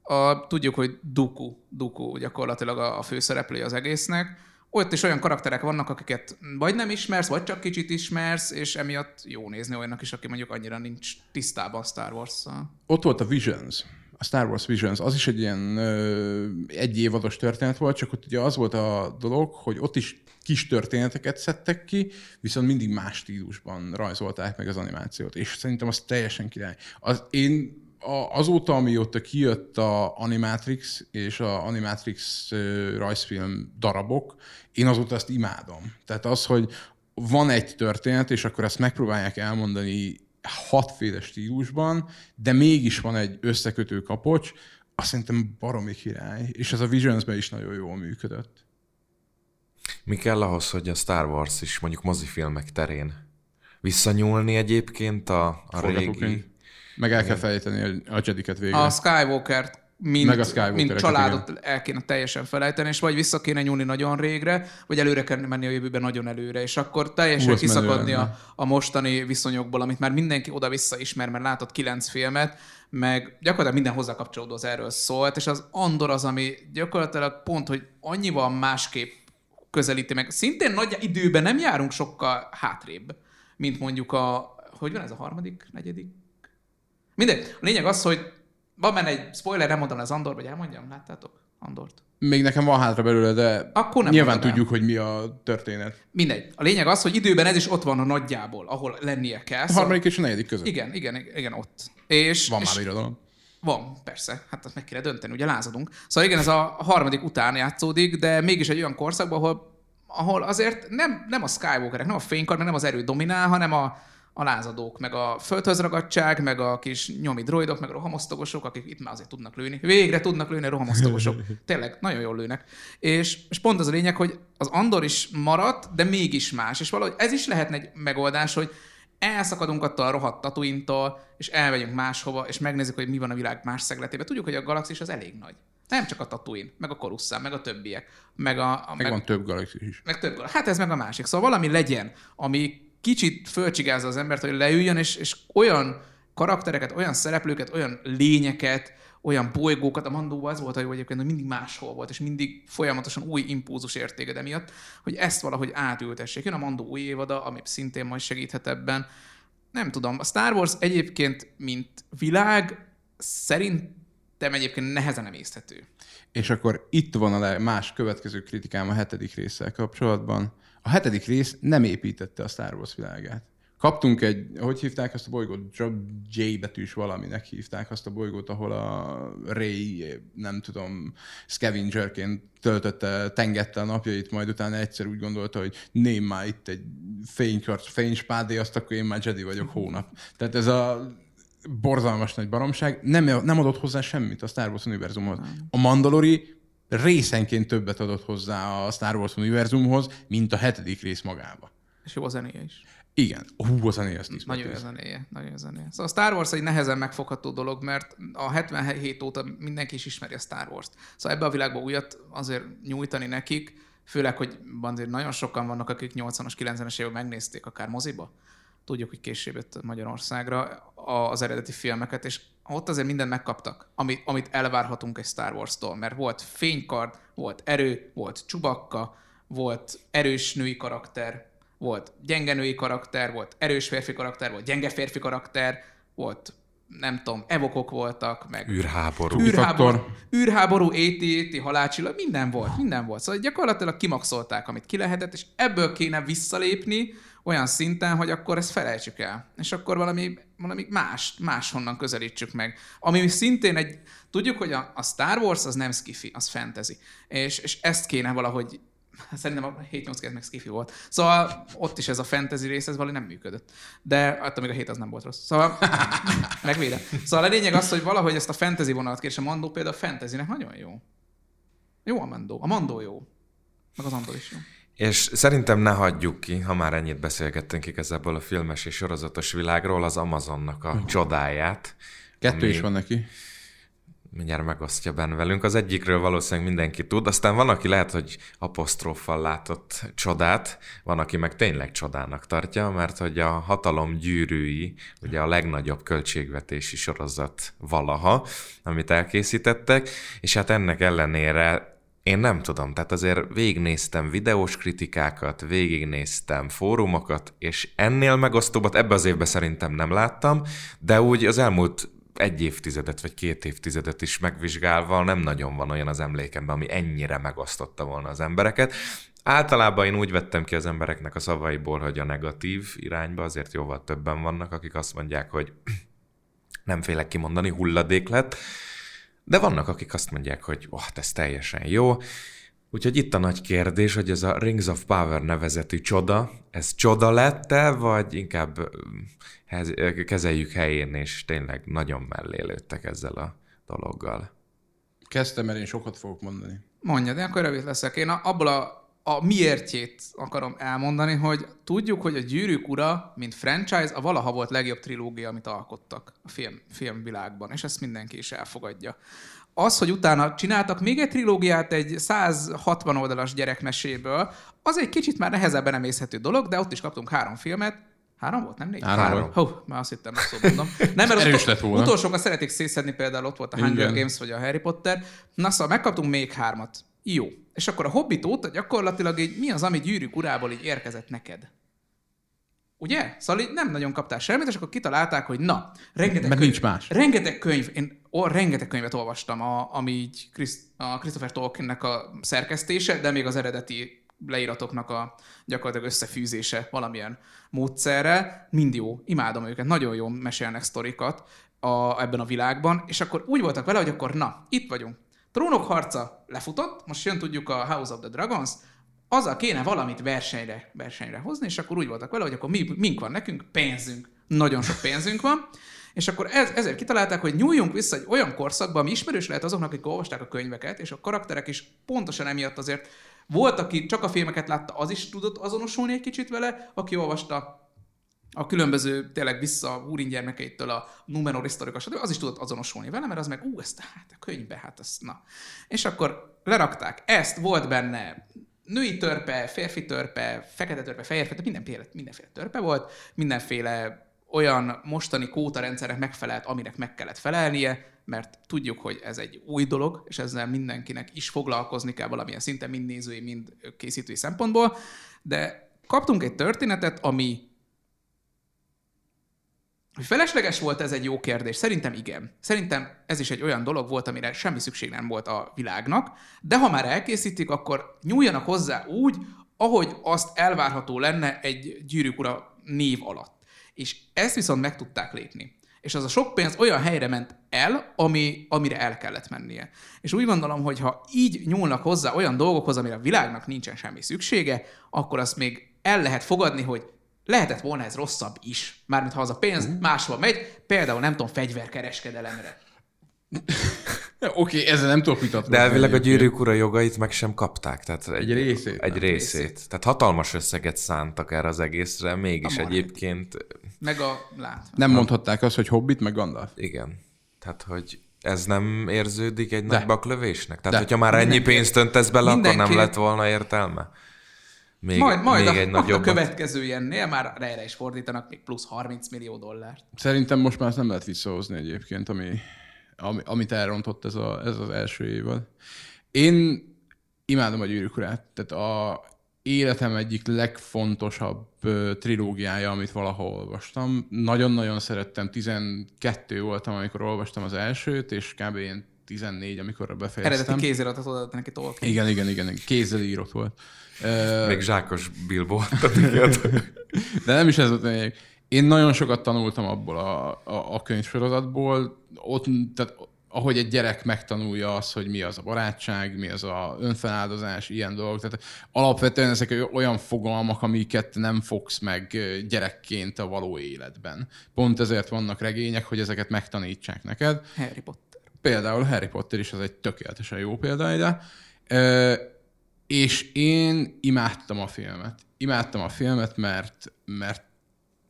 A, tudjuk, hogy Duku, Duku gyakorlatilag a, a főszereplője az egésznek. Ott is olyan karakterek vannak, akiket vagy nem ismersz, vagy csak kicsit ismersz, és emiatt jó nézni olyannak is, aki mondjuk annyira nincs tisztában a Star Wars-szal. Ott volt a Visions, a Star Wars Visions, az is egy ilyen ö, egy évados történet volt, csak ott ugye az volt a dolog, hogy ott is kis történeteket szedtek ki, viszont mindig más stílusban rajzolták meg az animációt, és szerintem az teljesen király. Az, én a, azóta, amióta kijött a Animatrix és a Animatrix rajzfilm darabok, én azóta ezt imádom. Tehát az, hogy van egy történet, és akkor ezt megpróbálják elmondani hatféle stílusban, de mégis van egy összekötő kapocs, azt szerintem baromi király, és ez a Visionsben is nagyon jól működött. mi kell ahhoz, hogy a Star Wars is mondjuk mozifilmek terén visszanyúlni egyébként a, a régi... Meg el kell fejteni a Jediket végre. A Skywalker-t mint, Meg a mint családot el kéne teljesen felejteni, és vagy vissza kéne nyúlni nagyon régre, vagy előre kell menni a jövőben nagyon előre, és akkor teljesen Hú, kiszakadni a, a mostani viszonyokból, amit már mindenki oda-vissza ismer, mert látott kilenc filmet, meg gyakorlatilag minden hozzá kapcsolódó az erről szólt, és az Andor az, ami gyakorlatilag pont, hogy annyival másképp közelíti meg. Szintén nagy időben nem járunk sokkal hátrébb, mint mondjuk a, hogy van ez a harmadik, negyedik? Mindegy. A lényeg az, hogy van benne egy spoiler, nem mondom az Andor, vagy elmondjam, láttátok? Andort. Még nekem van hátra belőle, de Akkor nem nyilván mondom el. tudjuk, hogy mi a történet. Mindegy. A lényeg az, hogy időben ez is ott van a nagyjából, ahol lennie kell. A harmadik és a negyedik között. Igen, igen, igen, ott. És, Van és már irodalom. Van, persze. Hát azt meg kéne dönteni, ugye lázadunk. Szóval igen, ez a harmadik után játszódik, de mégis egy olyan korszakban, ahol, ahol azért nem, nem a Skywalkerek, nem a fénykar, meg nem az erő dominál, hanem a, a lázadók, meg a földhöz ragadtság, meg a kis nyomi droidok, meg a rohamosztogosok, akik itt már azért tudnak lőni. Végre tudnak lőni a rohamosztogosok. Tényleg, nagyon jól lőnek. És, és pont az a lényeg, hogy az Andor is maradt, de mégis más. És valahogy ez is lehetne egy megoldás, hogy elszakadunk attól a rohadt Tatooine-tól, és elmegyünk máshova, és megnézzük, hogy mi van a világ más szegletében. Tudjuk, hogy a galaxis az elég nagy. Nem csak a Tatooine, meg a Coruscant, meg a többiek, meg a... a Meg van több galaxis is. meg több. Hát ez meg a másik. Szóval valami legyen, ami kicsit fölcsigázza az embert, hogy leüljön, és, és olyan karaktereket, olyan szereplőket, olyan lényeket, olyan bolygókat, a Mandóban az volt jó egyébként, hogy mindig máshol volt, és mindig folyamatosan új impulzus értéked emiatt, hogy ezt valahogy átültessék. Jön a Mandó új évada, ami szintén majd segíthet ebben. Nem tudom, a Star Wars egyébként, mint világ, szerintem egyébként nehezen emészthető. És akkor itt van a más következő kritikám a hetedik résszel kapcsolatban. A hetedik rész nem építette a Star Wars világát. Kaptunk egy, hogy hívták azt a bolygót? J betűs valaminek hívták azt a bolygót, ahol a Ray, nem tudom, scavengerként töltötte, tengette a napjait, majd utána egyszer úgy gondolta, hogy ném már itt egy fénykart, fényspádé, azt akkor én már Jedi vagyok hónap. Tehát ez a borzalmas nagy baromság, nem, nem adott hozzá semmit a Star Wars univerzumhoz. A Mandalori részenként többet adott hozzá a Star Wars univerzumhoz, mint a hetedik rész magába. És jó a zenéje is. Igen. Hú, a zenéje azt Nagyon jó zenéje, nagyon jó zenéje. Szóval a Star Wars egy nehezen megfogható dolog, mert a 77 óta mindenki is ismeri a Star Wars-t. Szóval ebbe a világba újat azért nyújtani nekik, főleg, hogy azért nagyon sokan vannak, akik 80-as, 90-es évek megnézték akár moziba. Tudjuk, hogy később jött Magyarországra az eredeti filmeket, és ott azért mindent megkaptak, amit, amit elvárhatunk egy Star Wars-tól, mert volt fénykard, volt erő, volt csubakka, volt erős női karakter, volt gyenge női karakter, volt erős férfi karakter, volt gyenge férfi karakter, volt nem tudom, evokok voltak, meg űrháború. Űr- űrháború, űrháború, AT-AT, halálcsillag, minden volt, minden volt. Szóval gyakorlatilag kimaxolták, amit ki lehetett, és ebből kéne visszalépni olyan szinten, hogy akkor ezt felejtsük el. És akkor valami, valami más, máshonnan közelítsük meg. Ami szintén egy, tudjuk, hogy a, a Star Wars az nem skifi, az fantasy. És, és ezt kéne valahogy Szerintem a 7-8 meg skifi volt. Szóval ott is ez a fantasy rész, ez valahogy nem működött. De attól még a 7 az nem volt rossz. Szóval megvédem. Szóval a lényeg az, hogy valahogy ezt a fantasy vonalat kér, és a Mandó például a fantasynek nagyon jó. Jó a Mando. A Mando jó. Meg az Andor is jó. És szerintem ne hagyjuk ki, ha már ennyit beszélgettünk igazából a filmes és sorozatos világról, az Amazonnak a csodáját. Kettő ami- is van neki. mindjárt megosztja benne velünk. Az egyikről valószínűleg mindenki tud, aztán van, aki lehet, hogy apostróffal látott csodát, van, aki meg tényleg csodának tartja, mert hogy a hatalom gyűrűi, ugye a legnagyobb költségvetési sorozat valaha, amit elkészítettek, és hát ennek ellenére én nem tudom, tehát azért végignéztem videós kritikákat, végignéztem fórumokat, és ennél megosztóbbat ebbe az évben szerintem nem láttam, de úgy az elmúlt egy évtizedet vagy két évtizedet is megvizsgálva nem nagyon van olyan az emlékemben, ami ennyire megosztotta volna az embereket. Általában én úgy vettem ki az embereknek a szavaiból, hogy a negatív irányba azért jóval többen vannak, akik azt mondják, hogy nem félek kimondani, hulladék lett, de vannak, akik azt mondják, hogy oh, ez teljesen jó. Úgyhogy itt a nagy kérdés, hogy ez a Rings of Power nevezetű csoda, ez csoda lett-e, vagy inkább hez- kezeljük helyén, és tényleg nagyon mellé lőttek ezzel a dologgal. Kezdtem, mert én sokat fogok mondani. Mondja, de akkor rövid leszek. Én a- abból a, a miértjét akarom elmondani, hogy tudjuk, hogy a Gyűrűk Ura, mint franchise, a valaha volt legjobb trilógia, amit alkottak a film, filmvilágban, és ezt mindenki is elfogadja. Az, hogy utána csináltak még egy trilógiát egy 160 oldalas gyerekmeséből, az egy kicsit már nehezebben emészhető dolog, de ott is kaptunk három filmet, Három volt, nem négy? Három Három. Hú, már azt hittem, rosszul mondom. Nem, mert Erős lett volna. utolsókat szeretik szétszedni, például ott volt a Hunger Igen. Games vagy a Harry Potter. Na szóval megkaptunk még hármat. Jó. És akkor a Hobbit óta gyakorlatilag így mi az, ami gyűrűk urából így érkezett neked? Ugye? Szóval így nem nagyon kaptál semmit, és akkor kitalálták, hogy na, rengeteg Mert könyv, nincs más. Rengeteg könyv, én ó, rengeteg könyvet olvastam, a, ami így Chris, a Christopher Tolkiennek a szerkesztése, de még az eredeti leíratoknak a gyakorlatilag összefűzése valamilyen módszerrel. Mind jó, imádom őket, nagyon jól mesélnek sztorikat a, ebben a világban, és akkor úgy voltak vele, hogy akkor na, itt vagyunk. Trónok harca lefutott, most jön tudjuk a House of the Dragons, azzal kéne valamit versenyre, versenyre hozni, és akkor úgy voltak vele, hogy akkor mi, mink van nekünk, pénzünk, nagyon sok pénzünk van, és akkor ez, ezért kitalálták, hogy nyúljunk vissza egy olyan korszakba, ami ismerős lehet azoknak, akik olvasták a könyveket, és a karakterek is pontosan emiatt azért volt, aki csak a filmeket látta, az is tudott azonosulni egy kicsit vele, aki olvasta a különböző, tényleg vissza Úrin gyermekeitől a Numenor historikus, az is tudott azonosulni vele, mert az meg, ú, ezt hát a könyvbe, hát ez, na. És akkor lerakták. Ezt, volt benne női törpe, férfi törpe, fekete törpe, fehér törpe, mindenféle, mindenféle törpe volt, mindenféle olyan mostani kóta rendszerek megfelelt, aminek meg kellett felelnie, mert tudjuk, hogy ez egy új dolog, és ezzel mindenkinek is foglalkozni kell valamilyen szinten, mind nézői, mind készítői szempontból, de kaptunk egy történetet, ami hogy felesleges volt ez egy jó kérdés? Szerintem igen. Szerintem ez is egy olyan dolog volt, amire semmi szükség nem volt a világnak, de ha már elkészítik, akkor nyúljanak hozzá úgy, ahogy azt elvárható lenne egy gyűrűk ura név alatt. És ezt viszont meg tudták lépni. És az a sok pénz olyan helyre ment el, ami, amire el kellett mennie. És úgy gondolom, hogy ha így nyúlnak hozzá olyan dolgokhoz, amire a világnak nincsen semmi szüksége, akkor azt még el lehet fogadni, hogy lehetett volna ez rosszabb is. Mármint ha az a pénz máshol megy, például nem tudom, fegyverkereskedelemre. Oké, ezzel nem tudok vitatkozni. De elvileg a gyűrűk ura jogait meg sem kapták. Tehát egy, Egy részét. Egy részét. Tehát hatalmas összeget szántak erre az egészre, mégis A egyébként Meg a lát. Nem mondhatták azt, hogy Hobbit meg Gandalf. igen. Tehát, hogy ez nem érződik egy De. nagy baklövésnek? Tehát, De. hogyha már ennyi Mindenki- pénzt öntesz bele, akkor nem mindenki- lett volna értelme? Még, Majd, majd, még a, egy majd a nagyobb. következő ilyennél már erre is fordítanak még plusz 30 millió dollárt. Szerintem most már ezt nem lehet visszahozni egyébként, ami, ami, amit elrontott ez, a, ez az első évad. Én imádom a gyűrűk urát. Tehát a életem egyik legfontosabb trilógiája, amit valaha olvastam. Nagyon-nagyon szerettem. 12 voltam, amikor olvastam az elsőt, és kb. ilyen 14, amikor befejeztem. Eredeti kéziratot odaadta neki Tolkien. Igen, igen, igen, igen. Kézzel írott volt. Még zsákos Bilbo De nem is ez volt a lényeg. Én nagyon sokat tanultam abból a, a, a könyvsorozatból, ott, tehát ahogy egy gyerek megtanulja azt, hogy mi az a barátság, mi az a önfeláldozás, ilyen dolgok. Tehát alapvetően ezek olyan fogalmak, amiket nem fogsz meg gyerekként a való életben. Pont ezért vannak regények, hogy ezeket megtanítsák neked. Harry Potter. Például Harry Potter is az egy tökéletesen jó példa ide. És én imádtam a filmet. Imádtam a filmet, mert, mert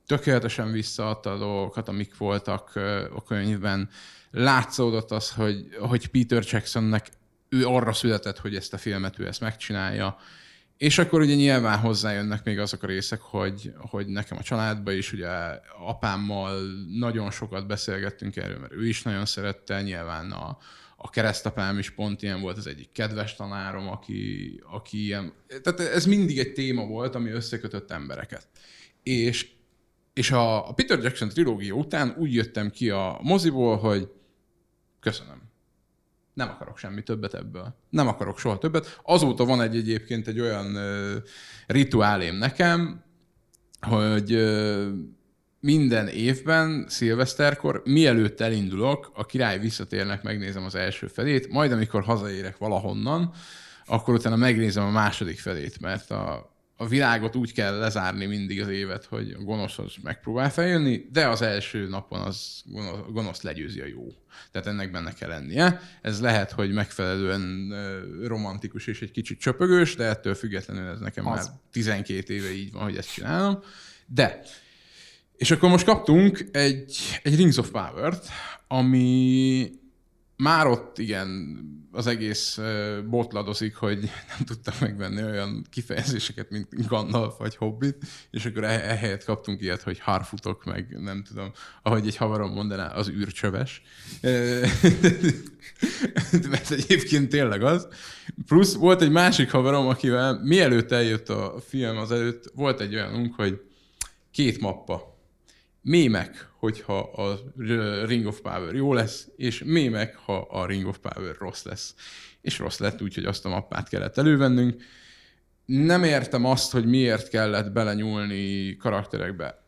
tökéletesen visszaadta a dolgokat, amik voltak a könyvben. Látszódott az, hogy, hogy Peter Jacksonnek ő arra született, hogy ezt a filmet ő ezt megcsinálja. És akkor ugye nyilván hozzájönnek még azok a részek, hogy, hogy nekem a családban is, ugye apámmal nagyon sokat beszélgettünk erről, mert ő is nagyon szerette, nyilván a, a keresztapám is pont ilyen volt, az egyik kedves tanárom, aki, aki ilyen... Tehát ez mindig egy téma volt, ami összekötött embereket. És, és a, a Peter Jackson trilógia után úgy jöttem ki a moziból, hogy köszönöm. Nem akarok semmi többet ebből. Nem akarok soha többet. Azóta van egy egyébként egy olyan uh, rituálém nekem, hogy uh, minden évben, szilveszterkor, mielőtt elindulok, a király visszatérnek, megnézem az első felét, majd amikor hazaérek valahonnan, akkor utána megnézem a második felét, mert a, a világot úgy kell lezárni mindig az évet, hogy a gonoszhoz megpróbál feljönni, de az első napon az gonosz, gonosz legyőzi a jó. Tehát ennek benne kell lennie. Ez lehet, hogy megfelelően romantikus és egy kicsit csöpögős, de ettől függetlenül ez nekem az. már 12 éve így van, hogy ezt csinálom. De és akkor most kaptunk egy, egy Rings of Power-t, ami már ott igen, az egész botladozik, hogy nem tudtam megvenni olyan kifejezéseket, mint Gandalf vagy Hobbit, és akkor e- ehelyett kaptunk ilyet, hogy harfutok, meg nem tudom, ahogy egy havarom mondaná, az űrcsöves. Mert egyébként tényleg az. Plusz volt egy másik havarom, akivel mielőtt eljött a film az előtt, volt egy olyanunk, hogy két mappa mémek, hogyha a Ring of Power jó lesz, és mémek, ha a Ring of Power rossz lesz. És rossz lett, úgyhogy azt a mappát kellett elővennünk. Nem értem azt, hogy miért kellett belenyúlni karakterekbe.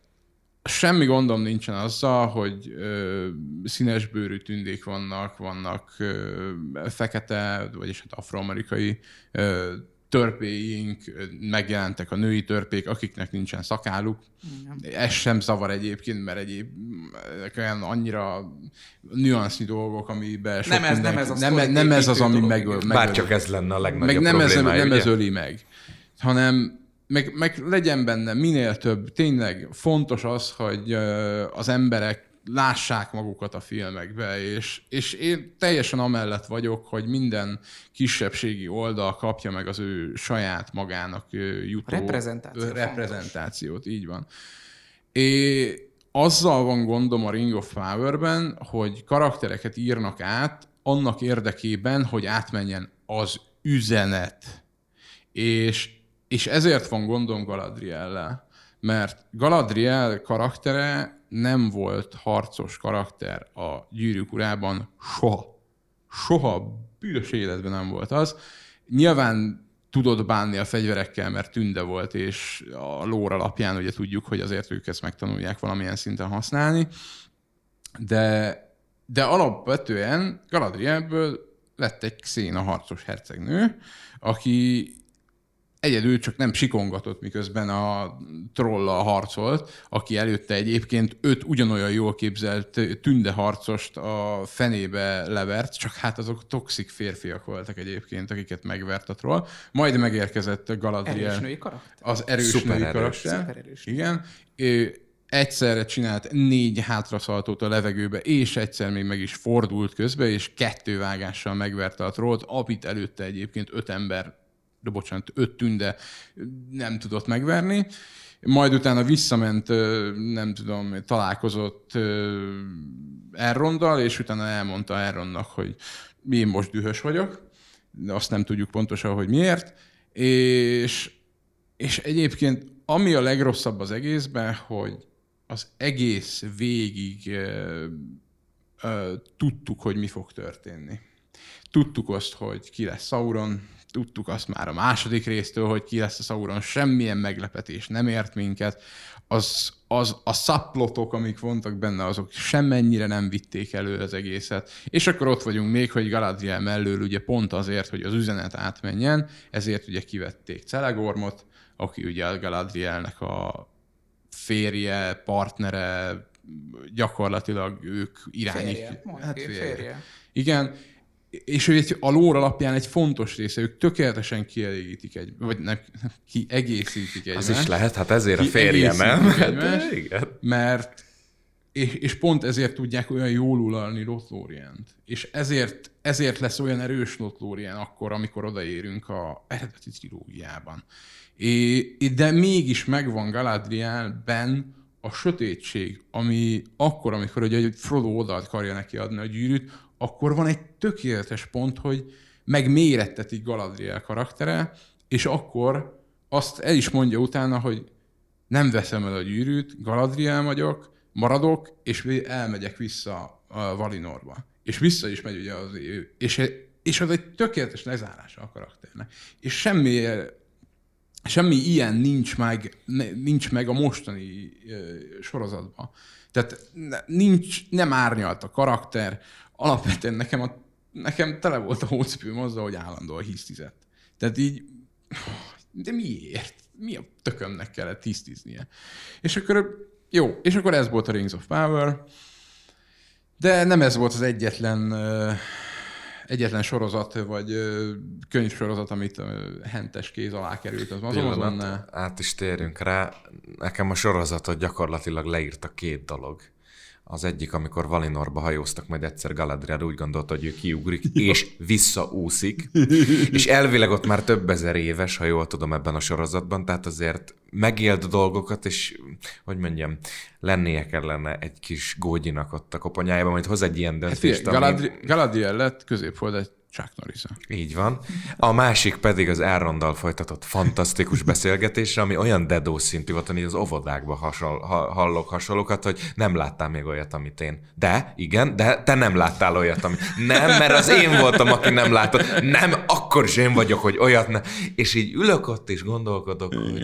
Semmi gondom nincsen azzal, hogy ö, színes bőrű tündék vannak, vannak ö, fekete, vagyis hát afroamerikai ö, törpéink, megjelentek a női törpék, akiknek nincsen szakáluk. Igen. Ez sem zavar egyébként, mert egyéb olyan annyira nüansznyi dolgok, amiben sok nem ez, nem ez, az, nem, nem ez az, ami meg, meg, Bár csak ez lenne a legnagyobb meg nem ez, nem ez öli meg, hanem meg, meg legyen benne minél több. Tényleg fontos az, hogy az emberek lássák magukat a filmekbe, és, és én teljesen amellett vagyok, hogy minden kisebbségi oldal kapja meg az ő saját magának jutó reprezentáció reprezentációt. Így van. É, azzal van gondom a Ring of Power-ben, hogy karaktereket írnak át annak érdekében, hogy átmenjen az üzenet. És, és ezért van gondom Galadriel-lel. Mert Galadriel karaktere nem volt harcos karakter a gyűrűk urában soha. Soha büdös életben nem volt az. Nyilván tudott bánni a fegyverekkel, mert tünde volt, és a lóra alapján ugye tudjuk, hogy azért ők ezt megtanulják valamilyen szinten használni. De, de alapvetően Galadrielből lett egy széna harcos hercegnő, aki egyedül csak nem sikongatott, miközben a trolla harcolt, aki előtte egyébként öt ugyanolyan jól képzelt tünde harcost a fenébe levert, csak hát azok toxik férfiak voltak egyébként, akiket megvert a troll. Majd megérkezett Galadriel. Erős női karakter. Az erős Szuper női erős. karakter. Szuper erős. Igen. Ő egyszerre csinált négy hátraszaltót a levegőbe, és egyszer még meg is fordult közbe, és kettő vágással megverte a trollt, amit előtte egyébként öt ember de bocsánat, öt tünde nem tudott megverni. Majd utána visszament, nem tudom, találkozott Errondal, és utána elmondta Erronnak, hogy én most dühös vagyok, de azt nem tudjuk pontosan, hogy miért. És, és egyébként ami a legrosszabb az egészben, hogy az egész végig uh, uh, tudtuk, hogy mi fog történni. Tudtuk azt, hogy ki lesz Sauron, tudtuk azt már a második résztől, hogy ki lesz a Sauron, semmilyen meglepetés nem ért minket. Az, az, a szapplotok, amik vontak benne, azok semmennyire nem vitték elő az egészet. És akkor ott vagyunk még, hogy Galadriel mellől ugye pont azért, hogy az üzenet átmenjen, ezért ugye kivették Celegormot, aki ugye a Galadrielnek a férje, partnere, gyakorlatilag ők irányítják. Férje, hát férje. férje. Igen, és ő egy, a lóra alapján egy fontos része, ők tökéletesen kielégítik egy, vagy nem, kiegészítik egymást. Az is lehet, hát ezért a férje, nem? Egymást, Igen. Mert és, és pont ezért tudják olyan jól ulalni Lothlórient. És ezért, ezért lesz olyan erős Lothlórien akkor, amikor odaérünk a eredeti trilógiában. É, de mégis megvan Galadrielben a sötétség, ami akkor, amikor ugye Frodo oda akarja neki adni a gyűrűt, akkor van egy tökéletes pont, hogy megmérettetik Galadriel karaktere, és akkor azt el is mondja utána, hogy nem veszem el a gyűrűt, Galadriel vagyok, maradok, és elmegyek vissza Valinorba. És vissza is megy ugye az ő. És, és az egy tökéletes lezárása a karakternek. És semmi, semmi ilyen nincs meg, nincs meg a mostani sorozatban. Tehát nincs, nem árnyalt a karakter. Alapvetően nekem, a, nekem tele volt a hócipőm azzal, hogy állandóan hisztizett. Tehát így, de miért? Mi a tökömnek kellett tisztiznie? És akkor jó, és akkor ez volt a Rings of Power, de nem ez volt az egyetlen egyetlen sorozat, vagy könyvsorozat, amit hentes kéz alá került az Amazonnál. Át is térjünk rá. Nekem a sorozatot gyakorlatilag leírta két dolog. Az egyik, amikor Valinorba hajóztak, majd egyszer Galadriel úgy gondolta, hogy ő kiugrik, és visszaúszik. és elvileg ott már több ezer éves, ha jól tudom ebben a sorozatban, tehát azért megélt dolgokat, és hogy mondjam, lennie kellene egy kis gógyinak ott a koponyájában, majd hoz egy ilyen hát döntést. Hát, ami... Galadriel lett középfold egy Chuck norris Így van. A másik pedig az Elrondal folytatott fantasztikus beszélgetésre, ami olyan dedó szintű volt, hogy az óvodákban hasonl, ha, hallok hasonlókat, hogy nem láttál még olyat, amit én. De, igen, de te nem láttál olyat, amit... Nem, mert az én voltam, aki nem látott. Nem, akkor is én vagyok, hogy olyat ne. És így ülök ott és gondolkodok, igen. hogy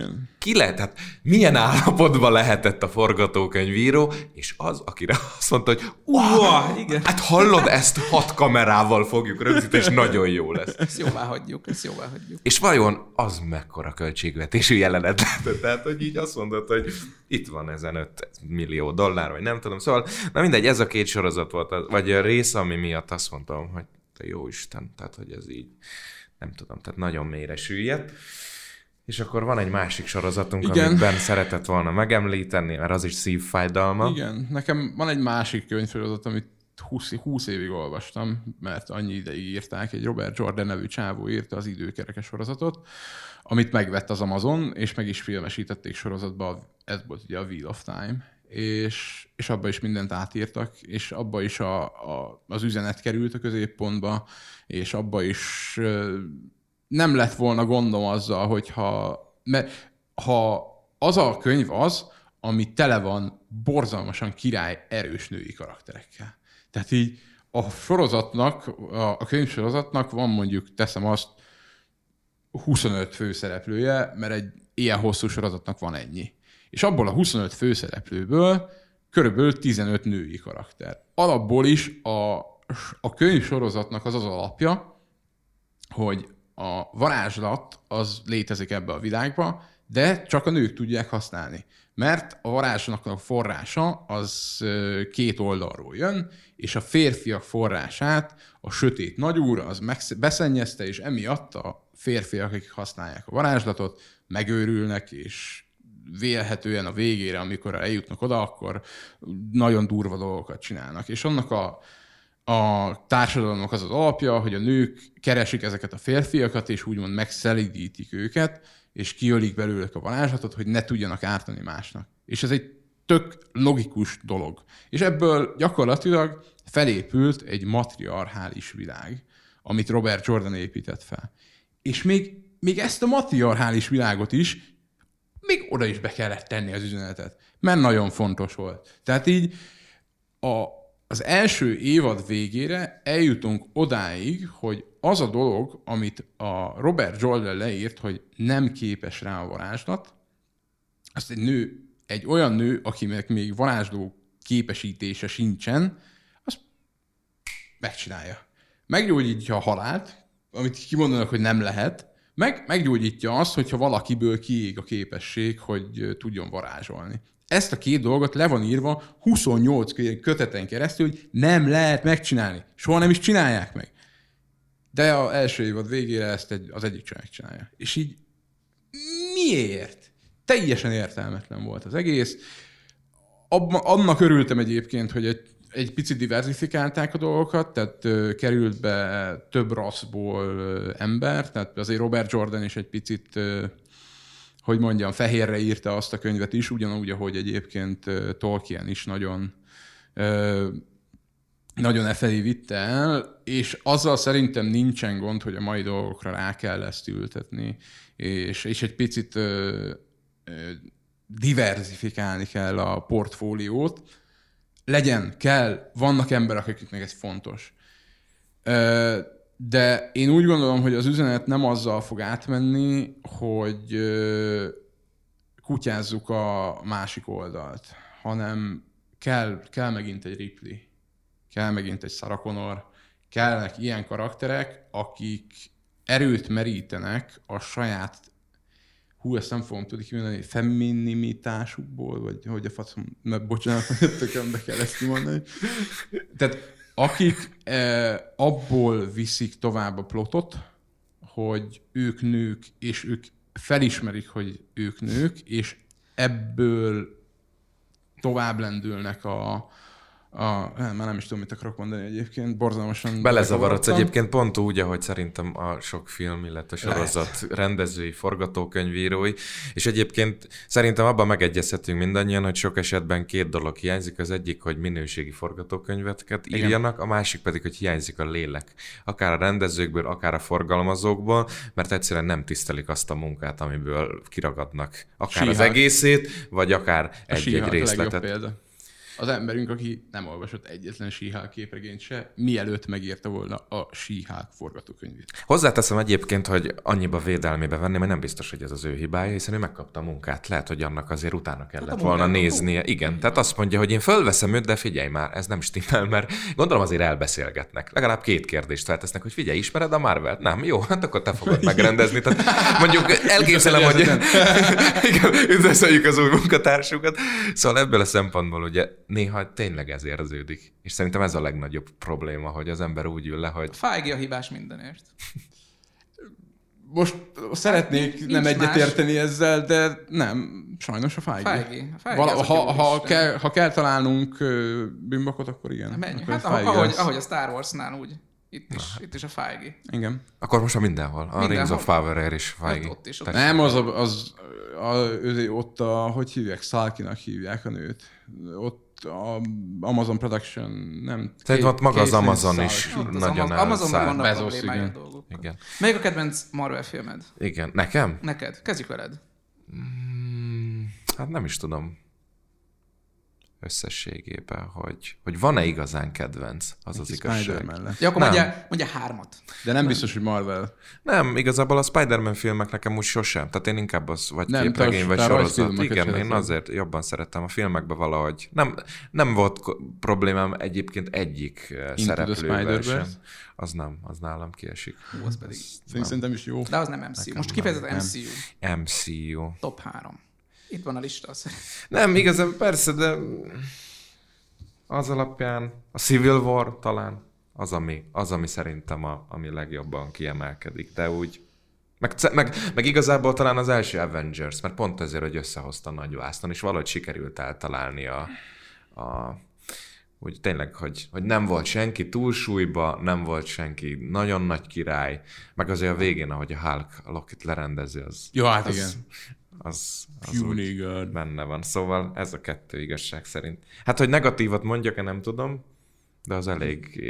ki lehet, hát milyen állapotban lehetett a forgatókönyvíró, és az, akire azt mondta, hogy uh, igen. hát hallod, ezt hat kamerával fogjuk rögzíteni, és nagyon jó lesz. Ezt jóvá hagyjuk, ezt jóvá hagyjuk. És vajon az mekkora költségvetésű jelenet lett? Tehát, hogy így azt mondod, hogy itt van ezen 5 millió dollár, vagy nem tudom. Szóval, na mindegy, ez a két sorozat volt, vagy a rész, ami miatt azt mondtam, hogy te jó Isten, tehát, hogy ez így, nem tudom, tehát nagyon mélyre süllyedt. És akkor van egy másik sorozatunk, Igen. amit Ben szeretett volna megemlíteni, mert az is szívfájdalma. Igen, nekem van egy másik könyvsorozat, amit 20, 20 évig olvastam, mert annyi ideig írták, egy Robert Jordan nevű csávó írta az időkerekes sorozatot, amit megvett az Amazon, és meg is filmesítették sorozatba, ez volt ugye a Wheel of Time, és, és abba is mindent átírtak, és abba is a, a, az üzenet került a középpontba, és abba is nem lett volna gondom azzal, hogyha, mert ha az a könyv az, ami tele van borzalmasan király erős női karakterekkel. Tehát így a sorozatnak, a könyvsorozatnak van mondjuk, teszem azt, 25 főszereplője, mert egy ilyen hosszú sorozatnak van ennyi. És abból a 25 főszereplőből körülbelül 15 női karakter. Alapból is a, a könyvsorozatnak az az alapja, hogy a varázslat az létezik ebbe a világba, de csak a nők tudják használni. Mert a varázsnak a forrása az két oldalról jön, és a férfiak forrását a sötét nagyúr az beszennyezte, és emiatt a férfiak, akik használják a varázslatot, megőrülnek, és vélhetően a végére, amikor eljutnak oda, akkor nagyon durva dolgokat csinálnak. És annak a, a társadalomnak az az alapja, hogy a nők keresik ezeket a férfiakat, és úgymond megszelidítik őket, és kiölik belőlük a varázslatot, hogy ne tudjanak ártani másnak. És ez egy tök logikus dolog. És ebből gyakorlatilag felépült egy matriarchális világ, amit Robert Jordan épített fel. És még, még ezt a matriarchális világot is még oda is be kellett tenni az üzenetet, mert nagyon fontos volt. Tehát így a, az első évad végére eljutunk odáig, hogy az a dolog, amit a Robert Jordan leírt, hogy nem képes rá a varázslat, azt egy nő, egy olyan nő, akinek még varázsló képesítése sincsen, azt megcsinálja. Meggyógyítja a halált, amit kimondanak, hogy nem lehet, meg meggyógyítja azt, hogyha valakiből kiég a képesség, hogy tudjon varázsolni. Ezt a két dolgot le van írva 28 köteten keresztül, hogy nem lehet megcsinálni. Soha nem is csinálják meg. De az első évad végére ezt egy, az egyik csaj megcsinálja. És így miért? Teljesen értelmetlen volt az egész. Abba, annak örültem egyébként, hogy egy, egy picit diversifikálták a dolgokat, tehát ö, került be több rasszból ö, ember, tehát azért Robert Jordan is egy picit, ö, hogy mondjam, fehérre írta azt a könyvet is, ugyanúgy, ahogy egyébként Tolkien is nagyon nagyon e felé vitte el, és azzal szerintem nincsen gond, hogy a mai dolgokra rá kell ezt ültetni, és, és egy picit ö, ö, diversifikálni kell a portfóliót. Legyen, kell, vannak emberek, akiknek ez fontos. Ö, de én úgy gondolom, hogy az üzenet nem azzal fog átmenni, hogy kutyázzuk a másik oldalt, hanem kell, kell megint egy Ripley kell megint egy Sarah Connor, kellnek ilyen karakterek, akik erőt merítenek a saját hú, ezt nem fogom tudni kimondani, feminimitásukból, vagy hogy a faszom, mert bocsánat, tökön kell ezt kimondani. Tehát akik eh, abból viszik tovább a plotot, hogy ők nők, és ők felismerik, hogy ők nők, és ebből tovább lendülnek a, a, már nem is tudom, mit akarok mondani egyébként, borzalmasan... Belezavarodsz egyébként pont úgy, ahogy szerintem a sok film, illetve sorozat rendezői, forgatókönyvírói, és egyébként szerintem abban megegyezhetünk mindannyian, hogy sok esetben két dolog hiányzik. Az egyik, hogy minőségi forgatókönyveket Igen. írjanak, a másik pedig, hogy hiányzik a lélek. Akár a rendezőkből, akár a forgalmazókból, mert egyszerűen nem tisztelik azt a munkát, amiből kiragadnak. Akár az She-Hulk. egészét, vagy akár egy-egy a legjobb részletet. példa. Az emberünk, aki nem olvasott egyetlen She-Hulk képregényt se, mielőtt megírta volna a She-Hulk forgatókönyvét. Hozzáteszem egyébként, hogy annyiba védelmébe venni, mert nem biztos, hogy ez az ő hibája, hiszen ő megkapta a munkát. Lehet, hogy annak azért utána kellett Hát volna néznie. Igen, tehát azt mondja, hogy én fölveszem őt, de figyelj már, ez nem stimmel, mert gondolom azért elbeszélgetnek. Legalább két kérdést feltesznek, hogy figyelj, ismered a Marvelt? Nem, jó, hát akkor te fogod megrendezni. Tehát mondjuk elképzelem, hogy igen, üdvözöljük az új munkatársukat. Szóval ebből a szempontból ugye néha tényleg ez érződik. És szerintem ez a legnagyobb probléma, hogy az ember úgy ül le, hogy Feige a hibás mindenért. Most szeretnék nincs nem más. egyetérteni ezzel, de nem, sajnos a Feige. Feige. A az, aki ha, ha, kell, ha kell találnunk bűnbakot, akkor igen. Menj. Akkor Hát a ahogy, lesz. ahogy a Star Warsnál úgy. Itt is, itt is a Feige. Igen. akkor most a mindenhol. A Mindenhol. Rings of Power-ér is Hát Feige. ott is, ott Tessék. Nem, az, a, az a, ő, ott a, hogy hívják, Szalkinak hívják a nőt. Ott a Amazon Production, nem. Szerintem ott maga az Amazon is. Ott az nagyon Amazon, Amazonban vannak Bezos, problémája igen. dolgok. Igen. Melyik a kedvenc Marvel filmed? Igen. Nekem? Neked. Kezdjük veled. Mm, hát nem is tudom összességében, hogy, hogy van-e igazán kedvenc, az az igazság. Ja, akkor Nem. mondja, mondja hármat. De nem biztos, hogy Marvel. Nem, igazából a Spider-Man filmek nekem úgy sosem. Tehát én inkább az, vagy Nem, képregény, vagy sorozat. Igen, én azért jobban szerettem a filmekbe valahogy. Nem, nem volt problémám egyébként egyik eh, szereplővel sem. Az nem, az nálam kiesik. Hú, az pedig. Szerintem is jó. De az nem MCU. Most kifejezetten nem. MCU. MCU. Top 3. Itt van a lista. Nem, igazán persze, de az alapján a Civil War talán az, ami, az, ami szerintem a, ami legjobban kiemelkedik, de úgy meg, meg, meg igazából talán az első Avengers, mert pont ezért, hogy összehozta nagy vásznon, és valahogy sikerült eltalálni a, a úgy tényleg, hogy, hogy nem volt senki túlsúlyba, nem volt senki nagyon nagy király, meg azért a végén, ahogy a Hulk a Lokit lerendezi, az, Jó, hát az, igen. Az, az úgy, God. benne van. Szóval ez a kettő igazság szerint. Hát, hogy negatívat mondjak-e, nem tudom, de az elég...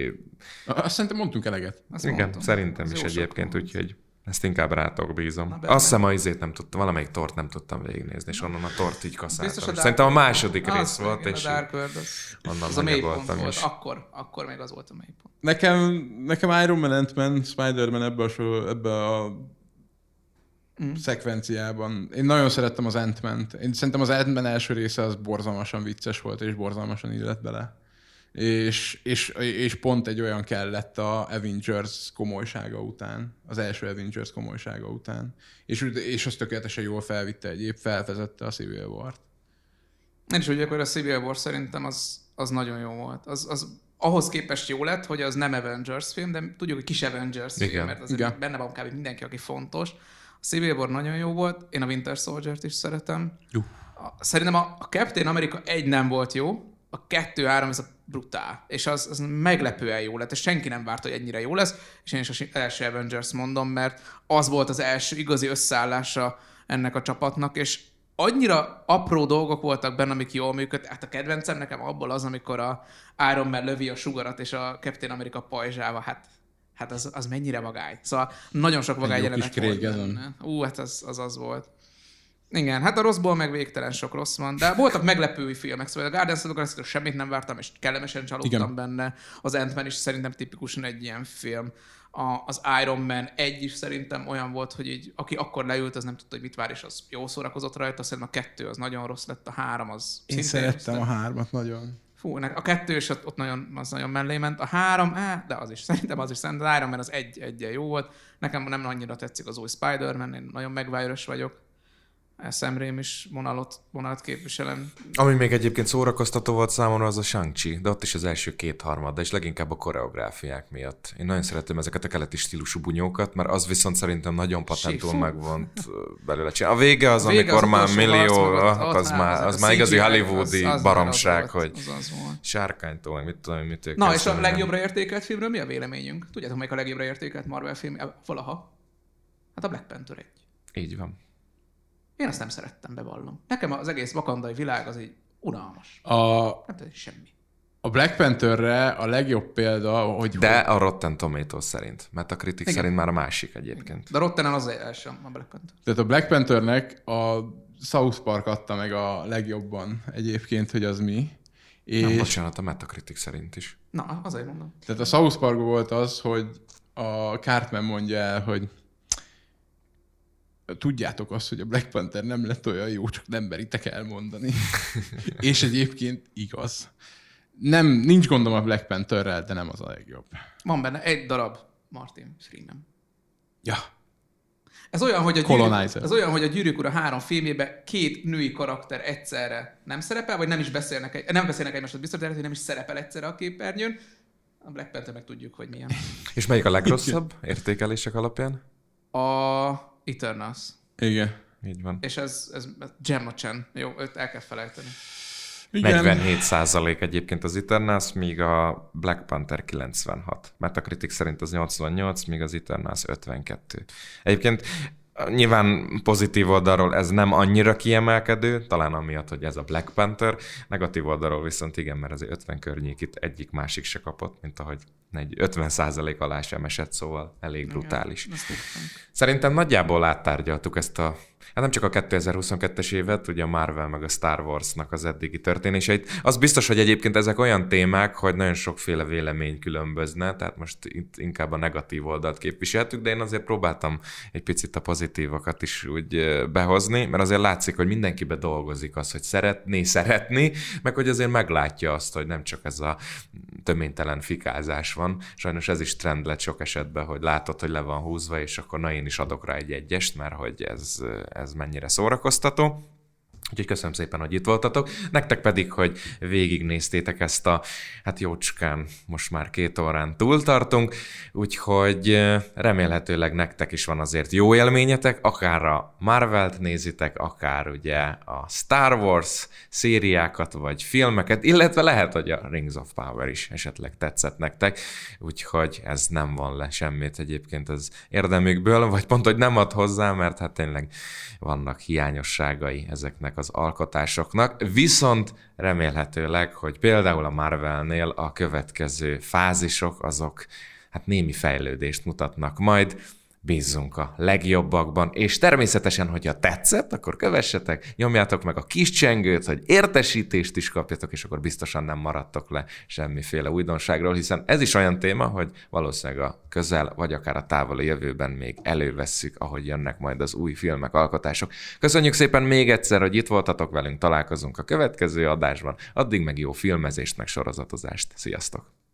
Azt szerintem mondtunk eleget. Azt Igen, mondtam. szerintem Az is egyébként, úgyhogy ezt inkább rátok bízom. Na, Azt hiszem, a izét nem tudtam, valamelyik tort nem tudtam végignézni, és onnan a tort így Biztos kaszáltam. a És Dark Szerintem a második Az, rész volt, igen, és A Dark World, az, onnan az a mélypont volt. is. Akkor, akkor még az volt a mélypont. Nekem, nekem Iron Man, Ant-Man, Spider-Man ebbe a, ebbe a Mm. szekvenciában. Én nagyon szerettem az ant Én szerintem az Ant-Man első része az borzalmasan vicces volt, és borzalmasan illett bele. És, és, és pont egy olyan kellett a Avengers komolysága után, az első Avengers komolysága után. És, és az tökéletesen jól felvitte egyéb, felvezette a Civil War-t. Én is úgy vagyok, hogy a Civil War szerintem az, az nagyon jó volt. Az, az ahhoz képest jó lett, hogy az nem Avengers film, de tudjuk, hogy kis Avengers Igen. film, mert azért Igen. benne van kb. mindenki, aki fontos. A Civil War nagyon jó volt, én a Winter Soldier-t is szeretem. A- Szerintem a a Captain America egy nem volt jó, a kettő három ez a brutál. És az, az meglepően jó lett, és senki nem várt, hogy ennyire jó lesz, és én is az első Avengers mondom, mert az volt az első igazi összeállása ennek a csapatnak, és annyira apró dolgok voltak benne, amik jól működtek. Hát a kedvencem nekem abból az, amikor a Iron Man lövi a sugarat, és a Captain America pajzsába, hát Hát az, az mennyire vagály. Szóval nagyon sok vagály jó jelenet volt benne. Ú, hát az, az az volt. Igen, hát a rosszból meg végtelen sok rossz van, de voltak meglepői filmek, szóval a Guardians of the Galaxy semmit nem vártam, és kellemesen csalódtam Igen. benne. Az ant is szerintem tipikusan egy ilyen film. A, az Iron Man egy is szerintem olyan volt, hogy így, aki akkor leült, az nem tudta, hogy mit vár, és az jó szórakozott rajta, szerintem a kettő az nagyon rossz lett, a három az Én rossz szerettem lett. a hármat nagyon. Fú, a kettő is ott, nagyon, az nagyon mellé ment. A három, á, de az is, szerintem az is, szerintem az Iron Man az egy, egyen jó volt. Nekem nem annyira tetszik az új Spider-Man, én nagyon megvájörös vagyok. Raimi is vonalat, vonalat képviselem. Ami még egyébként szórakoztató volt számomra, az a Shang-Chi, de ott is az első két-harmad, de és leginkább a koreográfiák miatt. Én nagyon szeretem ezeket a keleti stílusú bunyókat, mert az viszont szerintem nagyon patentul Fú. megvont belőle. A vége az, vége amikor az már millió, ott az, már, az már igazi hollywoodi az- az baromság, az hogy Az az sárkánytól, meg mit tudom, mit Na, és a legjobbra értékelt filmről mi a véleményünk? Tudjátok, melyik a legjobbra értékelt Marvel film valaha? Hát a Black Panther egy. Így van. Én azt nem szerettem, bevallom. Nekem az egész vakandai világ az egy unalmas. A, Nem tudom, semmi. a Black Pantherre a legjobb példa, hogy De a Rotten Tomatoes szerint. Metacritic Igen. szerint már a másik egyébként. De Rottenen az első, a Black Panther. Tehát a Black Panthernek a South Park adta meg a legjobban egyébként, hogy az mi. Nem, És bocsánat, a Metacritic szerint is. Na, azért mondom. tehát a South Park volt az, hogy a Cartman mondja el, hogy tudjátok azt, hogy a Black Panther nem lett olyan jó, csak nem meritek elmondani. és egyébként igaz. Nem, nincs gondom a Black Pantherrel, de nem az a legjobb. Van benne egy darab Martin Freeman. Ja, Ez olyan, hogy a Colonizer. gyűrűk, ez olyan, hogy a Gyűrűk Ura három filmjében két női karakter egyszerre nem szerepel, vagy nem is beszélnek, egy- nem beszélnek egymáshoz biztos, de lehet, hogy nem is szerepel egyszerre a képernyőn. A Black Panther meg tudjuk, hogy milyen. És melyik a legrosszabb értékelések alapján? A Eternals. igen. Így van. És ez, ez Gemma Chan. Jó, őt el kell felejteni. igen. 47 százalék egyébként az Eternals, míg a Black Panther 96. Metacritic szerint az 88, míg az Eternals 52. Egyébként nyilván pozitív oldalról ez nem annyira kiemelkedő, talán amiatt, hogy ez a Black Panther, negatív oldalról viszont igen, mert azért 50 környék itt egyik másik se kapott, mint ahogy egy 50 százalék alá sem esett, szóval elég brutális. Tudtam. Szerintem nagyjából áttárgyaltuk ezt a Hát nem csak a 2022-es évet, ugye a Marvel meg a Star Wars-nak az eddigi történéseit. Az biztos, hogy egyébként ezek olyan témák, hogy nagyon sokféle vélemény különbözne, tehát most itt inkább a negatív oldalt képviseltük, de én azért próbáltam egy picit a pozitívokat is úgy behozni, mert azért látszik, hogy mindenkibe dolgozik az, hogy szeretné szeretni, meg hogy azért meglátja azt, hogy nem csak ez a töménytelen fikázás van. Sajnos ez is trend lett sok esetben, hogy látod, hogy le van húzva, és akkor na én is adok rá egy egyest, mert hogy ez, ez mennyire szórakoztató. Úgyhogy köszönöm szépen, hogy itt voltatok. Nektek pedig, hogy végignéztétek ezt a, hát jócskán, most már két órán túl tartunk, úgyhogy remélhetőleg nektek is van azért jó élményetek, akár a Marvelt nézitek, akár ugye a Star Wars szériákat, vagy filmeket, illetve lehet, hogy a Rings of Power is esetleg tetszett nektek, úgyhogy ez nem van le semmit egyébként az érdemükből, vagy pont, hogy nem ad hozzá, mert hát tényleg vannak hiányosságai ezeknek az alkotásoknak, viszont remélhetőleg, hogy például a Marvelnél a következő fázisok azok hát némi fejlődést mutatnak majd, bízzunk a legjobbakban, és természetesen, hogyha tetszett, akkor kövessetek, nyomjátok meg a kis csengőt, hogy értesítést is kapjatok, és akkor biztosan nem maradtok le semmiféle újdonságról, hiszen ez is olyan téma, hogy valószínűleg a közel, vagy akár a távoli jövőben még elővesszük, ahogy jönnek majd az új filmek, alkotások. Köszönjük szépen még egyszer, hogy itt voltatok velünk, találkozunk a következő adásban, addig meg jó filmezést, meg sorozatozást. Sziasztok!